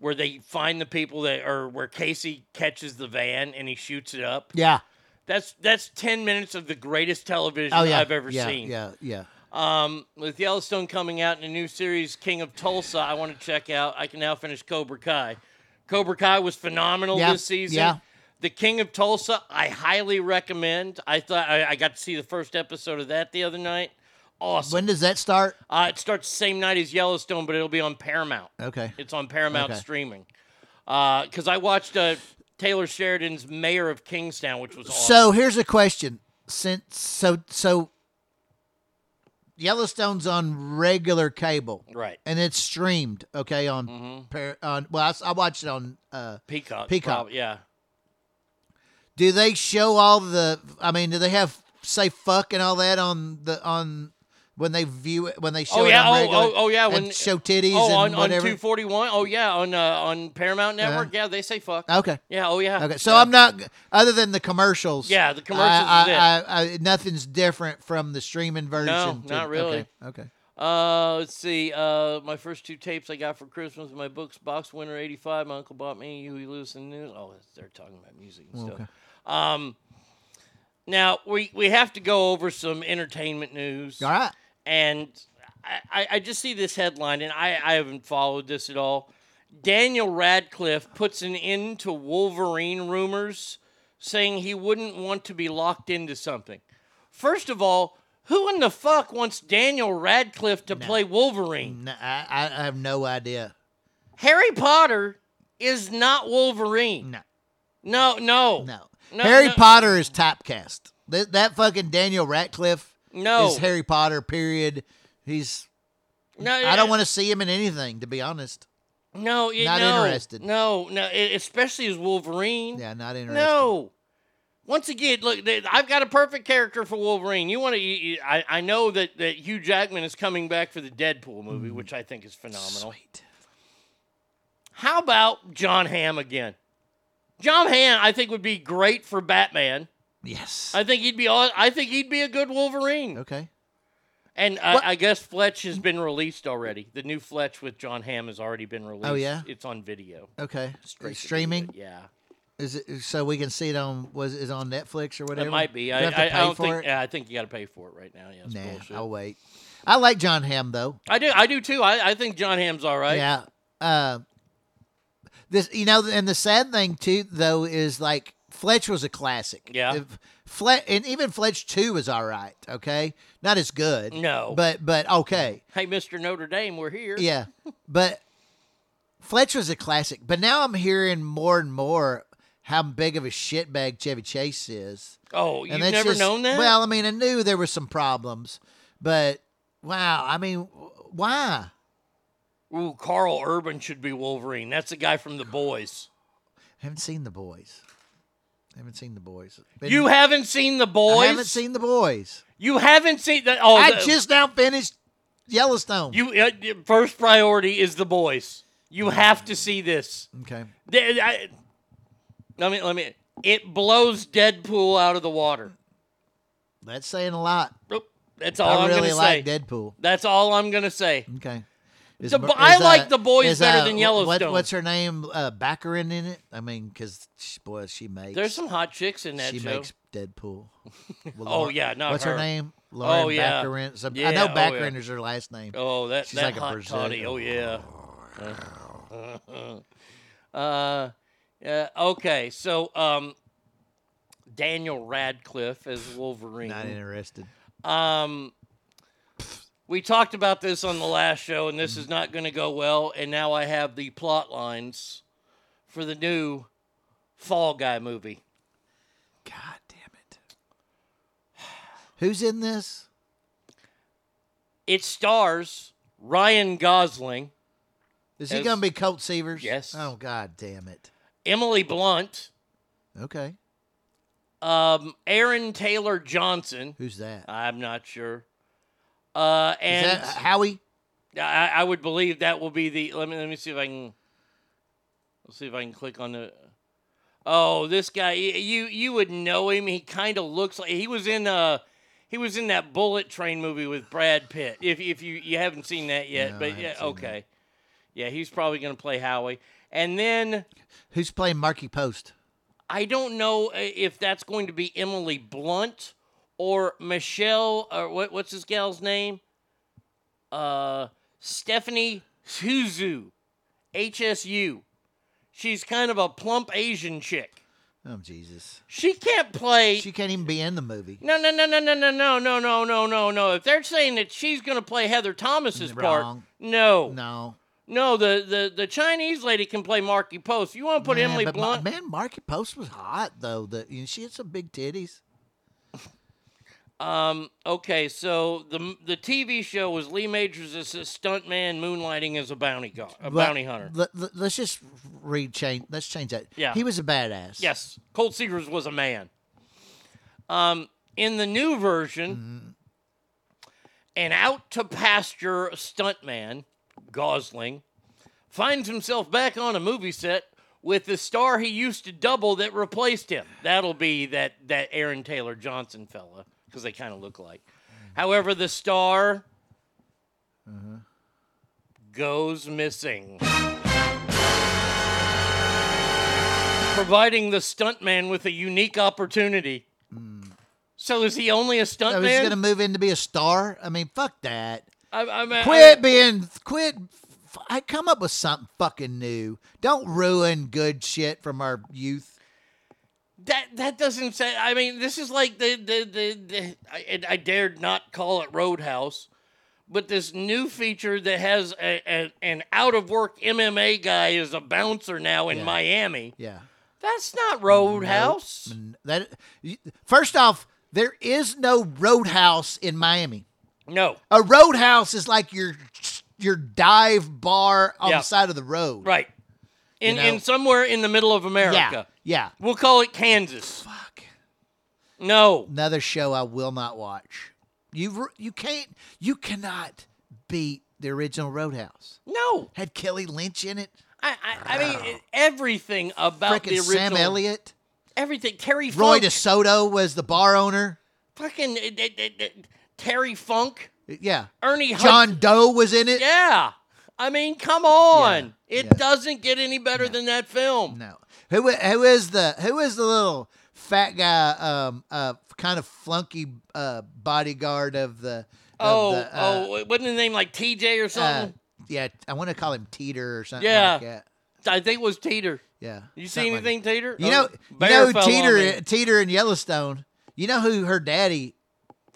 where they find the people that or where Casey catches the van and he shoots it up. Yeah. That's that's ten minutes of the greatest television Oh yeah. I've ever yeah, seen. Yeah, yeah. Um, with Yellowstone coming out in a new series, King of Tulsa, I want to check out. I can now finish Cobra Kai. Cobra Kai was phenomenal Yeah, this season. yeah. The King of Tulsa, I highly recommend. I thought I, I got to see the first episode of that the other night. Awesome. When does that start? Uh, it starts the same night as Yellowstone, but it'll be on Paramount. Okay. It's on Paramount Okay. streaming. Because I watched uh, Taylor Sheridan's Mayor of Kingstown, which was awesome. So here's a question. Since so so Yellowstone's on regular cable. Right. And it's streamed, okay, on par, on well I, s- I watched it on uh Peacock. Peacock. prob- yeah. Do they show all the I mean, do they have say fuck and all that on the on when they view it when they show Oh it yeah! on Oh, regular, oh, oh yeah! and When show titties oh, and on, on two forty one. Oh yeah, on uh, on Paramount Network. Yeah, they say fuck. Okay. Yeah. Oh yeah. Okay, so Yeah. I'm not other than the commercials. Yeah, the commercials I, is it. I, I, nothing's different from the streaming version. No, to- not really. Okay. okay. Uh, let's see. Uh, my first two tapes I got for Christmas, my books, Box Winter '85. My uncle bought me. Huey Lewis and News. Oh, they're talking about music and stuff. Um, now we we have to go over some entertainment news. All right. And I, I, just see this headline, and I, I haven't followed this at all. Daniel Radcliffe puts an end to Wolverine rumors, saying he wouldn't want to be locked into something. First of all, who in the fuck wants Daniel Radcliffe to play Wolverine? No, I, I have no idea. Harry Potter is not Wolverine. No. No, no. No. No, Harry no. Potter is typecast. That, that fucking Daniel Radcliffe No. is Harry Potter. Period. He's. No, I don't want to see him in anything, to be honest. No, you Not no, interested. No, no, especially as Wolverine. Yeah, not interested. No. Once again, look, I've got a perfect character for Wolverine. You want to? I, I know that, that Hugh Jackman is coming back for the Deadpool movie, which I think is phenomenal. Mm. Sweet. How about Jon Hamm again? Jon Hamm, I think, would be great for Batman. Yes. I think he'd be. aw- I think he'd be a good Wolverine. Okay. And I, I guess Fletch has been released already. The new Fletch with Jon Hamm has already been released. Oh, yeah? it's on video. Okay. Straight Streaming. video, Yeah. Is it so we can see it on was is on Netflix or whatever? It might be. I, have to I, I pay don't for think. it? Yeah, I think you got to pay for it right now. Yeah, Nah, bullshit. I'll wait. I like Jon Hamm though. I do. I do too. I, I think Jon Hamm's all right. Yeah. Uh, this you know, and the sad thing too though is like Fletch was a classic. Yeah. If Fletch and even Fletch two was all right. Okay, not as good. No. but but okay. Hey, Mr. Notre Dame, we're here. Yeah, but Fletch was a classic. But now I'm hearing more and more how big of a shitbag Chevy Chase is. Oh, you've never just- known that? Well, I mean, I knew there were some problems, but wow, I mean, why? Ooh, Karl Urban should be Wolverine. That's the guy from The Boys. I haven't seen the boys. Haven't seen the boys. Been- you haven't seen The Boys? I haven't seen the boys. You haven't seen that? Oh, I the- just now finished Yellowstone. You uh, first priority is The Boys. You have to see this. okay? Th- I- let me let me. It blows Deadpool out of the water. That's saying a lot. Oop, That's all I am really gonna like say. Deadpool. That's all I'm gonna say. Okay. The Mo- bo- I uh, like The Boys is, better uh, than Yellowstone. what's her name? Uh, Baccarin in it. I mean, because boy, she makes. There's some hot chicks in that she show. makes Deadpool. Well, Oh, Lauren- yeah, not what's her, her. name? Lauren Oh, yeah. Baccarin. Some- I Yeah, know oh, yeah. is her last name. Oh, that She's that like a hot Brazilian. toddy. Oh yeah. uh, yeah. Okay, so um, Daniel Radcliffe as Wolverine. Not interested. Um, We talked about this on the last show, and this is not going to go well. And now I have the plot lines for the new Fall Guy movie. God damn it. Who's in this? It stars Ryan Gosling, Is he As- going to be Colt Seavers? Yes. Oh God damn it. Emily Blunt, Okay. um, Aaron Taylor Johnson. Who's that? I'm not sure. Uh, Is and that Howie? I, I would believe that will be the. Let me let me see if I can. Let's see if I can click on the. Oh, this guy, you you would know him. He kind of looks like he was in uh he was in that Bullet Train movie with Brad Pitt. If if you you haven't seen that yet, No, but yeah, okay, yeah, he's probably gonna play Howie. And then Who's playing Markie Post? I don't know uh, if that's going to be Emily Blunt or Michelle or what what's this gal's name? Uh Stephanie Suzu. HSU. She's kind of a plump Asian chick. Oh Jesus. She can't play She can't even be in the movie. No, no, no, no, no, no, no, no, no, no, no, no. If they're saying that she's going to play Heather Thomas's part, Wrong. no, No. no. The, the the Chinese lady can play Markie Post. You want to put man, Emily but Ma- Blunt? man, Markie Post was hot though. The you know, she had some big titties. Um. Okay. So the the TV show was Lee Majors as a stuntman moonlighting as a bounty guard, a But bounty hunter. Let, let, us just read change. Let's change that. Yeah. He was a badass. Yes, Colt Seavers was a man. Um, in the new version, an out to pasture stuntman, Gosling, finds himself back on a movie set with the star he used to double that replaced him. That'll be that that Aaron Taylor Johnson fella because they kind of look like. However, the star goes missing. Providing the stuntman with a unique opportunity. So is he only a So he's stuntman? gonna move in to be a star. I mean, fuck that. I, I Quit being quit. I come up with something fucking new. Don't ruin good shit from our youth. That that doesn't say. I mean, this is like the the the. the I, I dared not call it Roadhouse, but this new feature that has a, a, an out of work MMA guy as a bouncer now in Yeah. Miami. Yeah. That's not Roadhouse. Mm, That first off, there is no roadhouse in Miami. No. A roadhouse is like your your dive bar on Yeah. the side of the road. Right. In know? in somewhere in the middle of America. Yeah. We'll call it Kansas. Fuck. No. Another show I will not watch. You you can't you cannot beat the original Roadhouse. No. Had Kelly Lynch in it. I I, I mean everything about the original. Sam Elliott. Everything. Terry Roy Funk. DeSoto was the bar owner. Fucking uh, uh, uh, Terry Funk. Yeah. Ernie John Doe was in it. Yeah. I mean, come on. Yeah, It yeah. doesn't get any better than that film. No. Who who is the who is the little fat guy um uh kind of flunky uh bodyguard of the of Oh, the, uh, oh, wasn't his name like TJ or uh, something? yeah, I want to call him Teeter or something yeah. like that. I think it was Teeter. Yeah. You see something like anything, Teeter? You Oh, know, you know Teeter. Teeter in Yellowstone. You know who her daddy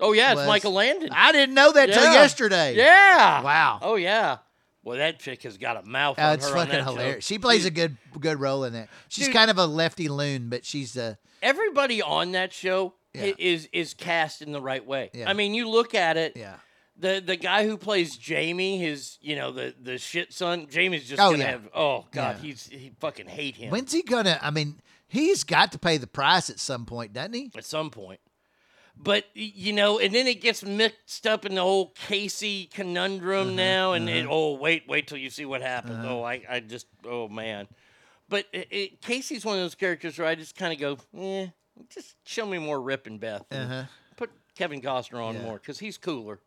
Oh, yeah, it's was? Michael Landon. I didn't know that till yesterday. Yeah. Wow. Oh, yeah. Well, that chick has got a mouth Oh, on it's fucking that show. hilarious. She plays Dude, a good good role in that. She's Dude. kind of a lefty loon, but she's a. Everybody on that show Yeah. is is cast in the right way. Yeah. I mean, you look at it. yeah. The the guy who plays Jamie, his you know the the shit son, Jamie's just Oh, gonna yeah. have. Oh God, he's he fucking hate him. When's he gonna? I mean, he's got to pay the price at some point, doesn't he? at some point. But you know, and then it gets mixed up in the whole Casey conundrum Uh-huh, now, and it, oh wait, wait till you see what happens. Oh, I, I just, oh man. But it, it, Casey's one of those characters where I just kind of go, eh, just show me more Rip and Beth. and Uh-huh. Put Kevin Costner on Yeah. more because he's cooler.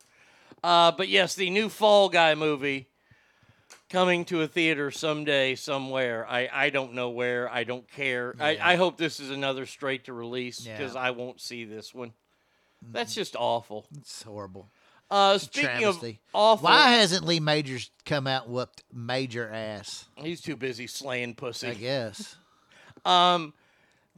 Uh, but yes, the new Fall Guy movie coming to a theater someday, somewhere. I, I don't know where. I don't care. I, I hope this is another straight to release Yeah. because I won't see this one. That's just awful. It's horrible. Uh, speaking Travesty. of awful, Why hasn't Lee Majors come out and whooped major ass? he's too busy slaying pussy. I guess. Um,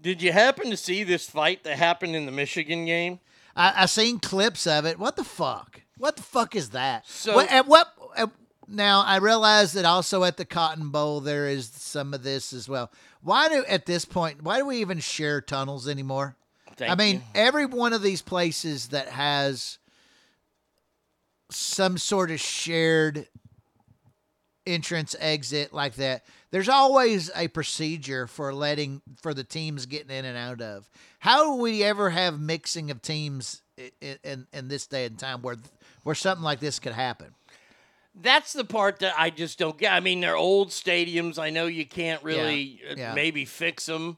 did you happen to see this fight that happened in the Michigan game? I, I seen clips of it. What the fuck? What the fuck is that? So- what, at what? At, now I realize that also at the Cotton Bowl there is some of this as well. Why do at this point? Why do we even share tunnels anymore? Thank I mean, you. every one of these places that has some sort of shared entrance exit like that there's always a procedure for letting for the teams getting in and out of how do we ever have mixing of teams in in, in this day and time where where something like this could happen That's the part that I just don't get. I mean, they're old stadiums. I know you can't really uh, yeah. maybe fix them,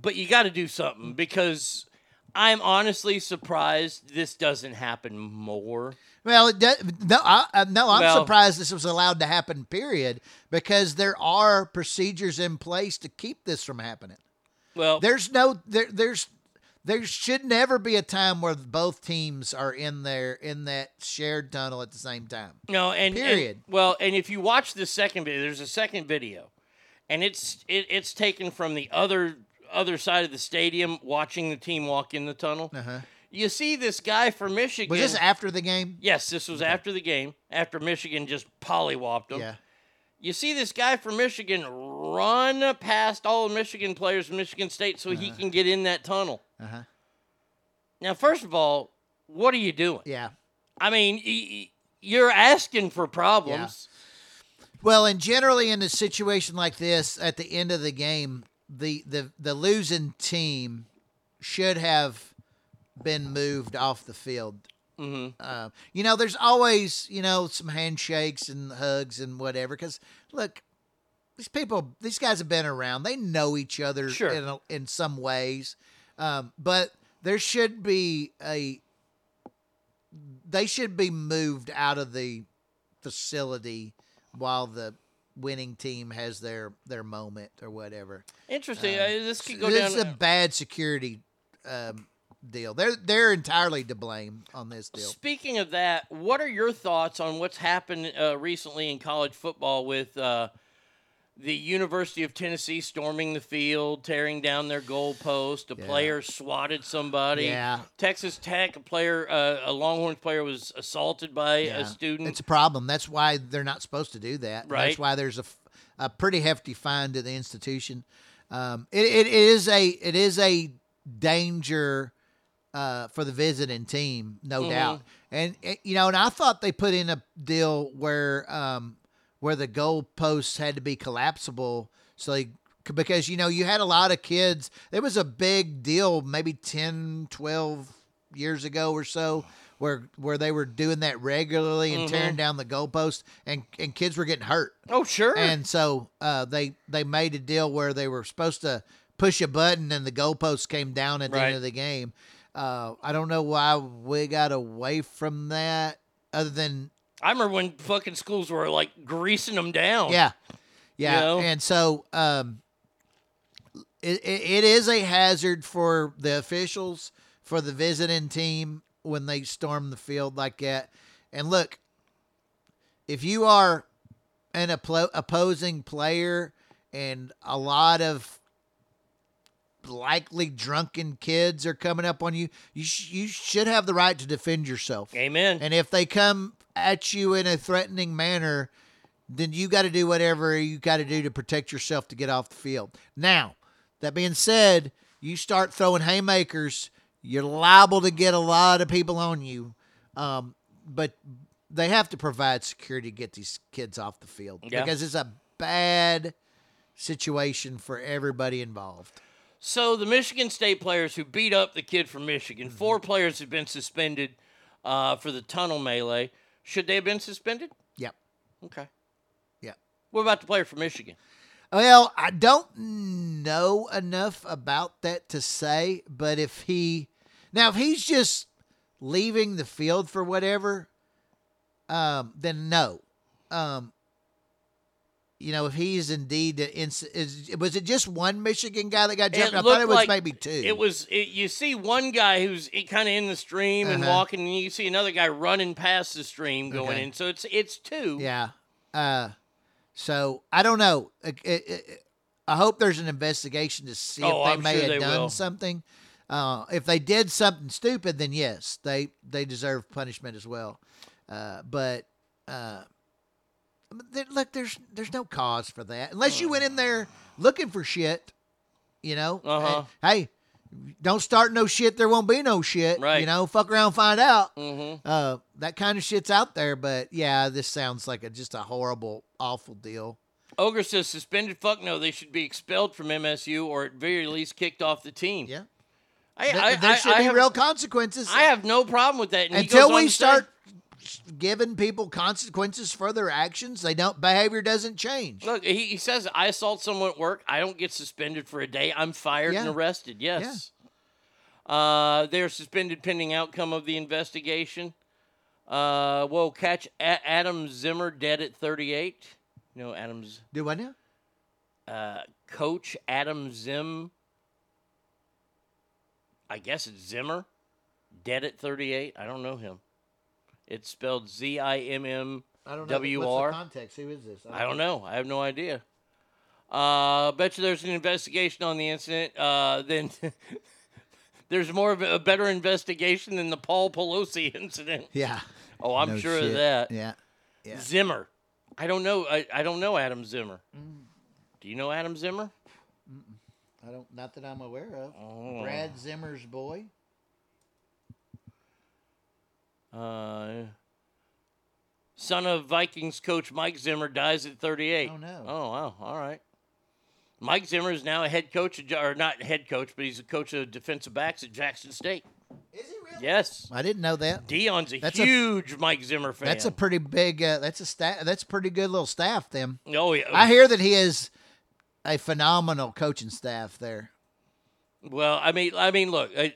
but you got to do something because I'm honestly surprised this doesn't happen more. Well, it does, no, I, uh, no, I'm Well- surprised this was allowed to happen. Period, because there are procedures in place to keep this from happening. Well, There's no there. There's there should never be a time where both teams are in there in that shared tunnel at the same time. No, and and- Period. well, and if you watch the second video, there's a second video, and it's it, it's taken from the other other side of the stadium, watching the team walk in the tunnel. Uh-huh. You see this guy from Michigan. Was this after the game? Yes, this was after the game, after Michigan just pollywopped them. Yeah. You see this guy from Michigan run past all the Michigan players from Michigan State so he can get in that tunnel. Uh huh. Now, first of all, what are you doing? Yeah. I mean, you're asking for problems. Well, and generally in a situation like this, at the end of the game, the the the losing team should have been moved off the field. Mhm. Uh, you know, there's always you know some handshakes and hugs and whatever. Because look, these people, these guys have been around. They know each other Sure. in a, in some ways, um, but there should be a. They should be moved out of the facility while the winning team has their their moment or whatever. Interesting. Um, Uh, this could go this down. is a bad security um, deal. They're they're entirely to blame on this deal. Speaking of that, what are your thoughts on what's happened uh, recently in college football with uh, the University of Tennessee storming the field, tearing down their goalpost? A Yeah. player swatted somebody. Yeah. Texas Tech, a player, uh, a Longhorns player, was assaulted by Yeah. a student. It's a problem. That's why they're not supposed to do that. Right. That's why there's a, f- a pretty hefty fine to the institution. Um, it, it, it is a it is a danger uh, for the visiting team, no Mhm. doubt. And eh, you know, and I thought they put in a deal where um, where the goalposts had to be collapsible, so they because you know you had a lot of kids. It was a big deal, maybe 10, 12 years ago or so. Where, where they were doing that regularly and tearing Mhm. down the goalpost and, and kids were getting hurt. oh, sure. And so uh, they they made a deal where they were supposed to push a button and the goalpost came down at the Right. end of the game. Uh, I don't know why we got away from that, other than I remember when fucking schools were like greasing them down. yeah, yeah. know? And so um, it, it, it is a hazard for the officials for the visiting team when they storm the field like that. And look, if you are an oppo- opposing player and a lot of likely drunken kids are coming up on you, you sh- you should have the right to defend yourself. Amen. And if they come at you in a threatening manner, then you got to do whatever you got to do to protect yourself to get off the field. Now, that being said, you start throwing haymakers, you're liable to get a lot of people on you. Um, but they have to provide security to get these kids off the field Yeah. because it's a bad situation for everybody involved. So the Michigan State players who beat up the kid from Michigan, Mm-hmm. four players have been suspended uh, for the tunnel melee. Should they have been suspended? Yep. Okay. Yeah. What about the player from Michigan? Well, I don't know enough about that to say, but if he now if he's just leaving the field for whatever, um, then no. Um, you know, if he's indeed the ins- is was it just one Michigan guy that got jumped? I thought it was like maybe two. It was. It, you see one guy who's kind of in the stream and Uh-huh. walking, and you see another guy running past the stream going Okay. in. So it's it's two. Yeah. Uh, so I don't know. It- it- it- I hope there's an investigation to see Oh, if they I'm may sure have they done will. something. Uh, if they did something stupid, then yes, they they deserve punishment as well. Uh, but uh, there, look, there's there's no cause for that unless you went in there looking for shit. You know, Uh-huh. hey, hey, don't start no shit. There won't be no shit. Right. You know, fuck around, find out. Mhm. Uh, that kind of shit's out there. But yeah, this sounds like a just a horrible, awful deal. Ogre says suspended. Fuck no, they should be expelled from MSU or at very least kicked off the team. Yeah. I, There- I, there should I be real consequences. I have no problem with that. And until we to say- start giving people consequences for their actions. They don't behavior doesn't change. Look, he, he says I assault someone at work. I don't get suspended for a day. I'm fired and arrested. Yes. Uh, they're suspended pending outcome of the investigation. Uh, whoa, catch a- Adam Zimmer dead at 38. No, Adam's Do I know? uh, coach Adam Zim. I guess it's Zimmer, dead at 38. I don't know him. It's spelled Z I M M I don't. W R. context? Who is this? I don't know. I have no idea. Uh, bet you there's an investigation on the incident. Uh, then there's more of a, better investigation than the Paul Pelosi incident. Yeah. Oh, I'm No sure of that. Yeah. Yeah. Zimmer. I don't know. I, I don't know Adam Zimmer. Mm. Do you know Adam Zimmer? I don't. Not that I'm aware of. Oh. Brad Zimmer's boy. Uh, son of Vikings coach Mike Zimmer dies at 38. Oh, no. Oh wow. All right. Mike Zimmer is now a head coach, or not head coach, but he's a coach of defensive backs at Jackson State. Is he really? Yes. I didn't know that. Deion's a That's a- huge Mike Zimmer fan. That's a pretty big. Uh, that's a staff. That's a pretty good little staff. Them. oh yeah. I hear that he is a phenomenal coaching staff there. Well, I mean, I mean, look, I,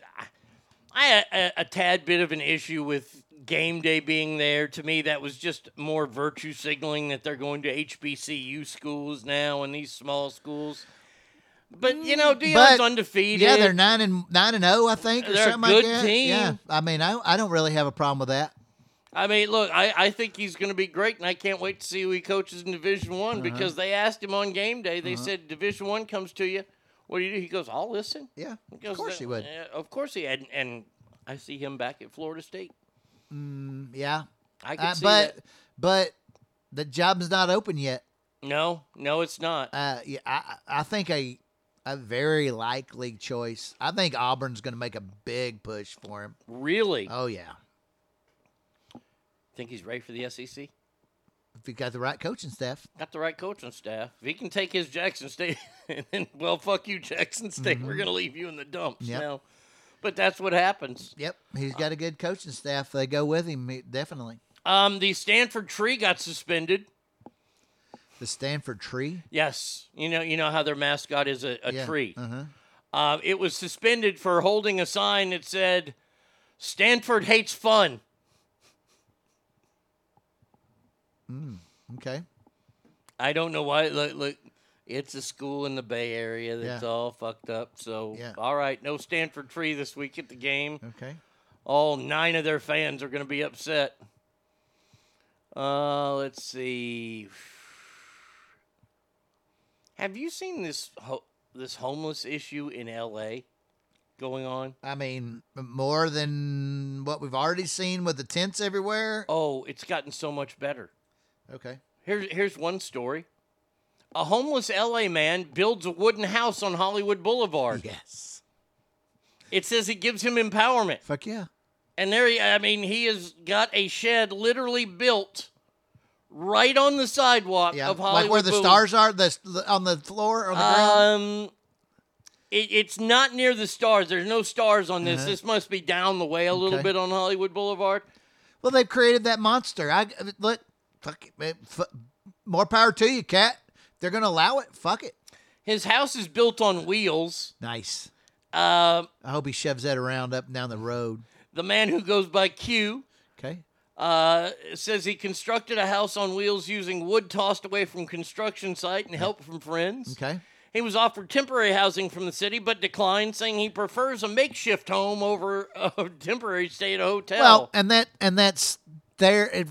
I had a, a tad bit of an issue with game day being there. To me, that was just more virtue signaling that they're going to HBCU schools now and these small schools. But you know, Deion's But, undefeated. Yeah, they're nine and nine and zero, I think, or They're a good like that. team. Yeah, I mean, I I don't really have a problem with that. I mean, look, I, I think he's going to be great, and I can't wait to see who he coaches in Division One Uh-huh. because they asked him on game day. They Uh-huh. said Division One comes to you. What do you do? He goes, I'll listen. Yeah, goes, of course he would. "Uh, of course he had, and I see him back at Florida State. Mm, yeah, I can Uh, see but that. but the job's not open yet. No, no, it's not. Uh, yeah, I I think a a very likely choice. I think Auburn's going to make a big push for him. Really? Oh yeah, Think he's ready for the SEC? if he got the right coaching staff. Got the right coaching staff. If he can take his Jackson State, and then, well, fuck you, Jackson State. We're Mhm. going to leave you in the dumps Yep. now. But that's what happens. Yep, he's got a good coaching staff. They go with him definitely. Um, the Stanford tree got suspended. The Stanford tree. Yes, you know, you know how their mascot is a, a Yeah, tree. uh-huh. Uh, it was suspended for holding a sign that said, "Stanford hates fun." Mm, okay. I don't know why. Look, look, it's a school in the Bay Area that's Yeah. all fucked up. So, Yeah. all right, no Stanford tree this week at the game. Okay. All nine of their fans are going to be upset. Uh, let's see. Have you seen this ho- this homeless issue in L.A. going on? I mean, more than what we've already seen with the tents everywhere. Oh, it's gotten so much better. Okay. Here's here's one story. A homeless LA man builds a wooden house on Hollywood Boulevard. Yes. It says it gives him empowerment. Fuck yeah. And there he, I mean, he has got a shed literally built right on the sidewalk Yeah, of Hollywood. like where the Boulevard. stars are, the on the floor on the ground. Um, it, it's not near the stars. There's no stars on this. Uh-huh. This must be down the way a little Okay. bit on Hollywood Boulevard. Well, they've created that monster. I look, fuck it, man, fu- more power to you, cat. They're gonna allow it. Fuck it. His house is built on wheels. Nice. Uh, I hope he shoves that around up and down the road. the man who goes by Q Okay. uh, says he constructed a house on wheels using wood tossed away from construction site and help from friends. Okay. He was offered temporary housing from the city, but declined, saying he prefers a makeshift home over a temporary stay at a hotel. Well, and that and that's there.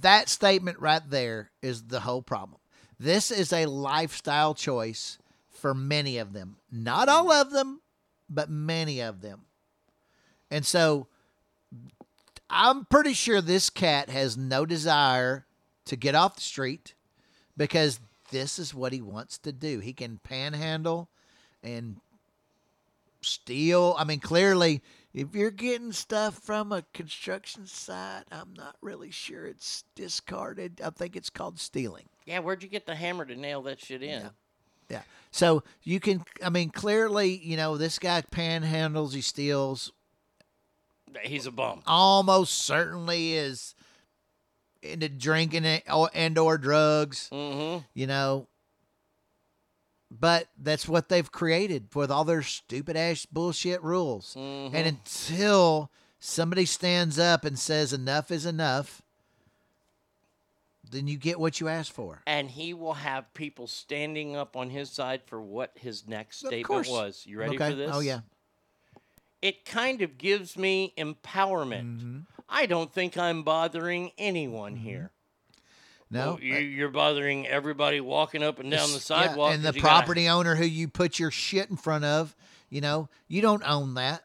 That statement right there is the whole problem. This is a lifestyle choice for many of them. Not all of them, but many of them. And so I'm pretty sure this cat has no desire to get off the street because this is what he wants to do. He can panhandle and steal. I mean, clearly, if you're getting stuff from a construction site, I'm not really sure it's discarded. I think it's called stealing. Yeah, where'd you get the hammer to nail that shit in? Yeah. yeah. So you can, I mean, clearly, you know, this guy panhandles, he steals, He's a bum. almost certainly is into drinking it and or drugs, Mm-hmm. you know. But that's what they've created with all their stupid ass bullshit rules. Mhm. And until somebody stands up and says enough is enough, then you get what you asked for. And he will have people standing up on his side for what his next statement was. You ready Okay. for this? Oh yeah. It kind of gives me empowerment. Mm-hmm. I don't think I'm bothering anyone here. No. Well, you, you're bothering everybody walking up and down the Yeah, sidewalk. and the you gotta- property owner who you put your shit in front of, you know, you don't own that.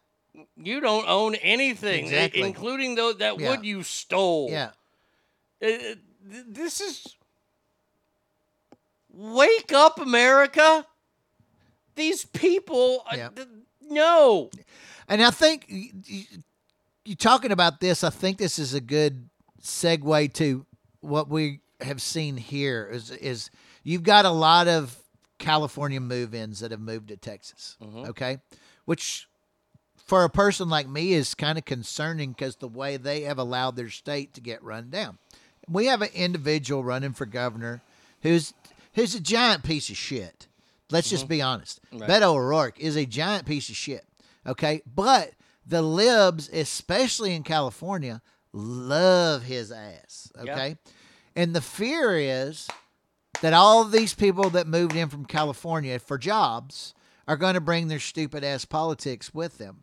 you don't own anything, Exactly. including though that Yeah. wood you stole. Yeah. Uh, th- this is wake up, America. These people, uh, Yeah. th- no. And I think y- y- you talking about this, I think this is a good segue to what we have seen here is is you've got a lot of California move-ins that have moved to Texas. Okay? Which for a person like me is kind of concerning because the way they have allowed their state to get run down. We have an individual running for governor who's who's a giant piece of shit. Let's just Mhm. be honest. Right. Beto O'Rourke is a giant piece of shit. Okay, but the libs, especially in California, love his ass. Okay, and the fear is that all of these people that moved in from California for jobs are going to bring their stupid ass politics with them.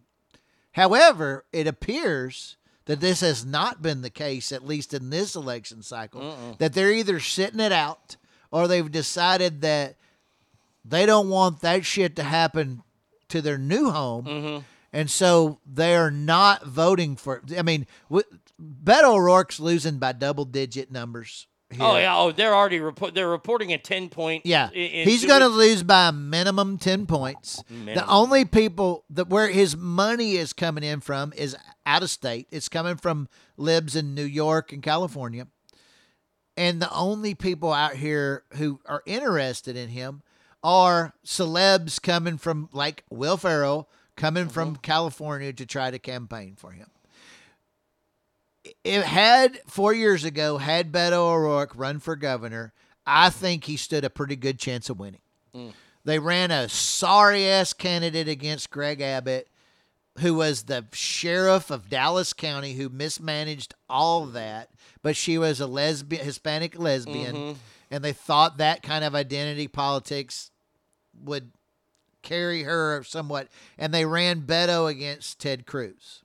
However, it appears that this has not been the case, at least in this election cycle, that they're either sitting it out or they've decided that they don't want that shit to happen to their new home. Mm-hmm. And so they're not voting for. I mean, Beto O'Rourke's losing by double digit numbers. Here. Oh yeah. Oh, they're already report. They're reporting a ten point. Yeah, in- he's going to lose by a minimum ten points. The only people that where his money is coming in from is out of state. It's coming from libs in New York and California, and the only people out here who are interested in him are celebs coming from like Will Ferrell coming mm-hmm. from California to try to campaign for him. It had four years ago had Beto O'Rourke run for governor, I think he stood a pretty good chance of winning. Mm. They ran a sorry ass candidate against Greg Abbott, who was the sheriff of Dallas County, who mismanaged all that. But she was a lesbian, Hispanic lesbian, Mhm. and they thought that kind of identity politics would carry her somewhat. And they ran Beto against Ted Cruz.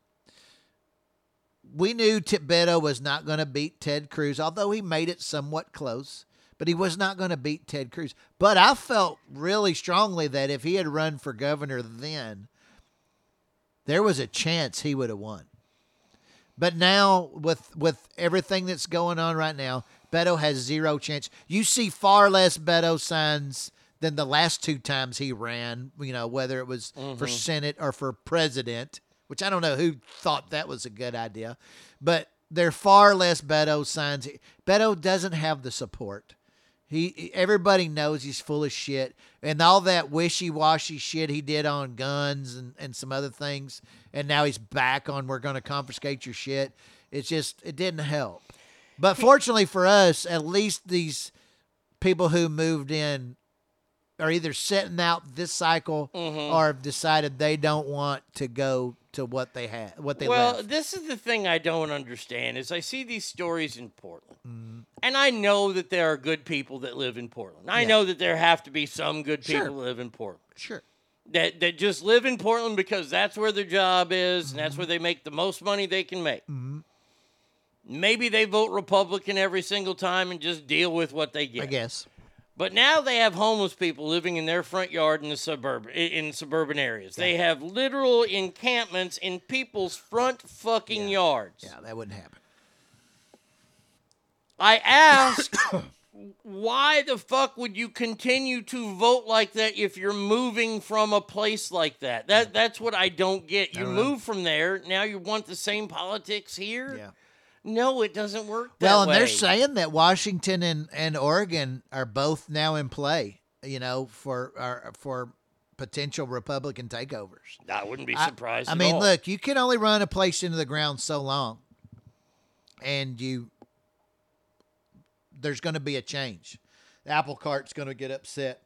We knew Beto was not going to beat Ted Cruz, although he made it somewhat close. But he was not going to beat Ted Cruz. But I felt really strongly that if he had run for governor then, there was a chance he would have won. But now with with everything that's going on right now, Beto has zero chance. You see far less Beto signs than the last two times he ran, you know, whether it was for Mhm. Senate or for president, which I don't know who thought that was a good idea. But they're far less Beto signs. Beto doesn't have the support. He everybody knows he's full of shit and all that wishy-washy shit he did on guns and, and some other things and now he's back on we're going to confiscate your shit. It's just it didn't help. But fortunately for us, at least these people who moved in are either setting out this cycle Mhm. or have decided they don't want to go to what they had what they well, left. this is the thing I don't understand is I see these stories in Portland, Mm-hmm. and I know that there are good people that live in Portland. I Yeah. know that there have to be some good people Sure. that live in Portland. Sure. That that just live in Portland because that's where their job is, and Mm-hmm. that's where they make the most money they can make. Mhm. Maybe they vote Republican every single time and just deal with what they get. I guess. But now they have homeless people living in their front yard in the suburb in suburban areas. They have literal encampments in people's front fucking yards. Yeah, that wouldn't happen. I asked, why the fuck would you continue to vote like that if you're moving from a place like that? That that's what I don't get. You don't know. move from there, now you want the same politics here? Yeah. No, it doesn't work that Well, and way. they're saying that Washington and, and Oregon are both now in play, you know, for are, for potential Republican takeovers. I wouldn't be I- surprised. I, at mean, all. look, you can only run a place into the ground so long, and you there's going to be a change. The apple cart's going to get upset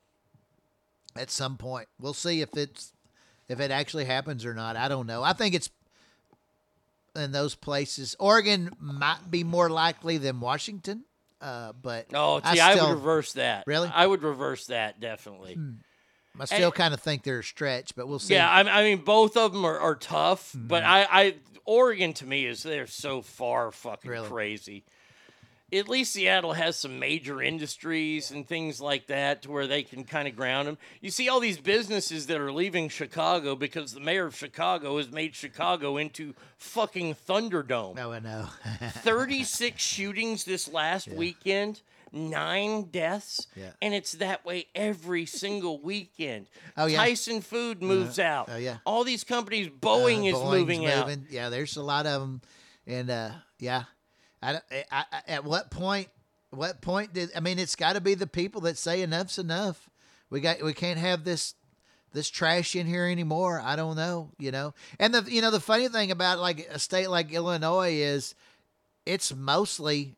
at some point. We'll see if it's if it actually happens or not. I don't know. I think it's in those places. Oregon might be more likely than Washington, uh, but Oh, see, I, still, would reverse that. Really? I would reverse that definitely. I still And- kind of think they're a stretch, but we'll see. Yeah, I, I mean, both of them are, are tough, but Mm-hmm. I, I Oregon to me is they're so far fucking Really? crazy. At least Seattle has some major industries and things like that to where they can kind of ground them. You see all these businesses that are leaving Chicago because the mayor of Chicago has made Chicago into fucking Thunderdome. no, I know. 36 shootings this last weekend, nine deaths, Yeah. and it's that way every single weekend. Oh, yeah. Tyson Food moves out. Oh, yeah. All these companies, Boeing Uh, is Boeing's moving out. moving. Yeah, there's a lot of them, and uh, yeah, I, don't- I, I, at what point? What point did I mean? It's got to be the people that say enough's enough. We got we can't have this this trash in here anymore. I don't know, you know. And the you know the funny thing about like a state like Illinois is it's mostly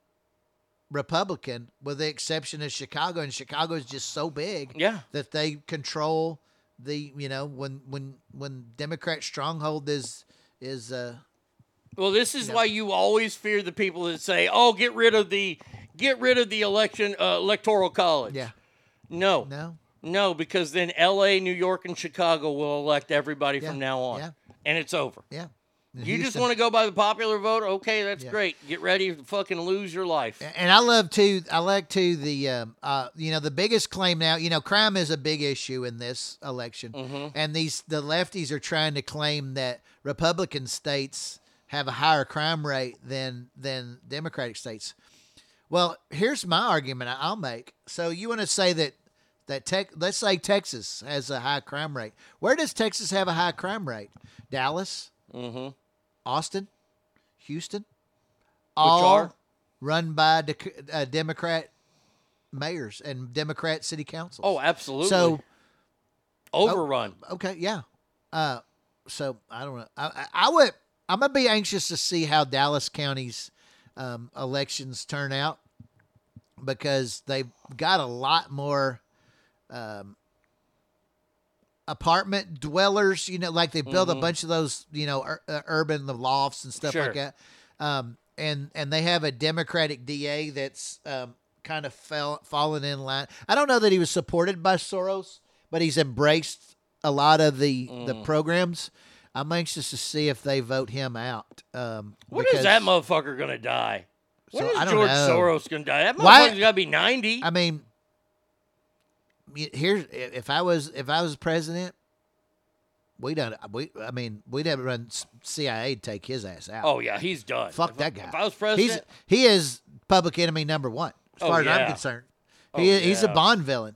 Republican, with the exception of Chicago, and Chicago is just so big Yeah. that they control the you know when when when Democrat stronghold is is uh Well, this is why you always fear the people that say, "Oh, get rid of the get rid of the election uh, electoral college." yeah No. no No, because then L.A., New York, and Chicago will elect everybody Yeah, from now on, yeah. and it's over. yeah. You just want to go by the popular vote? Okay, that's Yeah. great. Get ready to fucking lose your life. and I love too. I like too the um, uh, you know the biggest claim now. You know, crime is a big issue in this election, Mm-hmm. and these the lefties are trying to claim that Republican states have a higher crime rate than than Democratic states. Well, here's my argument I'll make. So you want to say that that tech, let's say Texas has a high crime rate. Where does Texas have a high crime rate? Dallas, Mm-hmm. Austin, Houston, all are? run by dec- uh, Democrat mayors and Democrat city councils. Oh, absolutely. So overrun. okay, yeah. Uh, so I don't know. I, I, I would. I'm gonna be anxious to see how Dallas County's um, elections turn out because they've got a lot more um, apartment dwellers. You know, like they built a Mhm. bunch of those. You know, ur- uh, urban the lofts and stuff Sure. like that. Um, and and they have a Democratic DA that's um, kind of fell fallen in line. I don't know that he was supported by Soros, but he's embraced a lot of the the Mm. programs. I'm anxious to see if they vote him out. Um, When is because- that motherfucker gonna die? When So, is I George know. Soros gonna die? That Why- motherfucker's gotta be ninety. I mean, here's if I was if I was president, we don't. We I mean, we'd have run CIA to take his ass out. oh yeah, he's done. Fuck If- that guy. If I was president, He's he is public enemy number one as Oh, far as. I'm concerned. Oh, He he's a. Bond villain.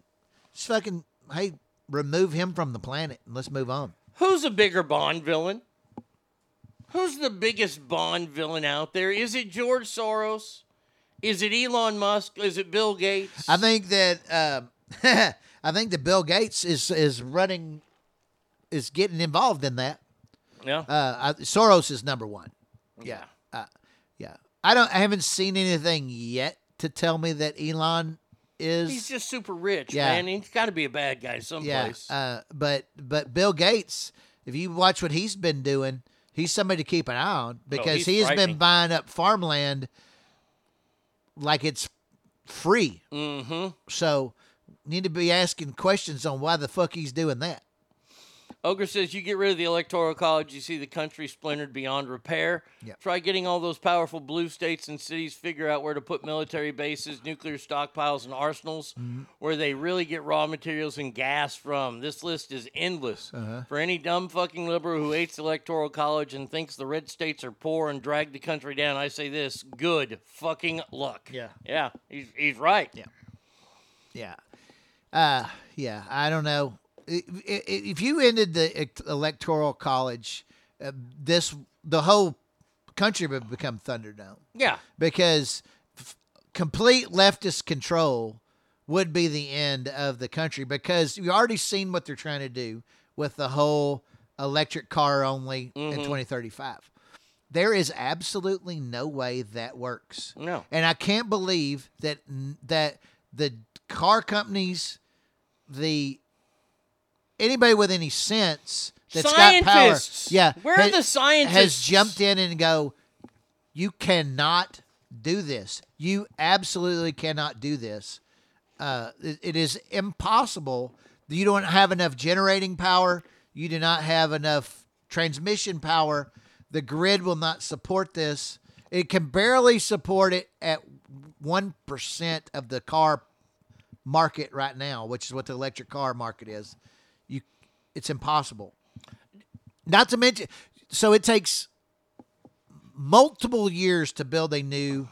Just fucking hey, remove him from the planet and let's move on. Who's a bigger Bond villain? Who's the biggest Bond villain out there? Is it George Soros? Is it Elon Musk? Is it Bill Gates? I think that um, I think that Bill Gates is is running is getting involved in that. yeah. Uh, I, Soros is number one. Yeah, uh, yeah. I don't. I haven't seen anything yet to tell me that Elon is. He's just super rich, Yeah. man. He's got to be a bad guy yeah. someplace. Uh, but but Bill Gates, if you watch what he's been doing, he's somebody to keep an eye on because Oh, he's he's been buying up farmland like it's free. mm-hmm. So need to be asking questions on why the fuck he's doing that. Ogre says you get rid of the electoral college, you see the country splintered beyond repair. Yep. Try getting all those powerful blue states and cities figure out where to put military bases, nuclear stockpiles, and arsenals Mhm. where they really get raw materials and gas from. This list is endless. Uh-huh. For any dumb fucking liberal who hates the electoral college and thinks the red states are poor and drag the country down, I say this: good fucking luck. Yeah. yeah, he's he's right. Yeah. Yeah. Uh, yeah. I don't know. If you ended the electoral college, uh, this the whole country would become Thunderdome. Yeah. Because f- complete leftist control would be the end of the country because you've already seen what they're trying to do with the whole electric car only in Mhm. 2035. There is absolutely no way that works. No. And I can't believe that that the car companies, the anybody with any sense that's got power, Scientists! yeah, Where are the the Has jumped in and go, you cannot do this. You absolutely cannot do this. Uh, it- it is impossible. You don't have enough generating power. You do not have enough transmission power. The grid will not support this. It can barely support it at 1% of the car market right now, which is what the electric car market is. You it's impossible. Not to mention so it takes multiple years to build a new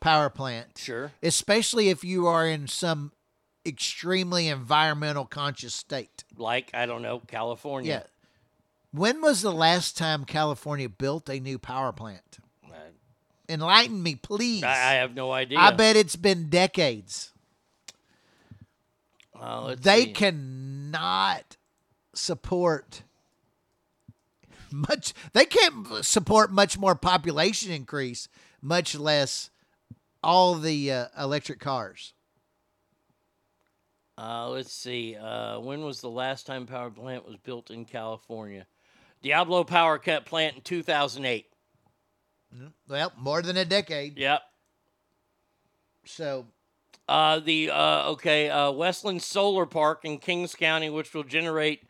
power plant. Sure. Especially if you are in some extremely environmental conscious state. Like I don't know, California. Yeah. When was the last time California built a new power plant? Enlighten me, please. I, I have no idea. I bet it's been decades. Uh, they see. Cannot support much they can't support much more population increase much less all the uh, electric cars Uh, let's see. Uh, when was the last time power plant was built in California? Diablo Power Cut plant in 2008. well more than a decade Yep. so Uh, the uh, okay uh, Westland Solar Park in Kings County, which will generate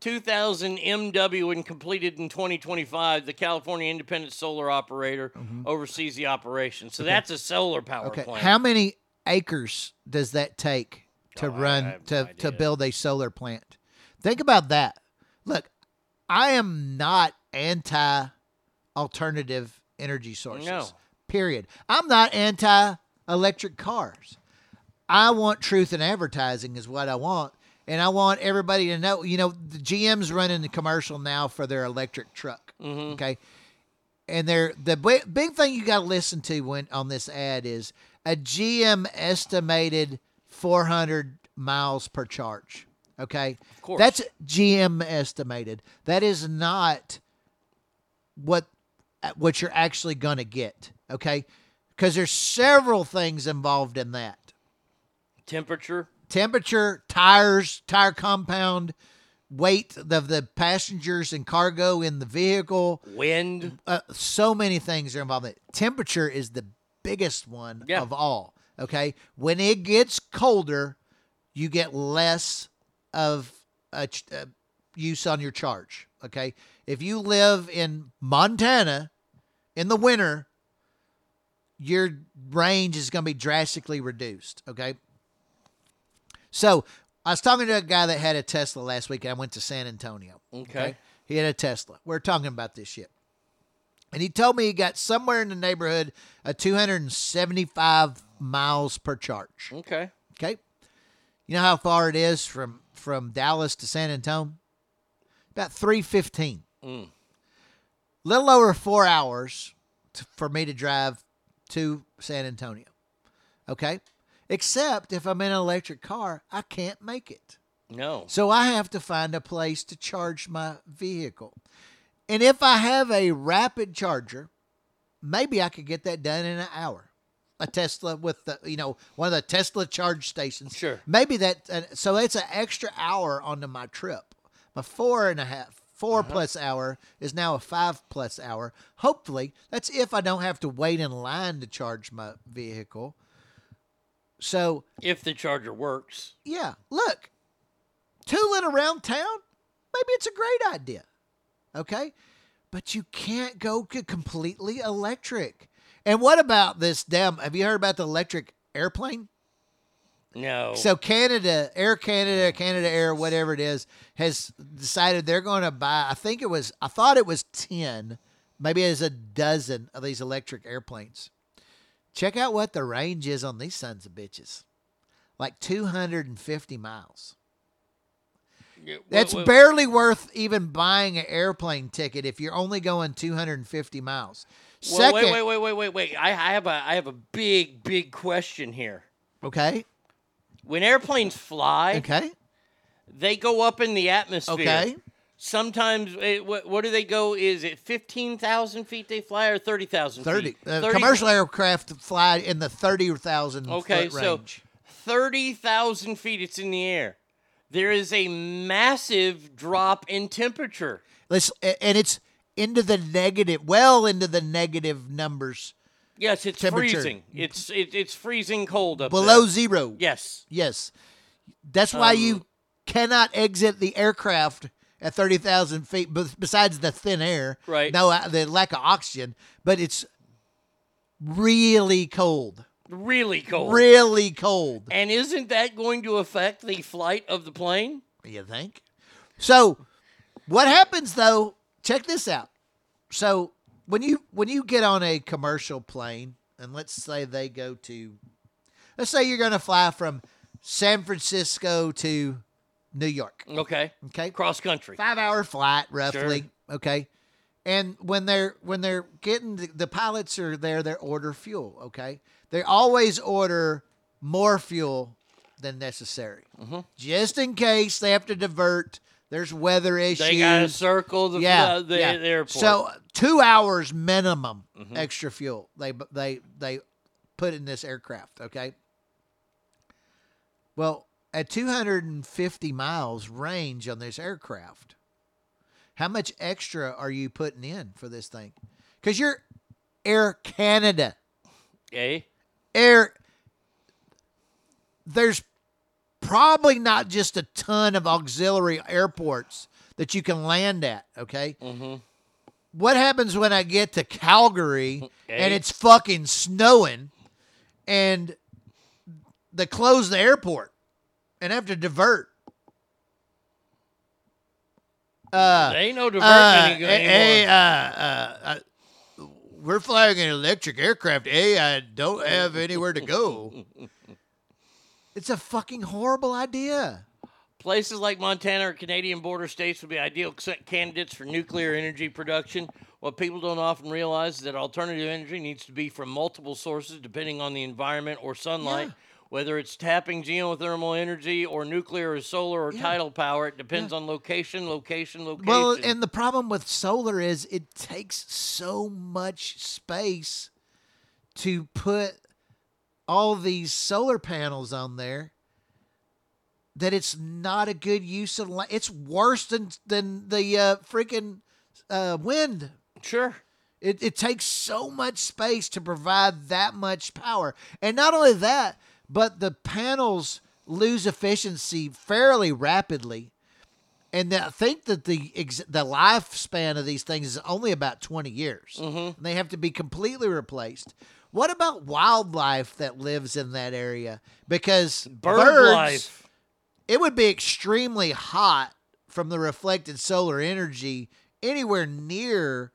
2,000 MW when completed in 2025. The California Independent Solar Operator oversees the operation. So Mm-hmm. Okay. that's a solar power okay plant. how many acres does that take to Oh, run to, no to build a solar plant think about that look i am not anti alternative energy sources No. period i'm not anti electric cars i want truth in advertising is what i want and i want everybody to know you know the gm's running the commercial now for their electric truck Mhm. okay and they're the bi- big thing you got to listen to when on this ad is a GM estimated 400 miles per charge. Okay, Of course. that's GM estimated. That is not what what you're actually going to get. Okay, because there's several things involved in that Temperature. temperature, tires, tire compound, weight of the passengers and cargo in the vehicle, wind. Uh, so many things are involved. in. Temperature is the biggest one Yeah. of all. Okay, when it gets colder, you get less of a ch- uh, use on your charge. Okay, if you live in Montana in the winter, your range is going to be drastically reduced. Okay. So I was talking to a guy that had a Tesla last week. I went to San Antonio. Okay. He had a Tesla. We are talking about this shit. And he told me he got somewhere in the neighborhood of 275 miles per charge. Okay. Okay. You know how far it is from from Dallas to San Antonio? About 315. Mm. Little over 4 hours to, for me to drive to San Antonio. Okay? Except if I'm in an electric car, I can't make it. No. So I have to find a place to charge my vehicle. And if I have a rapid charger, maybe I could get that done in an hour. A Tesla with the, you know, one of the Tesla charge stations. Sure. Maybe that, uh, so it's an extra hour onto my trip. My four and a half, 4 plus hour is now a five plus hour. Hopefully, that's if I don't have to wait in line to charge my vehicle. So If the charger works. yeah, look, tooling around town, maybe it's a great idea. Okay? But you can't go completely electric. And what about this damn have you heard about the electric airplane? No. So Canada, Air Canada, Canada Air, whatever it is, has decided they're going to buy. I think it was. I thought it was ten, maybe it's a dozen of these electric airplanes. Check out what the range is on these sons of bitches, like two hundred and fifty miles. Yeah, wha- That's barely worth even buying an airplane ticket if you're only going 250 miles. Well, Second, wait, wait, wait, wait, wait, wait. I, I have a I have a big, big question here. okay, When airplanes fly, okay, they go up in the atmosphere. Okay. Sometimes, it, what, what do they go? Is it fifteen thousand feet they fly or thirty thousand? 30. Feet? Uh, commercial aircraft fly in the 30,000 Okay, foot so range. thirty thousand feet. It's in the air. There is a massive drop in temperature. Let's, and it's into the negative, well into the negative numbers. Yes, it's freezing. It's it, it's freezing cold up Below there. zero. Yes. Yes. That's why Um, you cannot exit the aircraft at 30,000 feet, besides the thin air. Right. No, uh, the lack of oxygen, but it's really cold. Really cold. Really cold. And isn't that going to affect the flight of the plane? You think? So, what happens though? Check this out. So, when you when you get on a commercial plane, and let's say they go to, let's say you're going to fly from San Francisco to New York. Okay. Okay. Cross country. Five hour flight, roughly. Okay. And when they're when they're getting the, the pilots are there, they order fuel. Okay. They always order more fuel than necessary, Mm-hmm. just in case they have to divert. There's weather issues. They got to circle the, yeah, the, the, yeah. the airport. So two hours minimum Mhm. extra fuel they they they put in this aircraft. Okay. Well, at 250 miles range on this aircraft, how much extra are you putting in for this thing? Because you're Air Canada. Okay. Air. There's probably not just a ton of auxiliary airports that you can land at. Okay. Mm-hmm. What happens when I get to Calgary and it's fucking snowing and they close the airport and have to divert? Uh, There ain't no uh, diverting any- hey, anymore. uh, uh, uh, we're flying an electric aircraft. Hey, I don't have anywhere to go. It's a fucking horrible idea. Places like Montana or Canadian border states would be ideal candidates for nuclear energy production. What people don't often realize is that alternative energy needs to be from multiple sources depending on the environment or sunlight. Whether it's tapping geothermal energy or nuclear or solar or tidal power, it depends on location, location, location. Well, and the problem with solar is it takes so much space to put all these solar panels on there that it's not a good use of land. It's worse than than the uh, freaking uh, wind. Sure. It, it takes so much space to provide that much power. And not only that, but the panels lose efficiency fairly rapidly. And I think that the ex- the lifespan of these things is only about 20 years. Mm-hmm. And they have to be completely replaced. What about wildlife that lives in that area? Because Bird birds, life. it would be extremely hot from the reflected solar energy anywhere near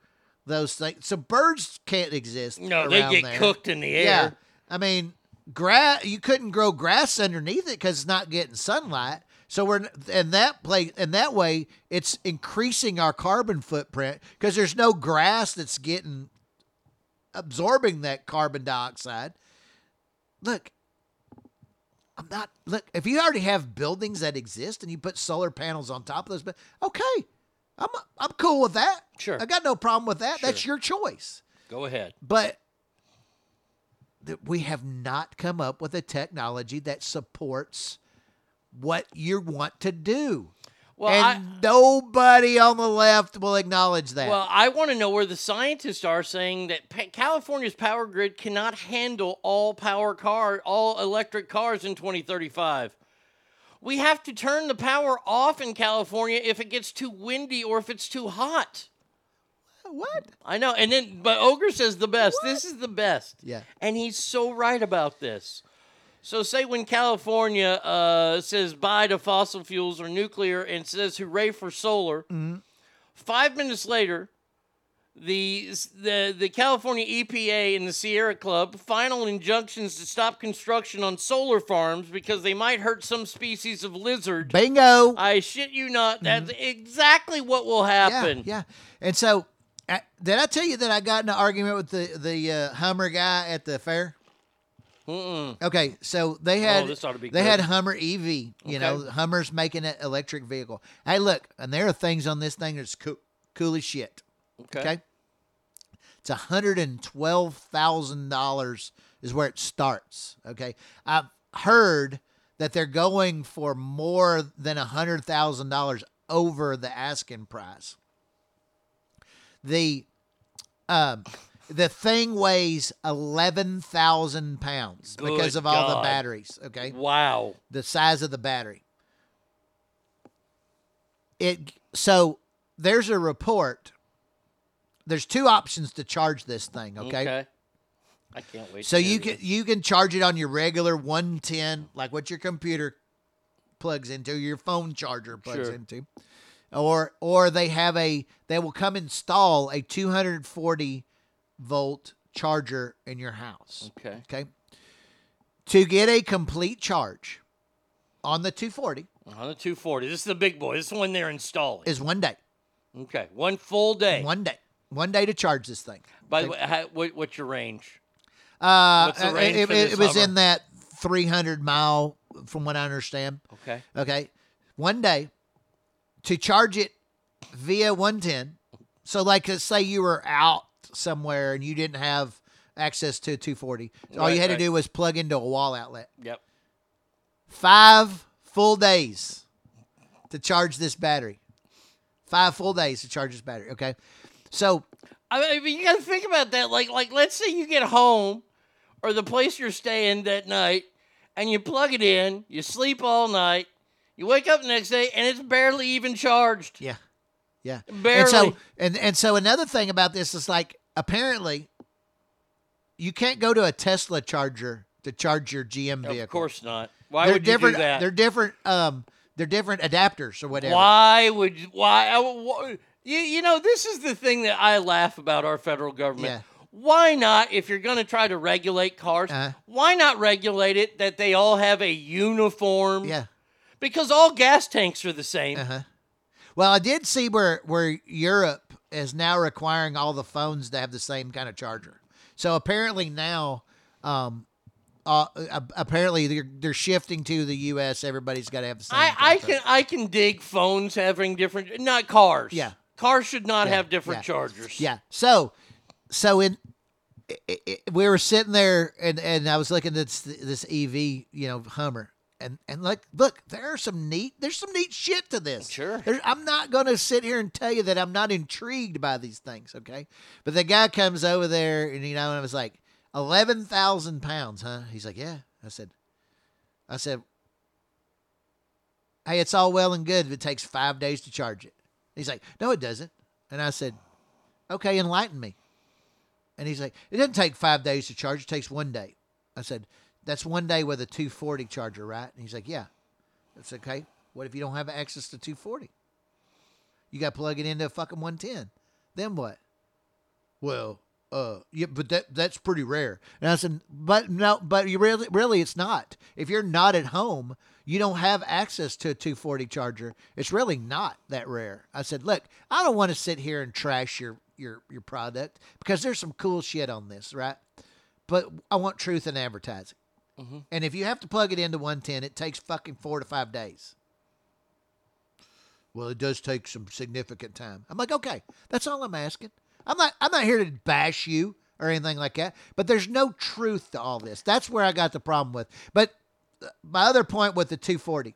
those things. So birds can't exist. No, they get there. cooked in the air. Yeah, air. I mean, grass. You couldn't grow grass underneath it because it's not getting sunlight. So we're in that place, and that way, it's increasing our carbon footprint because there's no grass that's getting absorbing that carbon dioxide. Look, I'm not look. If you already have buildings that exist and you put solar panels on top of those, but okay, I'm I'm cool with that. Sure. I got no problem with that. That's your choice. Go ahead. But that we have not come up with a technology that supports what you want to do. Well, and nobody on the left will acknowledge that. Well, I want to know where the scientists are saying that pa- California's power grid cannot handle all power car, all electric cars in 2035. we have to turn the power off in California if it gets too windy or if it's too hot. What? I know. And then, but Ogre says the best. This is the best. Yeah. And he's so right about this. So, say when California uh, says bye to fossil fuels or nuclear and says hooray for solar, five minutes later, the, the, the California EPA and the Sierra Club final injunctions to stop construction on solar farms because they might hurt some species of lizard. Bingo. I shit you not. That's exactly what will happen. Yeah, yeah. And so, did I tell you that I got in an argument with the the uh, Hummer guy at the fair? Mm-mm. Okay, so they had Oh, this ought to be they good. had Hummer EV. You Okay. know, Hummer's making an electric vehicle. Hey, look, and there are things on this thing that's cool, cool as shit. Okay. It's hundred and twelve thousand dollars is where it starts. Okay, I've heard that they're going for more than hundred thousand dollars over the asking price. The um the thing weighs eleven thousand pounds because Good of all the batteries. Okay, Wow. the size of the battery. It so there's a report. There's two options to charge this thing. Okay. I can't wait. So you can you can charge it on your regular 110, like what your computer plugs into, your phone charger plugs Sure. into, or or they have a they will come install a 240 volt charger in your house. Okay. Okay. To get a complete charge on the 240 On the 240. This is the big boy. This is the one they're installing. is one day. Okay. One full day. One day. One day to charge this thing. By the way, how, what, what's your range? Uh, What's uh, range it, it- it was in that 300 mile, from what I understand. Okay. Okay. One day to charge it via 110. So, like, uh, say you were out somewhere and you didn't have access to 240. all Right, you had right. to do was plug into a wall outlet. Yep. Five full days to charge this battery. Five full days to charge this battery. Okay. So, I mean, you got to think about that. Like, like, let's say you get home, or the place you're staying that night, and you plug it in, you sleep all night, you wake up the next day, and it's barely even charged. Yeah. Yeah. Barely. And so and and so another thing about this is like apparently you can't go to a Tesla charger to charge your GM vehicle. Of course not. Why they're would you different do that? they're different um they're different adapters or whatever. Why would you- why? You you know this is the thing that I laugh about our federal government. Yeah. Why not, if you're going to try to regulate cars, Uh-huh. why not regulate it that they all have a uniform? Yeah. Because all gas tanks are the same. Uh-huh. Well, I did see where where Europe is now requiring all the phones to have the same kind of charger. So apparently now um uh, uh, apparently they're they're shifting to the US everybody's got to have the same I, I can I can dig phones having different, not cars. Yeah. Cars should not Yeah, have different yeah. chargers. Yeah. So, so in i i we were sitting there, and and I was looking at this this EV, you know, Hummer, and and like, look, there are some neat, there's some neat shit to this. Sure. There's, I'm not going to sit here and tell you that I'm not intrigued by these things, okay? But the guy comes over there, and you know, and I was like, eleven thousand pounds, huh? He's like, yeah. I said, I said, hey, it's all well and good if it takes five days to charge it. He's like, no, it doesn't. And I said, okay, enlighten me. And he's like, it doesn't take five days to charge. It takes one day. I said, that's one day with a 240 charger, right? And he's like, yeah. That's okay. What if you don't have access to 240? You got to plug it into a fucking 110. Then what? Well, uh, yeah, but that that's pretty rare. And I said, but no, but you really, really, it's not. If you're not at home, you don't have access to a 240 charger. It's really not that rare. I said, look, I don't want to sit here and trash your your your product because there's some cool shit on this, right? But I want truth in advertising. Mhm. And if you have to plug it into 110, it takes fucking four to five days. Well, it does take some significant time. I'm like, okay, that's all I'm asking. I'm not I'm not here to bash you or anything like that. But there's no truth to all this. That's where I got the problem with. But uh, my other point with the 240.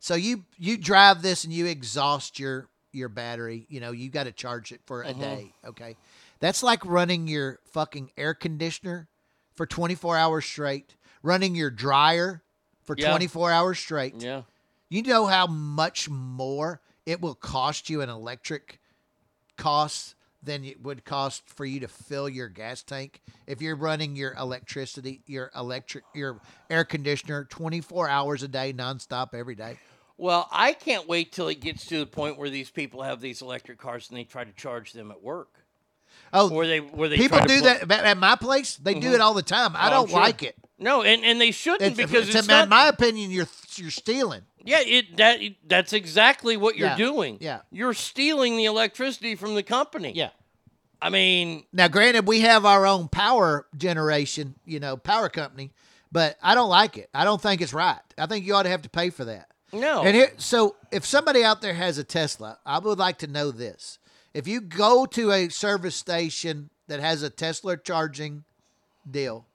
So you you drive this and you exhaust your your battery. You know you got to charge it for a Mhm. day. Okay, that's like running your fucking air conditioner for 24 hours straight, running your dryer for Yeah. 24 hours straight. Yeah. You know how much more it will cost you an electric cost than it would cost for you to fill your gas tank if you're running your electricity, your electric, your air conditioner 24 hours a day, nonstop every day. Well, I can't wait till it gets to the point where these people have these electric cars and they try to charge them at work. Oh, Where they where they people do that at- my place. They do Mhm. it all the time. I Oh, I'm don't sure. like it. No, and, and they shouldn't It's, because it's, it's in not, my opinion, you're you're stealing. Yeah, it that that's exactly what you're Yeah, doing. yeah. You're stealing the electricity from the company. Yeah. I mean, Now, granted, we have our own power generation, you know, power company, but I don't like it. I don't think it's right. I think you ought to have to pay for that. no. And here, so if somebody out there has a Tesla, I would like to know this: if you go to a service station that has a Tesla charging deal,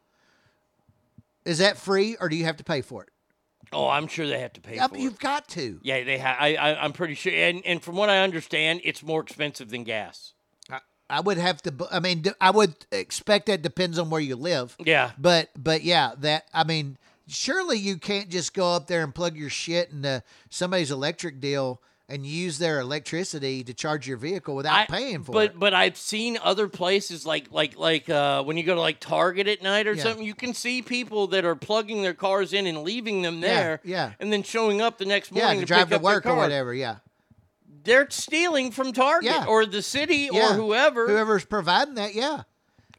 is that free or do you have to pay for it? oh, I'm sure they have to pay Yeah, for it. you've got to. Yeah, they have. I, I I'm pretty sure. And and from what I understand, it's more expensive than gas. I, I would have to. I mean, I would expect that depends on where you live. Yeah. But but yeah, that I mean, surely you can't just go up there and plug your shit into somebody's electric deal and use their electricity to charge your vehicle without I- paying for but it. but but I've seen other places like like like uh, when you go to like Target at night or Yeah. something, you can see people that are plugging their cars in and leaving them there, yeah. and then showing up the next Yeah, morning to to, drive pick to up their work or whatever. Yeah. They're stealing from Target Yeah. or the city Yeah. or whoever, Whoever's providing that, yeah.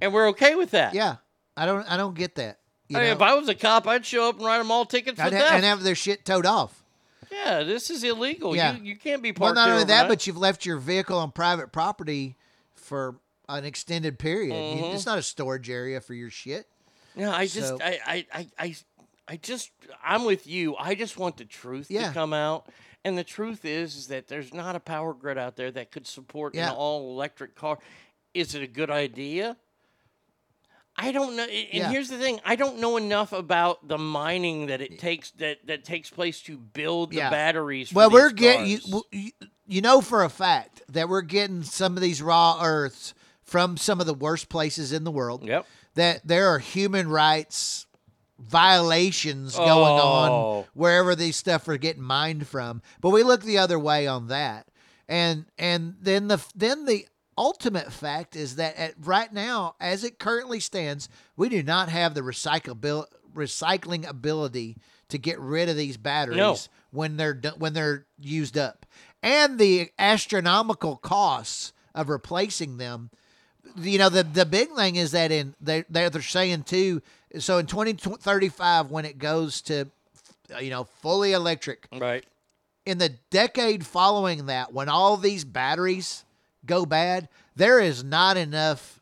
and we're okay with that. Yeah. I don't I don't get that. I mean, if I was a cop, I'd show up and write them all tickets I'd ha- theft. and have their shit towed off. Yeah, this is illegal. Yeah. You, you can't be parked. Well, not only that, but you've left your vehicle on private property for an extended period. You- Mhm. It's not a storage area for your shit. No, I just, So- I, I, I, I, I just, I'm with you. I just want the truth Yeah. to come out. And the truth is, is that there's not a power grid out there that could support Yeah. an all electric car. Is it a good idea? I don't know. And Yeah. here's the thing: I don't know enough about the mining that it takes that that takes place to build the Yeah. batteries. For Well, we're getting you, you. You know for a fact that we're getting some of these raw earths from some of the worst places in the world. Yep. That there are human rights violations going Oh. on wherever these stuff are getting mined from. But we look the other way on that. And and then the then the ultimate fact is that at right now as it currently stands, we do not have the recyclabil recycling ability to get rid of these batteries when they're do- when they're used up. And the astronomical costs of replacing them you know the the big thing is that in they they're, they're saying too so in 2035 when it goes to you know fully electric right in the decade following that when all these batteries go bad there is not enough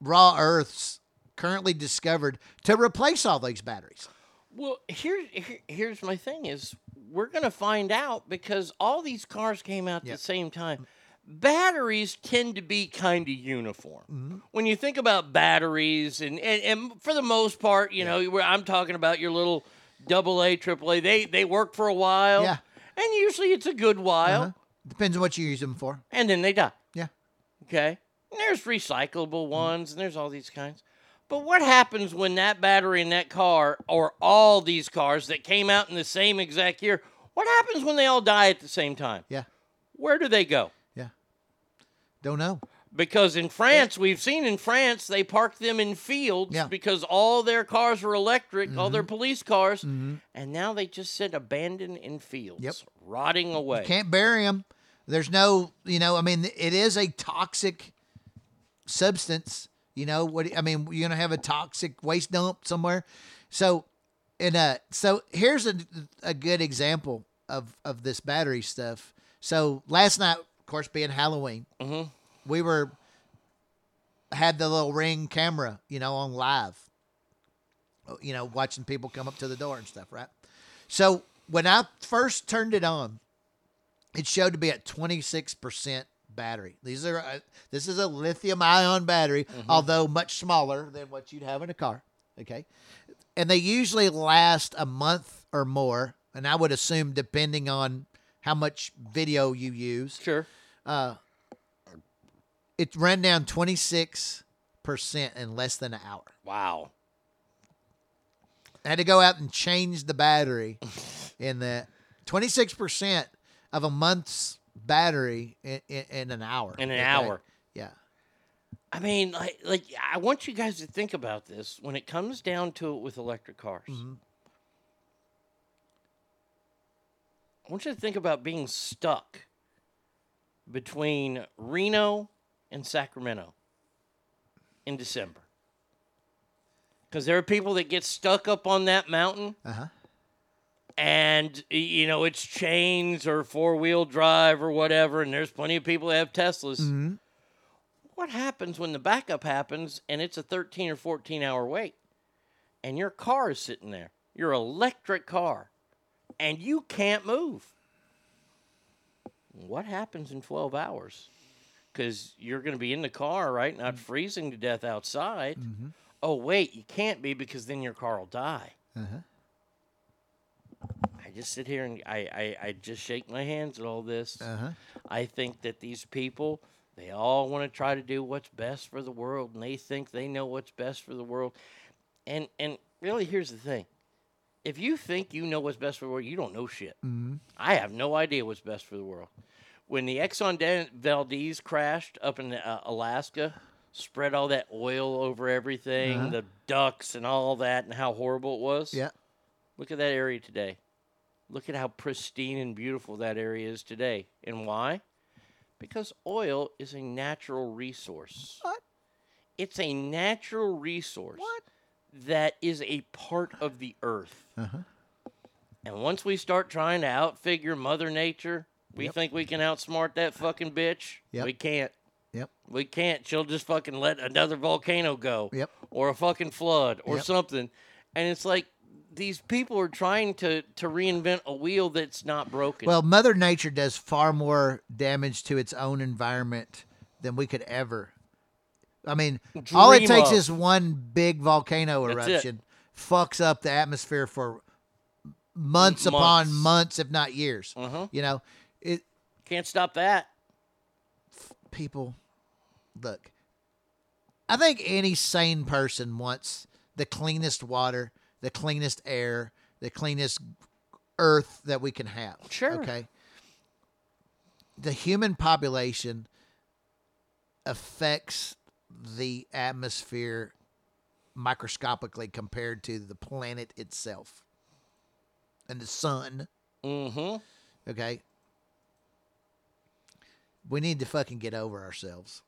raw earths currently discovered to replace all these batteries Well, here, here here's my thing is we're gonna find out because all these cars came out at the same time. Batteries tend to be kind of uniform. Mm-hmm. When you think about batteries, and, and, and for the most part, you know, I'm talking about your little double A, triple A, they they work for a while. Yeah. And usually it's a good while, Uh-huh. Depends on what you use them for and then they die. Yeah. Okay. And there's recyclable ones, and there's all these kinds. But what happens when that battery in that car, or all these cars that came out in the same exact year, what happens when they all die at the same time? Yeah. Where do they go? yeah don't know Because in France, we've seen in France, they park them in fields Yeah. because all their cars were electric, all their police cars, Mhm. and now they just sit abandoned in fields, Yep. rotting away. Can't bury them. There's no, you know, I mean, it is a toxic substance. You know what? I mean, you're gonna have a toxic waste dump somewhere. So, and uh, so here's a a good example of of this battery stuff. So last night, of course, being Halloween, Mhm. we were had the little ring camera, you know, on live. You know, watching people come up to the door and stuff, right? So when I first turned it on, it showed to be at 26% battery. These are uh, this is a lithium ion battery, although much smaller than what you'd have in a car. Okay, and they usually last a month or more, and I would assume depending on how much video you use. Sure. Uh, it ran down 26% in less than an hour. Wow. I had to go out and change the battery in the 26% of a month's battery in, in, in an hour. In an Okay? hour. Yeah. I mean, like, like I want you guys to think about this when it comes down to it with electric cars. Mm-hmm. I want you to think about being stuck between Reno and Sacramento in December. Because there are people that get stuck up on that mountain Uh huh. And you know it's chains or four wheel drive or whatever, and there's plenty of people that have Teslas. Mm-hmm. What happens when the backup happens and it's a 13 or 14 hour wait, and your car is sitting there, your electric car, and you can't move? What happens in 12 hours? Because you're going to be in the car, right? Not freezing to death outside. Oh, wait, you can't be because then your car will die. Uh-huh. I just sit here and I, I, I just shake my hands at all this. Uh-huh. I think that these people, they all want to try to do what's best for the world, and they think they know what's best for the world. And and really, here's the thing: if you think you know what's best for the world, you don't know shit. Mhm. I have no idea what's best for the world. When the Exxon Dan- Valdez crashed up in uh, Alaska, spread all that oil over everything, Uh-huh. the ducks and all that, and how horrible it was. Yeah. Look at that area today. Look at how pristine and beautiful that area is today. And why? Because oil is a natural resource. What? It's a natural resource what? that is a part of the earth. Uh-huh. And once we start trying to outfigure Mother Nature, we Yep. think we can outsmart that fucking bitch. Yep. We can't. Yep. We can't. She'll just fucking let another volcano go. Yep. Or a fucking flood or Yep. something. And it's like these people are trying to to reinvent a wheel that's not broken. Well, Mother Nature does far more damage to its own environment than we could ever. I mean, all it takes of. is one big volcano eruption, fucks up the atmosphere for months upon Months. months, if not years. Uh-huh. You know, it Can't stop that. people look. I think any sane person wants the cleanest water, the cleanest air, the cleanest earth that we can have. Sure. Okay. The human population affects the atmosphere microscopically compared to the planet itself and the sun. Mm-hmm. Okay. We need to fucking get over ourselves.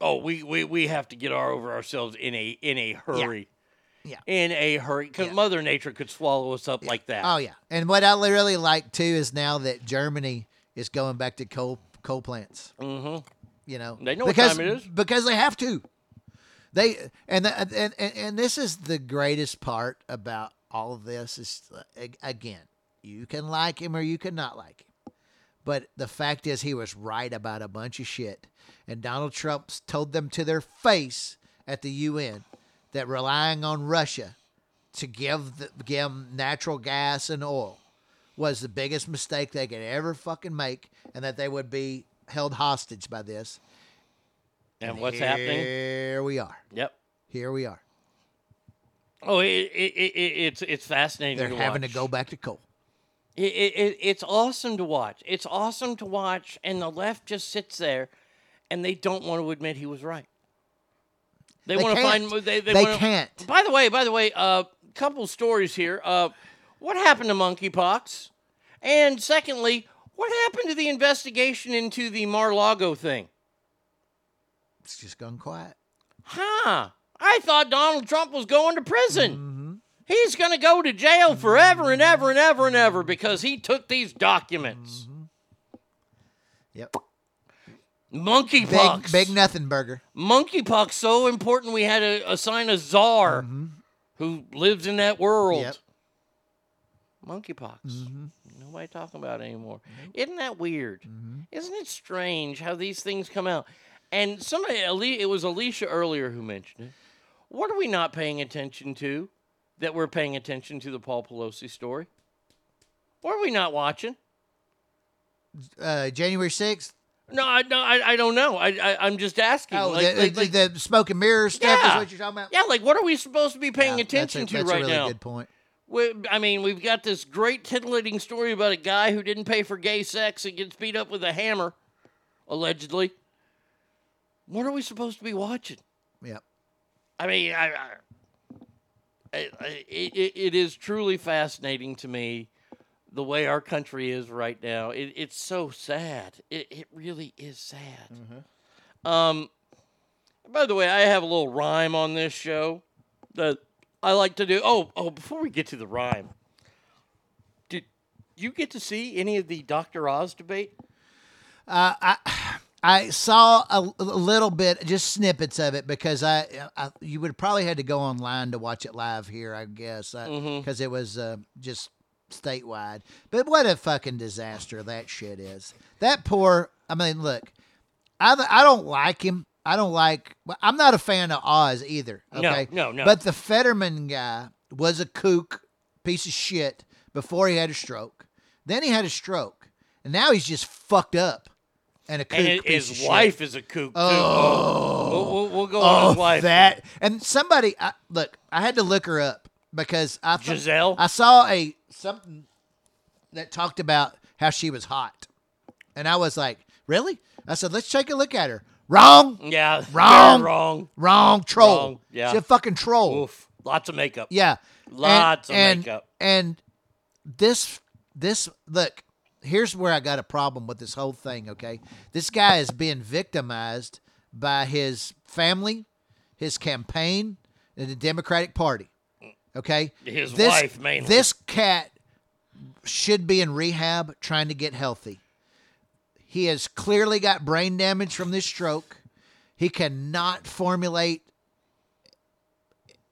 Oh, we, we, we have to get our over ourselves in a in a hurry. Yeah. In a hurry. Because Mother Nature could swallow us up like that. Oh yeah, and what I really like too is now that Germany is going back to coal coal plants. Mm-hmm. You know, They know what because, time it is. because they have to. They and the, and and and this is the greatest part about all of this is uh, again, you can like him or you can not like him, but the fact is he was right about a bunch of shit, and Donald Trump told them to their face at the UN that relying on Russia to give the, give 'em natural gas and oil was the biggest mistake they could ever fucking make, and that they would be held hostage by this. And what's happening? Here we are. Yep. Here we are. Oh, it, it, it, it, it's it's fascinating. They're to having watch. to go back to coal. It, it, it, it's awesome to watch. It's awesome to watch, and the left just sits there, and they don't want to admit he was right. They, They want to find. They, they, They wanna- can't. By the way, by the way, a uh, couple stories here. Uh, what happened to monkeypox? And secondly, what happened to the investigation into the Mar-Lago thing? It's just gone quiet. Huh? I thought Donald Trump was going to prison. Mm-hmm. He's going to go to jail forever and ever and ever and ever because he took these documents. Mm-hmm. Yep. Monkeypox. Big, big nothing burger. Monkeypox so important we had to assign a czar mm-hmm. who lives in that world. Yep. Monkeypox. Mm-hmm. Nobody talking about it anymore. Isn't that weird? Mm-hmm. Isn't it strange how these things come out? And somebody, it was Alicia earlier who mentioned it. What are we not paying attention to that we're paying attention to the Paul Pelosi story? What are we not watching? Uh, January 6th, No, I, no, I, I don't know. I, I, I'm just asking. Oh, like, the, like- like- the smoke and mirrors stuff is Yeah. what you're talking about. yeah, like what are we supposed to be paying Yeah, attention that's a, to that's right a really now? good point. We, I mean, we've got this great titillating story about a guy who didn't pay for gay sex and gets beat up with a hammer, allegedly. What are we supposed to be watching? Yep. I mean, I, I, I, it, it is truly fascinating to me the way our country is right now. It, it's so sad. It, it really is sad. Um, by the way, I have a little rhyme on this show that I like to do. Oh, oh! Before we get to the rhyme, did you get to see any of the Dr. Oz debate? Uh, I I saw a, a little bit, just snippets of it, because I, I you would probably had to go online to watch it live here, I guess, because it was uh, just statewide. But what a fucking disaster that shit is. That poor. I mean, look, I I don't like him. I don't like. I'm not a fan of Oz either. Okay, no, no. no. But the Fetterman guy was a kook, piece of shit before he had a stroke. Then he had a stroke, and now he's just fucked up. And a kook And his, piece his of wife shit. is a kook too. Oh. we'll, we'll, we'll go on Oh, his wife. that and somebody I, look. I had to look her up because I thought- Gisele? I saw a something that talked about how she was hot, and I was like, really? I said, let's take a look at her. Wrong. Yeah, Wrong. wrong. Wrong. Troll. Wrong, yeah. She's a fucking troll. Oof, lots of makeup. Yeah. Lots and, of and, makeup. And this this look, here's where I got a problem with this whole thing, okay? This guy is being victimized by his family, his campaign, and the Democratic Party. Okay? His This- wife, mainly. This cat should be in rehab trying to get healthy. He has clearly got brain damage from this stroke. He cannot formulate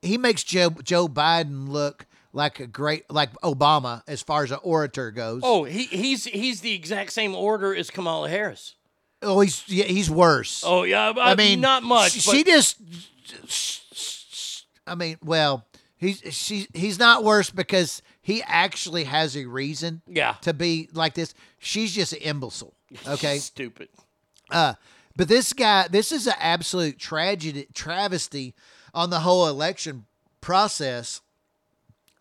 he makes Joe Joe Biden look like a great like Obama as far as an orator goes. Oh, he, he's he's the exact same order as Kamala Harris. Oh, he's yeah, he's worse. Oh yeah, I mean, not much. She, she just, I mean, well, he's she he's not worse because he actually has a reason. Yeah. To be like this, she's just an imbecile. Okay. stupid. Uh, but this guy, this is an absolute tragedy, travesty on the whole election process.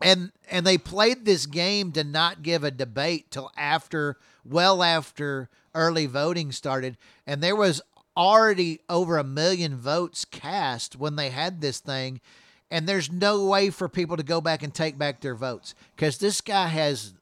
And and they played this game to not give a debate till after, well after early voting started, and there was already over a million votes cast when they had this thing, and there's no way for people to go back and take back their votes because this guy has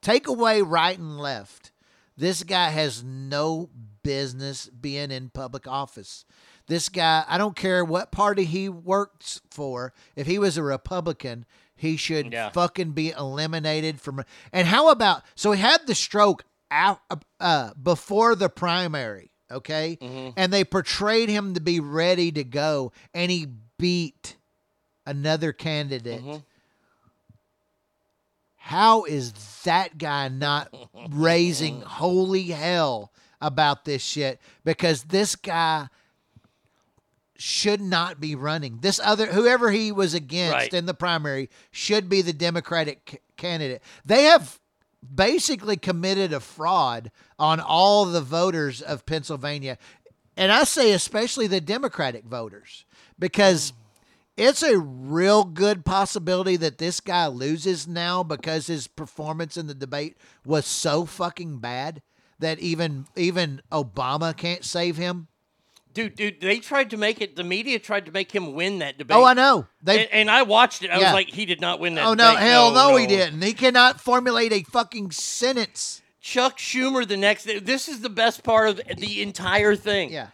take away right and left. This guy has no business being in public office. This guy, I don't care what party he works for. If he was a Republican, he should Yeah. fucking be eliminated from. And how about so he had the stroke out uh, before the primary, okay? And they portrayed him to be ready to go, and he beat another candidate. Mm-hmm. How is that guy not raising holy hell about this shit? Because this guy should not be running. This other whoever he was against Right. in the primary should be the Democratic c- candidate. They have basically committed a fraud on all the voters of Pennsylvania. And I say especially the Democratic voters because mm. It's a real good possibility that this guy loses now because his performance in the debate was so fucking bad that even even Obama can't save him. Dude, dude, they tried to make it. The media tried to make him win that debate. Oh, I know. They and, and I watched it. I Yeah. was like, he did not win that. Oh no, debate. hell no, he didn't. He cannot formulate a fucking sentence. Chuck Schumer the next. This is the best part of the entire thing. Yeah.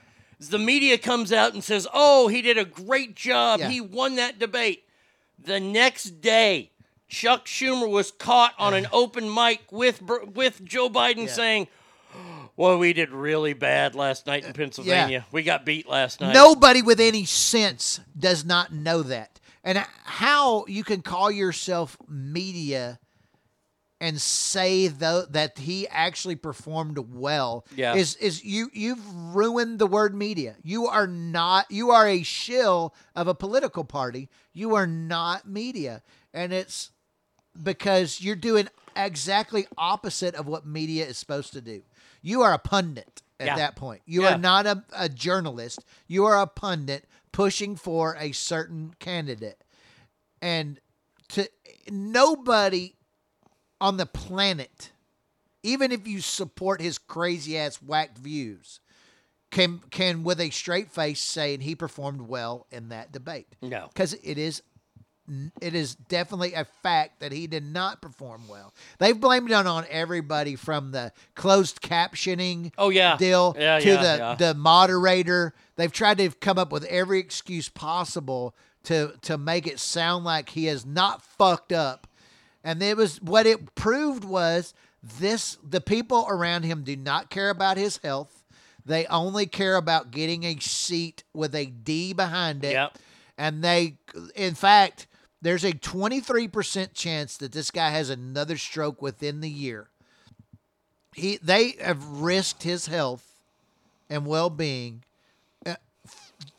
The media comes out and says, "Oh, he did a great job. Yeah. He won that debate." The next day, Chuck Schumer was caught on an open mic with with Joe Biden saying, "Well, we did really bad last night in uh, Pennsylvania. We got beat last night." Nobody with any sense does not know that. And how you can call yourself media and say though that he actually performed well Yeah. is is you you've ruined the word media. You are not you are a shill of a political party. You are not media. And it's because you're doing exactly opposite of what media is supposed to do. You are a pundit. at Yeah. that point. You Yeah. are not a, a journalist. You are a pundit pushing for a certain candidate. And to nobody on the planet, even if you support his crazy ass whacked views, can can with a straight face say he performed well in that debate. No. Because it is it is definitely a fact that he did not perform well. They've blamed it on everybody from the closed captioning Oh, yeah. deal Yeah, to yeah, the yeah. the moderator. They've tried to come up with every excuse possible to to make it sound like he has not fucked up. And it was what it proved was this the people around him do not care about his health. They only care about getting a seat with a D behind it. Yep. And they in fact, there's a 23% chance that this guy has another stroke within the year. He they have risked his health and well-being uh,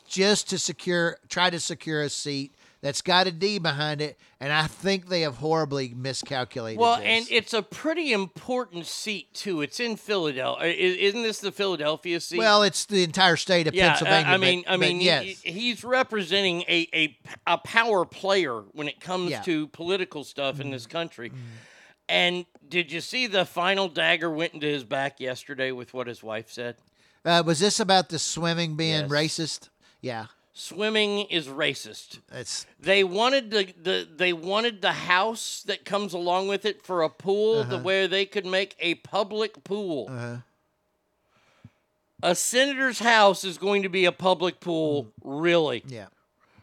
just to secure try to secure a seat that's got a D behind it and I think they have horribly miscalculated Well, this. and it's a pretty important seat too. It's in Philadelphia. Isn't this the Philadelphia seat? well, it's the entire state of yeah, Pennsylvania. I, I but- mean, I mean, yes. he's representing a, a a power player when it comes Yeah. Mm-hmm. to political stuff in this country. And did you see the final dagger went into his back yesterday with what his wife said? Uh, was this about the swimming being Yes. racist? Yeah. Swimming is racist. It's They wanted the, the they wanted the house that comes along with it for a pool to Uh-huh. where they could make a public pool. Uh-huh. A senator's house is going to be a public pool. Really? Mm. yeah.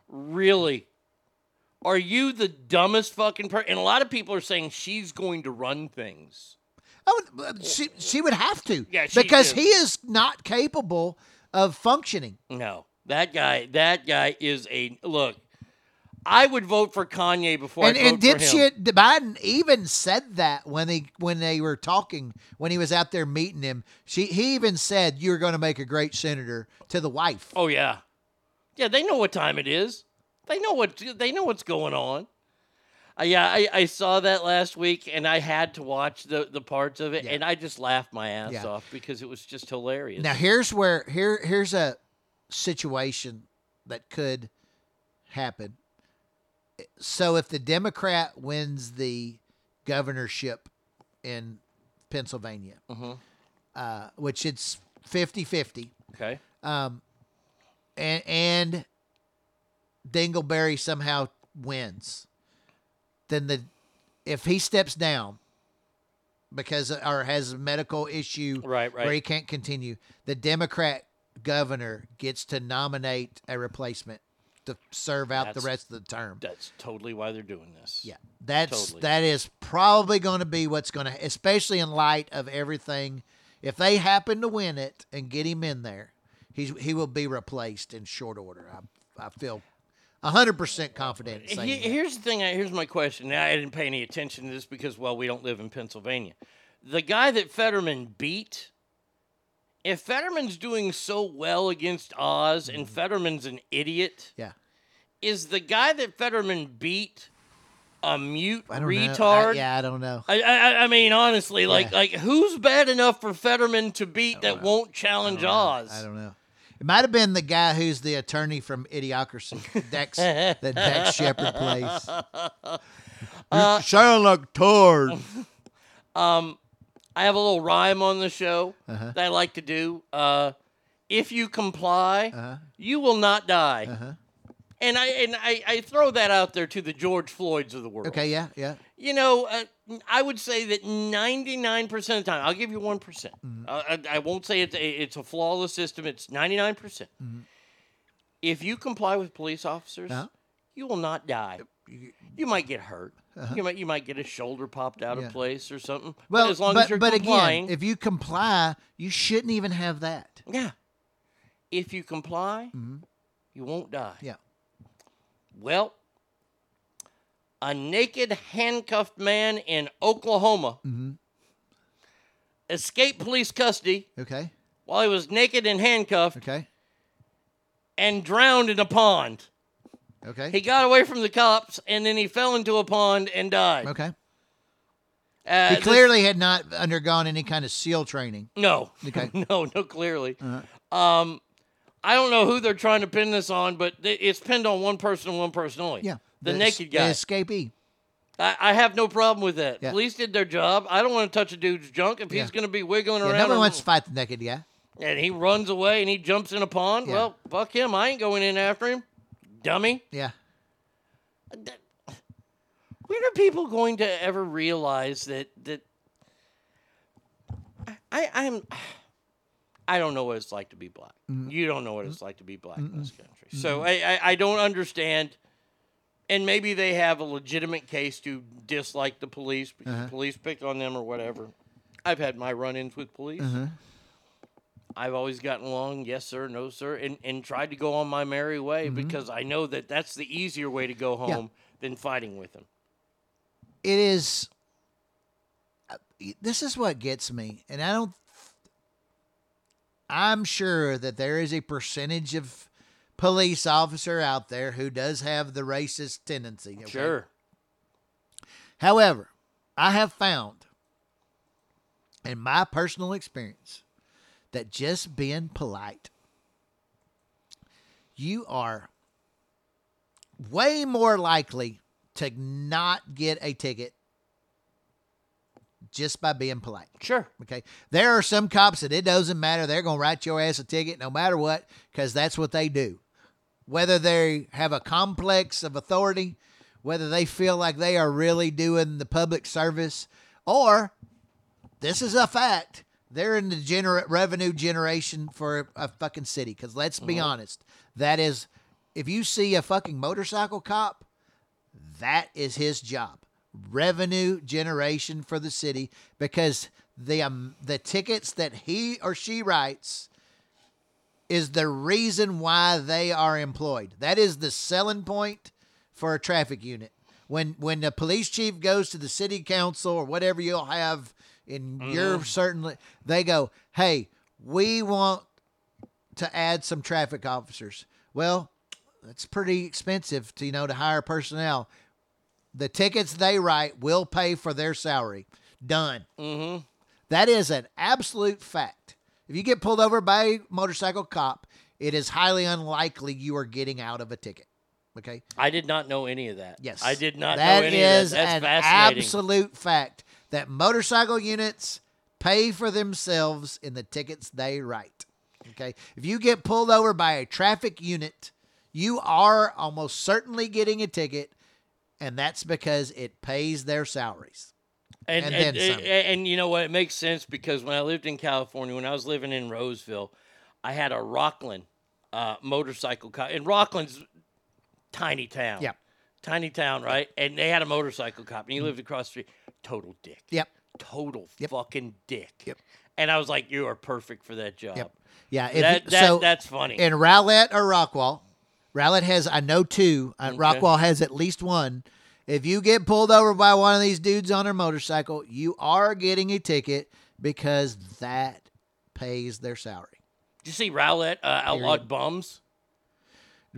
Really? Are you the dumbest fucking person? And a lot of people are saying she's going to run things. Oh, she she would have to. Yeah, because he is not capable of functioning. No, that guy. That guy is a look. I would vote for Kanye before and I and vote for him. dipshit Biden even said that when they when they were talking when he was out there meeting him. She he even said you're going to make a great senator to the wife. Oh yeah, yeah. They know what time it is. They know what they know what's going on. Uh, yeah, I, I saw that last week, and I had to watch the, the parts of it, and I just laughed my ass Yeah. off because it was just hilarious. Now here's where here here's a situation that could happen. So if the Democrat wins the governorship in Pennsylvania, Mhm. uh, which it's 50-50, okay, um, and and Dingleberry somehow wins, then the if he steps down because or has a medical issue Right, right. where he can't continue, the Democrat governor gets to nominate a replacement to serve out the rest of the term. that's totally why they're doing this. Yeah, that's Totally. that is probably going to be what's going to, especially in light of everything. If they happen to win it and get him in there, he's he will be replaced in short order. I I feel hundred percent confident. In He- that. here's the thing. Here's my question. Now, I didn't pay any attention to this because, well, we don't live in Pennsylvania. The guy that Fetterman beat, if Fetterman's doing so well against Oz and Fetterman's an idiot, Mm-hmm. Yeah. is the guy that Fetterman beat a mute I don't know. I- retard? yeah, I don't know. I, I, I mean, honestly, like, Yeah. like who's bad enough for Fetterman to beat that won't challenge Oz? I don't know. It might have been the guy who's the attorney from Idiocracy, Dex, that Dax Shepard plays. Uh, sound like Tord. Um, I have a little rhyme on the show Uh-huh. that I like to do. Uh, if you comply, Uh-huh. you will not die. Uh-huh. And I and I, I throw that out there to the George Floyds of the world. Okay, yeah, yeah. You know, uh, I would say that 99% of the time, I'll give you 1%. Mm-hmm. Uh, I, I won't say it's a, it's a flawless system. It's 99%. Mm-hmm. If you comply with police officers, Uh-huh. you will not die. You might get hurt. Uh-huh. You might you might get a shoulder popped out Yeah. of place or something. Well, but as long but, as you're but complying, again, if you comply, you shouldn't even have that. yeah. If you comply, Mhm. you won't die. Yeah. Well, a naked handcuffed man in Oklahoma Mhm. escaped police custody Okay. while he was naked and handcuffed Okay. and drowned in a pond. Okay. He got away from the cops and then he fell into a pond and died. Okay. Uh, he this- clearly had not undergone any kind of SEAL training. No. Okay. no, no, clearly. Uh-huh. Um, I don't know who they're trying to pin this on, but it's pinned on one person and one person only. Yeah. The, The naked es- the guy. escapee. I, I have no problem with that. Yeah. Police did their job. I don't want to touch a dude's junk if Yeah. he's going to be wiggling Yeah, around. nobody wants to fight the naked guy. and he runs away and he jumps in a pond. Well, fuck him. I ain't going in after him. Dummy. Yeah. When are people going to ever realize that that I I'm I don't know what it's like to be black. Mm. You don't know what it's like to be black in this country. So I, I I don't understand. And maybe they have a legitimate case to dislike the police because Uh-huh. police pick on them or whatever. I've had my run-ins with police. Uh-huh. I've always gotten along, yes sir, no sir, and, and tried to go on my merry way because I know that that's the easier way to go Mm-hmm. Yeah. home than fighting with them. it is uh, this is what gets me and i don't i'm sure that there is a percentage of police officer out there who does have the racist tendency okay? Sure. however i have found in my personal experience that just being polite you are way more likely to not get a ticket just by being polite. Sure. Okay. There are some cops that it doesn't matter. They're going to write your ass a ticket no matter what because that's what they do. Whether they have a complex of authority, whether they feel like they are really doing the public service, or this is a fact. They're in the gener- revenue generation for a fucking city. Because let's be Mhm. honest, that is, if you see a fucking motorcycle cop, that is his job. Revenue generation for the city because the um, the tickets that he or she writes is the reason why they are employed. That is the selling point for a traffic unit. When when the police chief goes to the city council or whatever you'll have in your Mhm. certainly they go, "Hey, we want to add some traffic officers." Well, that's pretty expensive to you know to hire personnel. The tickets they write will pay for their salary. Done. Mm-hmm. That is an absolute fact. If you get pulled over by a motorcycle cop, it is highly unlikely you are getting out of a ticket. Okay. I did not know any of that. Yes. I did not That know any is of that. That's an absolute fact that motorcycle units pay for themselves in the tickets they write. Okay. If you get pulled over by a traffic unit, you are almost certainly getting a ticket, and that's because it pays their salaries. And And and, then and, and you know what? It makes sense because when I lived in California, when I was living in Roseville, I had a Rocklin uh, motorcycle cop. And Rocklin's tiny town. Yeah. Tiny town, right? And they had a motorcycle cop, and he lived across the street. Total dick. Yep. Total fucking dick. Yep. And I was like, you are perfect for that job. Yep. Yeah, if that, you- that, so that's funny. In Rowlett or Rockwall, Rowlett has I know two. Uh, Okay. Rockwall has at least one. If you get pulled over by one of these dudes on their motorcycle, you are getting a ticket because that pays their salary. Did you see Rowlett uh, outlawed bums?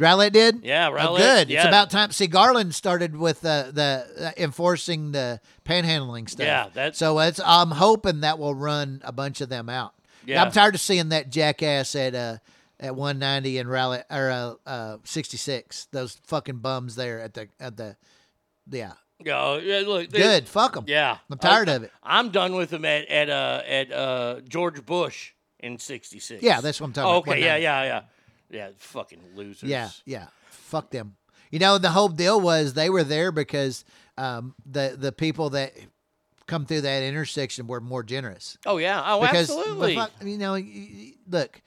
Rowlett did. Yeah, Oh, good. yeah. It's about time. See, Garland started with the the uh, enforcing the panhandling stuff. Yeah, that's- so. It's I'm hoping that will run a bunch of them out. Yeah. I'm tired of seeing that jackass at uh at 190 and Rowlett or uh, uh 66. Those fucking bums there at the at the yeah. Yeah, yeah, look. they- Good. Fuck 'em. Yeah, I'm tired I- of it. I'm done with them at at uh, at uh, George Bush in '66. Yeah, that's what I'm talking oh, about, Okay, yeah, yeah, yeah, yeah. Fucking losers. Yeah, yeah. Fuck them. You know, the whole deal was they were there because um, the the people that come through that intersection were more generous. Oh yeah. Oh, because absolutely. fuck- you know, look,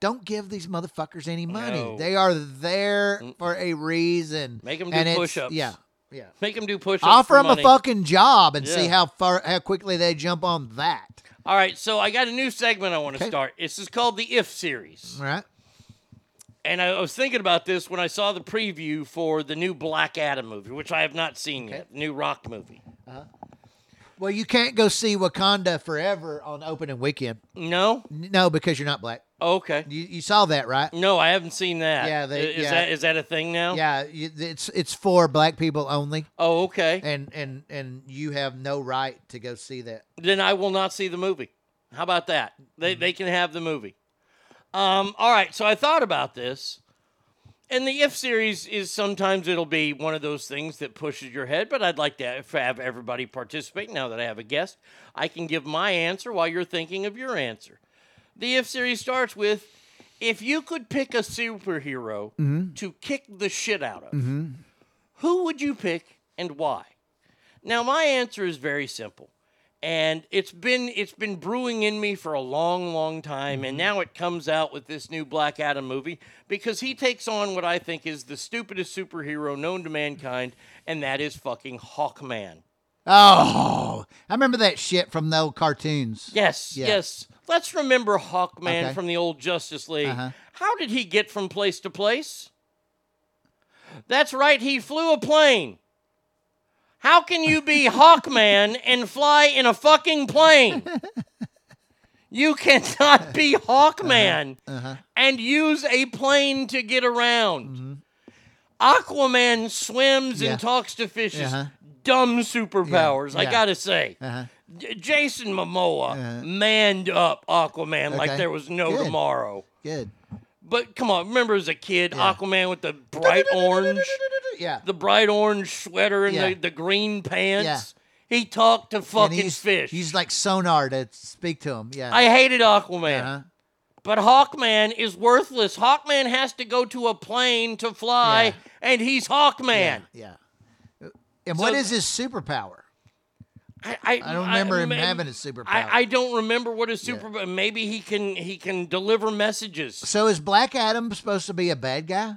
don't give these motherfuckers any money. No. They are there for a reason. Make them do And push-ups. Yeah, yeah. Make them do push-ups. Offer them money. a fucking job and see how far how quickly they jump on that. All right, so I got a new segment I want to Okay. start. This is called the If series. All right. And I was thinking about this when I saw the preview for the new Black Adam movie, which I have not seen yet. New Rock movie. Uh-huh. Well, you can't go see Wakanda Forever on opening weekend. No, No, because you're not black. Okay. You, you saw that, right? No, I haven't seen that. Yeah, they- is yeah. that is that a thing now? Yeah, it's it's for black people only, Oh, okay. and and and you have no right to go see that. Then I will not see the movie. How about that? They Mm-hmm. they can have the movie. Um. All right. So I thought about this, and the if series is sometimes it'll be one of those things that pushes your head. But I'd like to have- everybody participate. Now that I have a guest, I can give my answer while you're thinking of your answer. The if series starts with. If you could pick a superhero Mhm. to kick the shit out of, Mm-hmm. who would you pick and why? Now my answer is very simple. And it's been it's been brewing in me for a long, long time, and now it comes out with this new Black Adam movie because he takes on what I think is the stupidest superhero known to mankind, and that is fucking Hawkman. Oh, I remember that shit from the old cartoons. Yes, Yeah. yes. Let's remember Hawkman Okay. from the old Justice League. Uh-huh. How did he get from place to place? That's right, he flew a plane. How can you be Hawkman and fly in a fucking plane? You cannot be Hawkman Uh-huh. and use a plane to get around. Mm-hmm. Aquaman swims Yeah. and talks to fishes. Uh-huh. Dumb superpowers, I yeah. gotta say. Uh-huh. J- Jason Momoa manned up Aquaman like there was no Good. tomorrow. Good. But come on, remember as a kid, Yeah. Aquaman with the bright orange, Yeah. the bright orange sweater and Yeah. the, the green pants. He talked to And fucking he's, fish. He's like sonar to speak to him. Yeah. I hated Aquaman. Uh-huh. But Hawkman is worthless. Hawkman has to go to a plane to fly, Yeah. and he's Hawkman. Yeah. And what is his superpower? I, I, I don't remember him having a superpower. I, I don't remember what his super. Maybe he can he can deliver messages. so is Black Adam supposed to be a bad guy?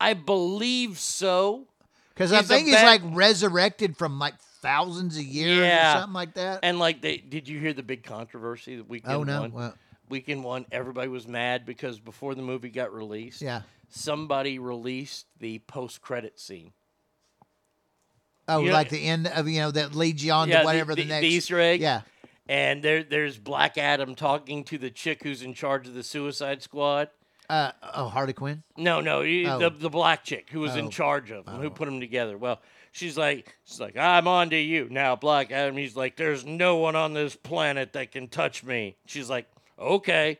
I believe so. Because I think he's bad- like resurrected from like thousands of years Yeah. or something like that. And like they did you hear the big controversy that weekend Oh, no. one? What? Weekend one, everybody was mad because before the movie got released, Yeah. somebody released the post credit scene. Oh, like the end of you know that leads you on Yeah, to whatever the, the, next Easter egg. Yeah. And there there's Black Adam talking to the chick who's in charge of the Suicide Squad. Uh, oh, Harley Quinn. No, no, you- Oh. the the black chick who was Oh. in charge of them, who put them together. Well, she's like, she's like, I'm on to you now, Black Adam. He's like, there's no one on this planet that can touch me. She's like, okay.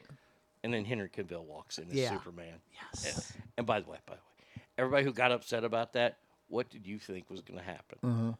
And then Henry Cavill walks in as Yeah. Superman. Yes. And, and by the way, by the way, everybody who got upset about that, what did you think was going to happen?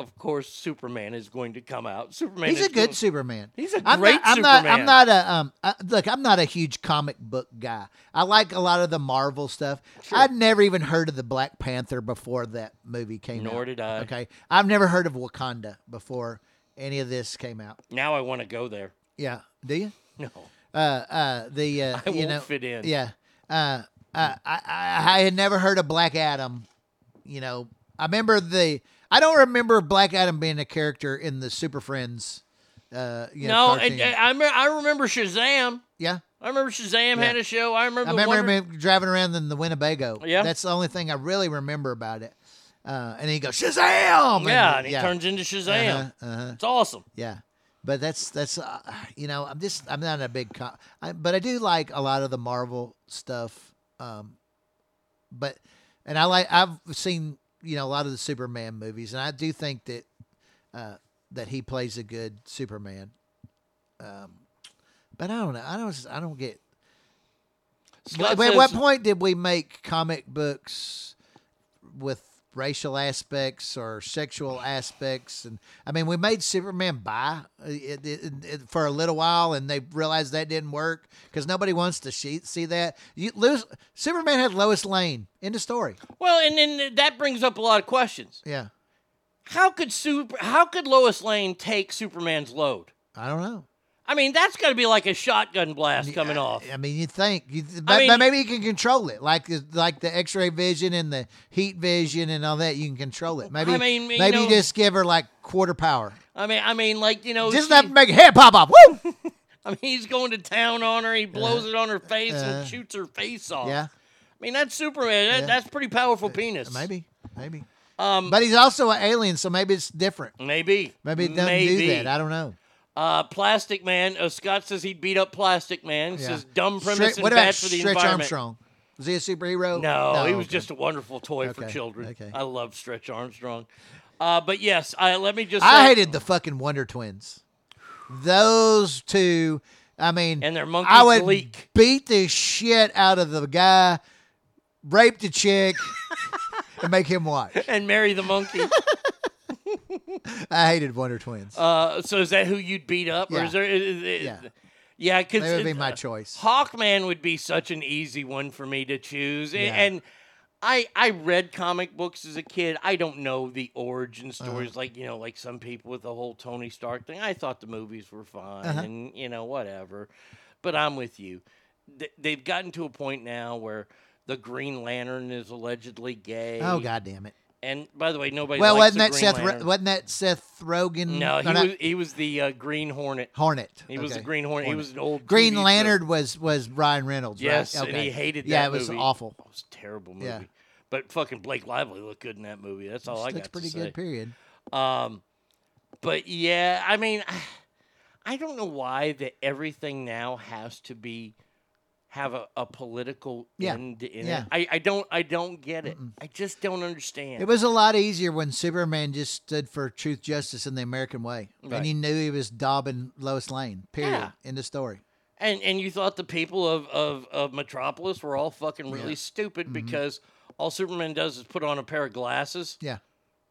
Of course, Superman is going to come out. Superman. He's is a good going- Superman. He's a I'm great not, I'm Superman. Not, I'm not a um. I, look, I'm not a huge comic book guy. I like a lot of the Marvel stuff. Sure. I'd never even heard of the Black Panther before that movie came out. Nor did I. Okay, I've never heard of Wakanda before any of this came out. Now I want to go there. Yeah, do you? No. Uh, uh, the uh, I you won't know, fit in. Yeah. Uh, uh, I, I I had never heard of Black Adam. You know, I remember the. I don't remember Black Adam being a character in the Super Friends. Uh, you know, no, cartoon. and, I, me- I remember Shazam. yeah. I remember Shazam Yeah. had a show. I remember. I remember Wonder- him driving around in the Winnebago. Yeah. That's the only thing I really remember about it. Uh, and he goes Shazam. Yeah, and he turns into Shazam. Uh-huh, uh-huh. It's awesome. Yeah, but that's that's uh, you know I'm just I'm not a big co- I, but I do like a lot of the Marvel stuff. Um, but and I like I've seen you know a lot of the Superman movies, and I do think that uh, that he plays a good Superman. Um, but I don't know. I don't. I don't get. Scott at what point did we make comic books with racial aspects or sexual aspects? And I mean, we made Superman bi uh, it, it, it- for a little while, and they realized that didn't work because nobody wants to see, see that. You lose. Superman had Lois Lane in the story. Well, and then that brings up a lot of questions. Yeah, How could super? How could Lois Lane take Superman's load? I don't know. I mean, that's got to be like a shotgun blast coming off. I mean, you think, you, but, mean- but maybe you can control it, like the- like the X-ray vision and the heat vision and all that. You can control it. Maybe, I mean, you maybe know- you just give her like quarter power. I mean, I mean, like you know, Just she- enough to make her head pop up. Woo! I mean, he's going to town on her. He blows it on her face uh, and shoots her face off. Yeah. I mean, that's Superman. That, Yeah. That's pretty powerful penis. Maybe, maybe. Um, But he's also an alien, so maybe it's different. maybe. Maybe it doesn't Maybe. do that. I don't know. Uh, Plastic Man. Uh, Scott says he'd beat up Plastic Man. Yeah. says dumb premise Stretch- and what bad about for the Stretch environment. Armstrong? Was he a superhero? No, he was okay. just a wonderful toy for children. okay. I love Stretch Armstrong. Uh, but yes, I, let me just. I hated the fucking Wonder Twins. Those two. I mean, And their monkey I would beat the shit out of the guy, rape the chick, and make him watch. and marry the monkey. I hated Wonder Twins. Uh, so is that who you'd beat up, or Yeah. is there? Is, is, Yeah. yeah, because That would be my choice. Hawkman would be such an easy one for me to choose, Yeah. and I I read comic books as a kid. I don't know the origin Uh-huh. stories like you know like some people with the whole Tony Stark thing. I thought the movies were fine, Uh-huh. and you know whatever. But I'm with you. Th- They've gotten to a point now where the Green Lantern is allegedly gay. oh god damn it! And by the way, nobody. Well, wasn't that Seth? Lantern. wasn't that Seth Rogen? No, he or not- was he was the uh, Green Hornet. Hornet. He was the Green Hornet. He was an old Green TV show. Lantern was was Ryan Reynolds. Yes, right? and he hated that. Yeah, it was movie. awful. It was a terrible movie. Yeah. But fucking Blake Lively looked good in that movie. That's all I Looks got pretty to say. good. Period. Um, but yeah, I mean, I don't know why that everything now has to be have a, a political Yeah, end in yeah. it. I, I don't I don't get it. I just don't understand. It was a lot easier when Superman just stood for truth, justice, and the American way, Right. and you knew he was daubing Lois Lane. Period. Yeah. In the story. And and you thought the people of, of, of Metropolis were all fucking really Yeah. stupid Mhm. because all Superman does is put on a pair of glasses. Yeah.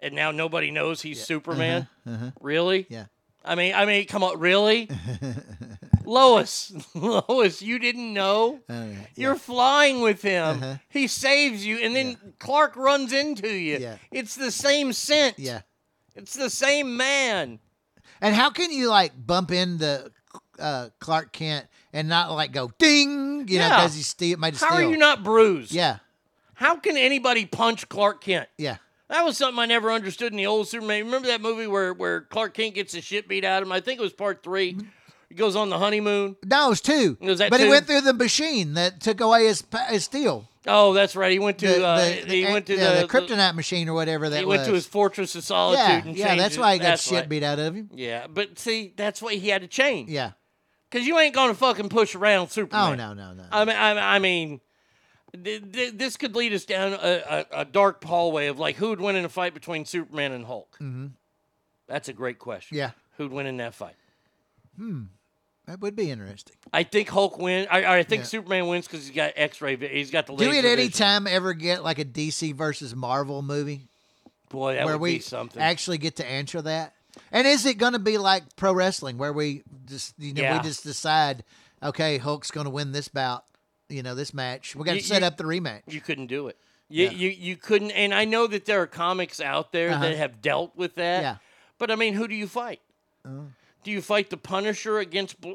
And now nobody knows he's Superman. Uh-huh, uh-huh. Really? Yeah. I mean, I mean, come on, really? Lois, Lois, you didn't know? Oh, yeah. You're flying with him. Uh-huh. He saves you, and then Clark runs into you. Yeah. It's the same scent. Yeah. It's the same man. And how can you like bump into uh, Clark Kent and not like go ding? You know, Yeah. because he's steel made of How are you not bruised? Yeah. How can anybody punch Clark Kent? Yeah. That was something I never understood in the old Superman. Remember that movie where, where Clark Kent gets the shit beat out of him? I think it was part three. He goes on the honeymoon. No, it was two. Was but he went through the machine that took away his his steel. Oh, that's right. He went to The, uh, the- he the- went to yeah, the, the kryptonite machine or whatever that he was. went to his fortress of solitude yeah, and yeah. That's it. why he got That's shit right. beat out of him. Yeah, but see, that's why he had to change. Yeah. Because you ain't gonna fucking push around Superman. Oh no, no, no. I mean, I, I mean, th- th- this could lead us down a, a, a dark hallway of like who would win in a fight between Superman and Hulk. Mm-hmm. That's a great question. Yeah. Who'd win in that fight? Hmm. That would be interesting. I think Hulk wins. I, I think Yeah. Superman wins because he's got X-ray. He's got the Do we at any vision. time ever get like a DC versus Marvel movie? Boy, that where would we be something. actually get to answer that? And is it going to be like pro wrestling where we just you know Yeah. we just decide, okay, Hulk's going to win this bout, you know, this match. We got to set you- up the rematch. You couldn't do it. You, Yeah. you you couldn't. And I know that there are comics out there Uh-huh. that have dealt with that. Yeah. But I mean, who do you fight? Oh. Do you fight the Punisher against Bl-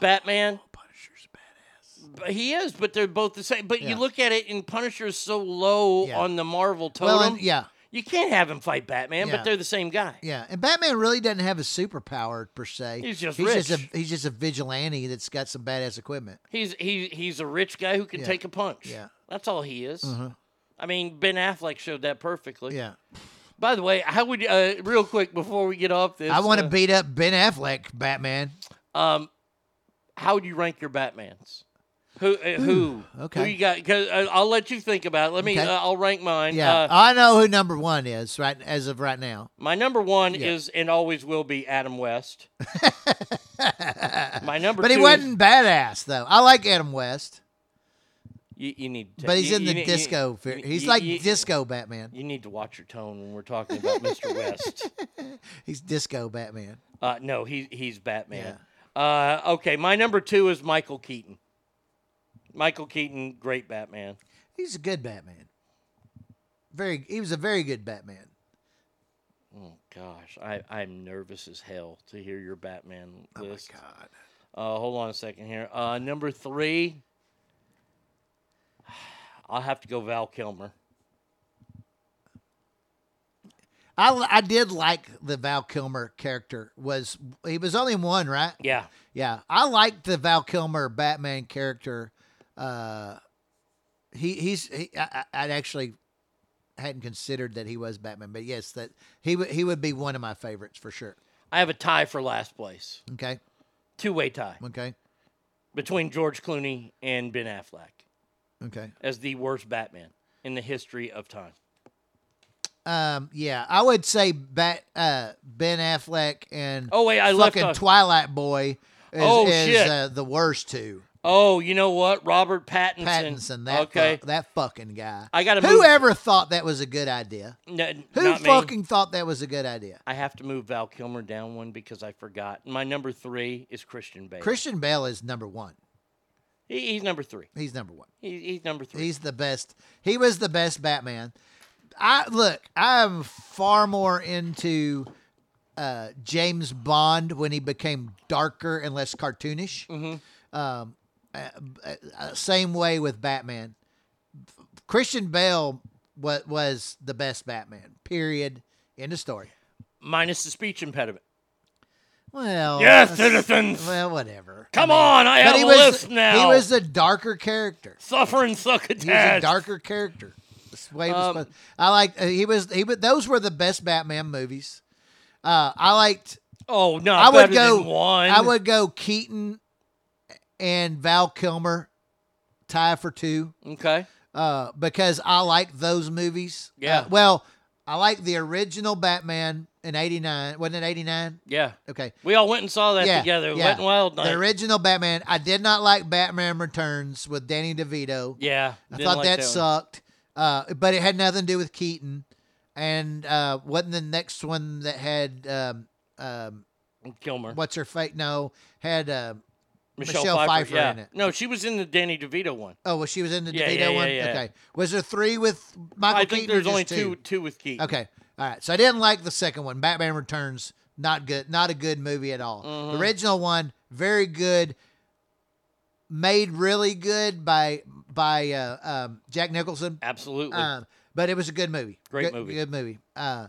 Batman? Punisher's badass. He is, but they're both the same. But Yeah. you look at it, and Punisher is so low Yeah. on the Marvel totem. Well, and- yeah. You can't have him fight Batman, Yeah. but they're the same guy. Yeah, and Batman really doesn't have a superpower per se. He's just he's just rich. a he's just a vigilante that's got some badass equipment. He's he he's a rich guy who can Yeah. take a punch. Yeah. That's all he is. Uh-huh. I mean, Ben Affleck showed that perfectly. Yeah. By the way, how would uh, real quick before we get off this? I want to uh, beat up Ben Affleck, Batman. Um, how would you rank your Batmans? Who? Uh, who? okay. Who you got? Cause uh, I'll let you think about it. Let me. Okay. Uh, I'll rank mine. Yeah, Uh, I know who number one is right as of right now. my number one Yeah. is and always will be Adam West. my number. But he wasn't badass though. I like Adam West, You, you need. To, but he's you- in the disco. you- fe- he's like disco Batman. You need to watch your tone when we're talking about Mr. West. He's disco Batman. Uh, no, he, he's Batman. Uh, okay, my number two is Michael Keaton. Michael Keaton, great Batman. He's a good Batman. Very, he was a very good Batman. Oh gosh, I, I'm nervous as hell to hear your Batman list. Oh my god. Uh, hold on a second here. Uh, number three, I'll have to go Val Kilmer. I, I did like the Val Kilmer character. Was he was only one, right? Yeah. Yeah, I liked the Val Kilmer Batman character. Uh, he he's he, I, I actually hadn't considered that he was Batman, but yes, that he would he would be one of my favorites for sure. I have a tie for last place. Okay. Two way tie Okay. between George Clooney and Ben Affleck Okay. as the worst Batman in the history of time. Um, yeah, I would say Bat, uh, Ben Affleck and Oh, wait, I left fucking off- Twilight Boy is, Oh, is. Uh, the worst two. Oh, you know what? Robert Pattinson. Pattinson, that okay. fuck- that fucking guy. I gotta move- Whoever thought that was a good idea? N- Who not me. fucking thought that was a good idea? I have to move Val Kilmer down one because I forgot. My number three is Christian Bale. Christian Bale is number one. He, he's number three. He's number one. He, he's number three. He's the best. He was the best Batman. I look. I'm far more into uh, James Bond when he became darker and less cartoonish. Mm-hmm. Um, uh, uh, uh, same way with Batman. Christian Bale was was the best Batman. Period. End of story. Minus the speech impediment. Well, Yes, citizens. Well, whatever. Come on, I have a was, list now. He was a darker character. Suffering and He was a darker character. That's the way he was Um, I like. Uh, he was. He. was- Those were the best Batman movies. Uh, I liked. Oh no, I would go. one. I would go Keaton and Val Kilmer tie for two. Okay. Uh, because I like those movies. Yeah. Uh, well, I like the original Batman in '89. Wasn't it '89? Yeah. Okay. We all went and saw that yeah, together. yeah. Wet and Wild Night. The original Batman. I did not like Batman Returns with Danny DeVito. yeah. I thought like that, one. sucked. Uh, but it had nothing to do with Keaton, and uh, wasn't the next one that had um, um, Kilmer. what's her fate? No, had uh, Michelle, Michelle, Pfeiffer, Pfeiffer, yeah. in it. No, she was in the Danny DeVito one. Oh, well, she was in the Yeah, DeVito yeah, yeah, one. yeah. Okay, was there three with Michael I think or there's just only two. two with Keaton. Okay, all right. So I didn't like the second one. Batman Returns, not good. Not a good movie at all. Mhm. The original one, very good. Made really good by by uh, um, Jack Nicholson. Absolutely. Um, but it was a good movie. Great good, movie. Good movie. Uh,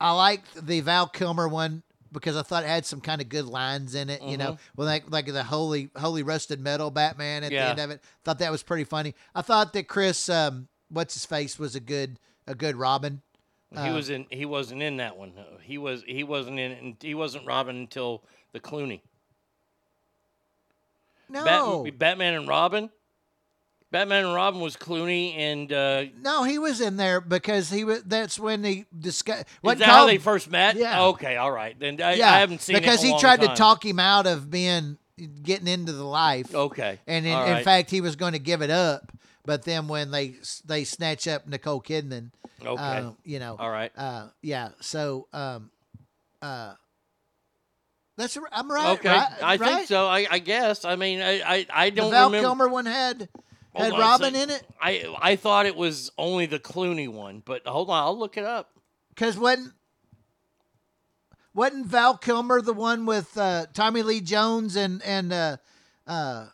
I liked the Val Kilmer one because I thought it had some kind of good lines in it. You know, Mhm. well, like like the holy holy rusted metal Batman at Yeah. the end of it. Thought that was pretty funny. I thought that Chris, um, what's his face, was a good a good Robin. he Uh, was in. He wasn't in that one. No. He was. He wasn't in. He wasn't Robin until the Clooney. no. Bat- Batman and Robin. Batman and Robin was Clooney and. Uh, no, he was in there because he was. That's when he discussed. is that how they first met? Yeah. Okay. All right. Then I, yeah, I haven't seen it because he tried to talk him out of being getting into the life. Okay. and in, All in fact, he was going to give it up. But then when they they snatch up Nicole Kidman, Okay. uh, you know, All right. uh, yeah. So, um, uh, that's I'm right. Okay. right, I right? think so. I, I guess. I mean, I I, I don't Val remember. Kilmer one had Hold had on Robin in it I I thought it was only the Clooney one, but hold on, I'll look it up. because wasn't wasn't Val Kilmer the one with uh, Tommy Lee Jones and and uh, uh,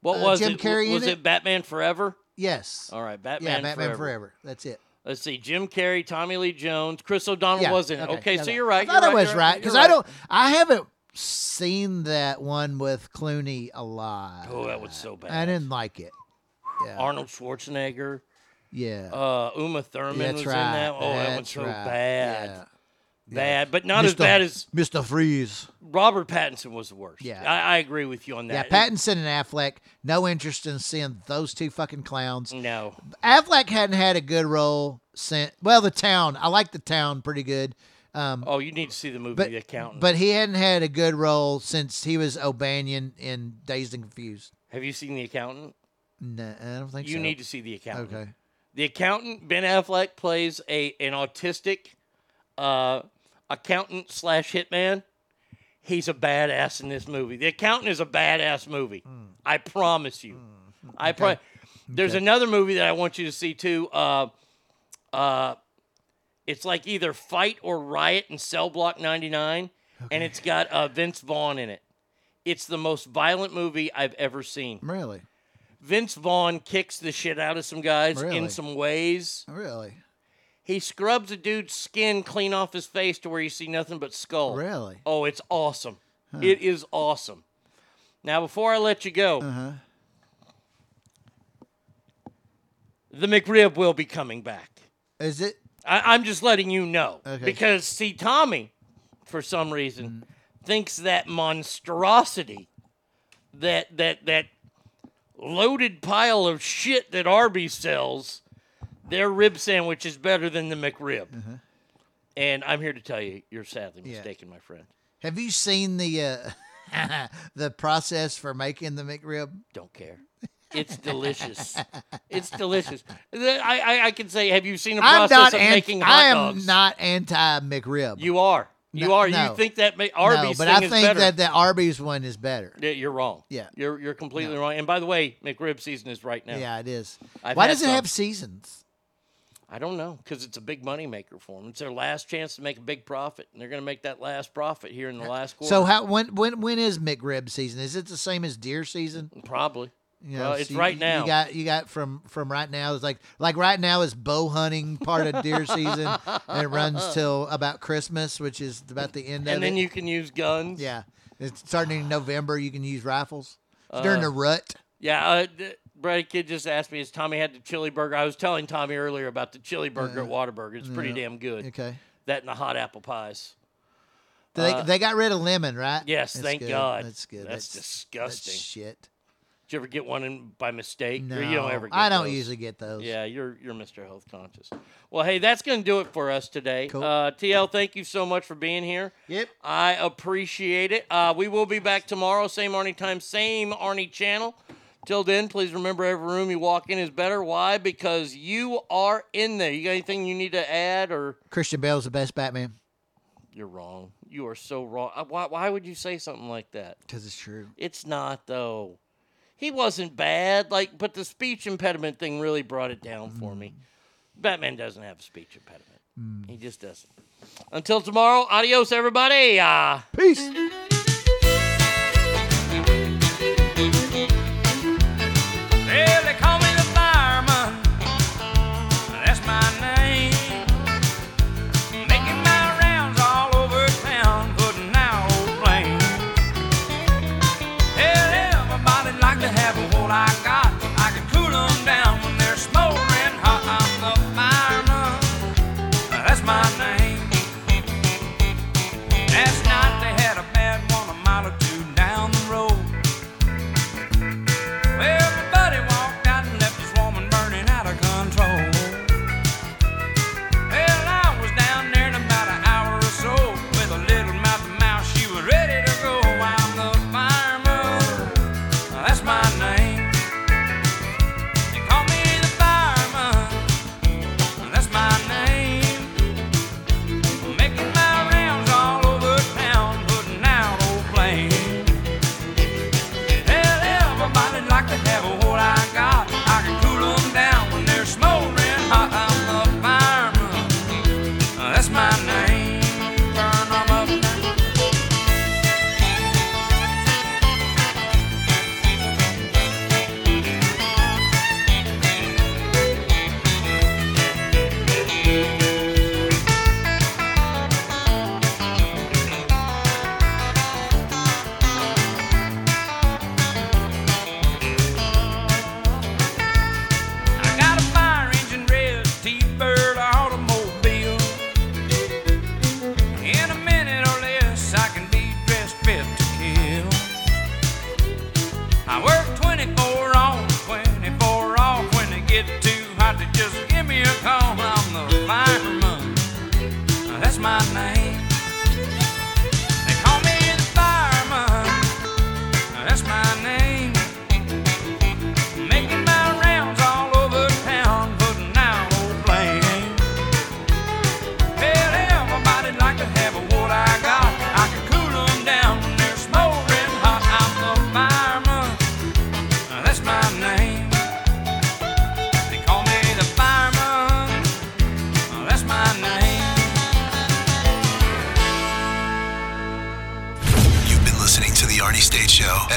What Uh, was Jim it? Carrey was it? it? Batman Forever? yes, All right, Batman. yeah, Batman Forever. Forever. That's it. Let's see, Jim Carrey, Tommy Lee Jones, Chris O'Donnell Yeah, was in. Okay, yeah, so you're right. I thought you're I was you're right because I don't. I haven't seen that one with Clooney a lot. Oh, that was so bad. I didn't like it. Yeah. Arnold Schwarzenegger, Yeah. uh, Uma Thurman That's was right. in that. Oh, that was so right. bad. Yeah. Bad, but not as bad as Mr. Freeze. Robert Pattinson was the worst. Yeah. I, I agree with you on that. Yeah. Pattinson and Affleck. No interest in seeing those two fucking clowns. No. Affleck hadn't had a good role since. Well, the town. I like the town pretty good. Um, Oh, you need to see the movie but The Accountant. but he hadn't had a good role since he was O'Bannion in Dazed and Confused. Have you seen The Accountant? No, I don't think so. You so. need to see The Accountant. Okay. The accountant Ben Affleck plays a an autistic uh, accountant slash hitman. He's a badass in this movie. The accountant is a badass movie. I promise you. I pro- There's. Okay. another movie that I want you to see too. Uh, uh, it's like either Fight or Riot in Cell Block 99, and it's got uh, Vince Vaughn in it. It's the most violent movie I've ever seen. Really? Vince Vaughn kicks the shit out of some guys Really? in some ways. Really? He scrubs a dude's skin clean off his face to where you see nothing but skull. Really? Oh, it's awesome. It is awesome. Now, before I let you go, Uh-huh. the McRib will be coming back. Is it? I, I'm just letting you know Okay. because see, Tommy, for some reason, Mm. thinks that monstrosity, that that that loaded pile of shit that Arby's sells, their rib sandwich is better than the McRib. And I'm here to tell you, you're sadly Uh-huh. Yeah. mistaken, my friend. Have you seen the uh, the process for making the McRib? Don't care. It's delicious. it's delicious. I, I I can say, have you seen a process of an- making hot dogs? I am not anti McRib. You are. You No- are. no. You think that ma- no, Arby's but thing I think better. that the Arby's one is better. Yeah, you're wrong. Yeah. You're you're completely wrong. And by the way, McRib season is right now. Yeah, it is. I've Why does it some. have seasons? I don't know because it's a big money maker for them. It's their last chance to make a big profit, and they're going to make that last profit here in the last quarter. So how when when when is McRib season? Is it the same as deer season? Probably. You Well, so it's you- right now. You got you got from from right now. It's like like right now is bow hunting part of deer season, and it runs till about Christmas, which is about the end of and then it. you can use guns. yeah, it's starting in November. You can use rifles It's during Uh, the rut. Yeah, uh, Brad Kid just asked me, "Has Tommy had the chili burger?" I was telling Tommy earlier about the chili burger at Whataburger. It's pretty yeah. damn good. Okay. That and the hot apple pies. They, Uh, they got rid of lemon, right? Yes, That's thank good. God. That's good. That's disgusting. That's shit. Did you ever get one in by mistake? No, or you don't ever. Get I don't those? usually get those. Yeah, you're you're Mr. Health Conscious. Well, hey, that's going to do it for us today. Cool. Uh, TL, thank you so much for being here. Yep. I appreciate it. Uh, we will be back tomorrow, same Arnie time, same Arnie channel. Till then, please remember every room you walk in is better. Why? Because you are in there. You got anything you need to add, or Christian Bale's the best Batman you're wrong? You are so wrong. Uh, Why, why would you say something like that? because it's true. It's not though. He wasn't bad, like, but the speech impediment thing really brought it down for me. Batman doesn't have a speech impediment. He just doesn't. Until tomorrow, adios, everybody. Uh, Peace.